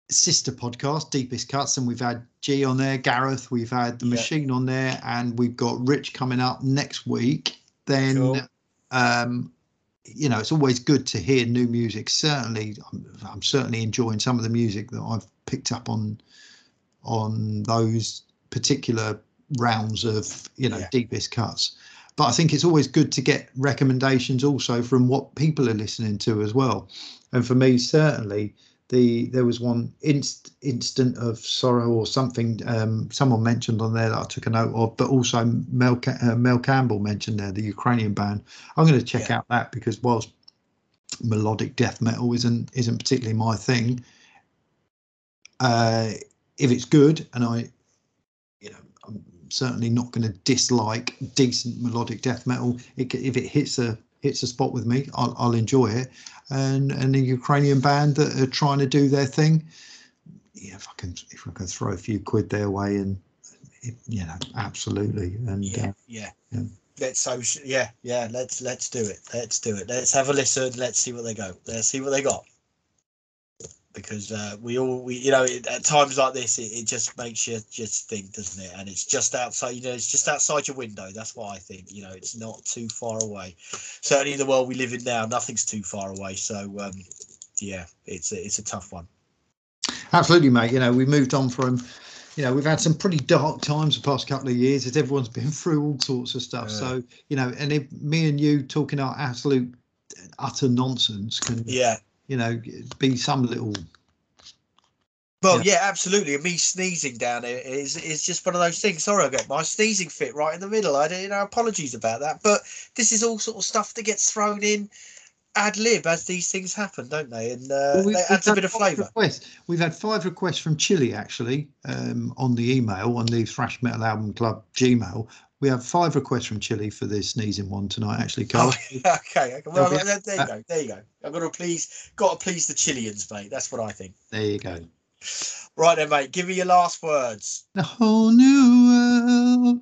sister podcast, Deepest Cuts, and we've had G on there, Gareth, we've had the yeah. Machine on there, and we've got Rich coming up next week. Then um, you know, it's always good to hear new music. Certainly, I'm, I'm, certainly enjoying some of the music that I've picked up on on those particular rounds of you know yeah. deepest cuts. But I think it's always good to get recommendations also from what people are listening to as well. And for me, certainly, the there was one inst, instant of sorrow or something um, someone mentioned on there that I took a note of, but also Mel uh, Mel Campbell mentioned there the Ukrainian band. I'm going to check yeah. out that because whilst melodic death metal isn't isn't particularly my thing, uh, if it's good and I, you know, I'm certainly not going to dislike decent melodic death metal. It, if it hits a hits a spot with me, I'll, I'll enjoy it and and a Ukrainian band that are trying to do their thing. Yeah, if I can if I can throw a few quid their way and you know, absolutely. And yeah, uh, yeah. yeah. Let's so yeah, yeah. Let's let's do it. Let's do it. Let's have a listen. Let's see what they go. Let's see what they got because uh, we all we you know at times like this it, it, just makes you just think doesn't it? And it's just outside you know it's just outside your window. That's what i think you know it's not too far away. Certainly in the world we live in now nothing's too far away. So um, yeah it's a, it's a tough one. Absolutely mate. You know we moved on from you know we've had some pretty dark times the past couple of years as everyone's been through all sorts of stuff. So you know and if me and you talking our absolute utter nonsense can yeah you know, be some little. Well, yeah. yeah, absolutely. And me sneezing down here is is just one of those things. Sorry, I got my sneezing fit right in the middle. I you know apologies about that, but this is all sort of stuff that gets thrown in ad lib as these things happen, don't they? And uh, Well, we- they we've adds a bit of flavour. We've had five requests from Chile actually um, on the email on the Thrash Metal Album Club Gmail. We have five requests from Chile for the sneezing one tonight. Actually, Carl. Oh, okay, okay. Well, be- there, you go. There you go. I've got to please, got to please the Chileans, mate. That's what I think. There you go. Right then, mate. Give me your last words. The whole new world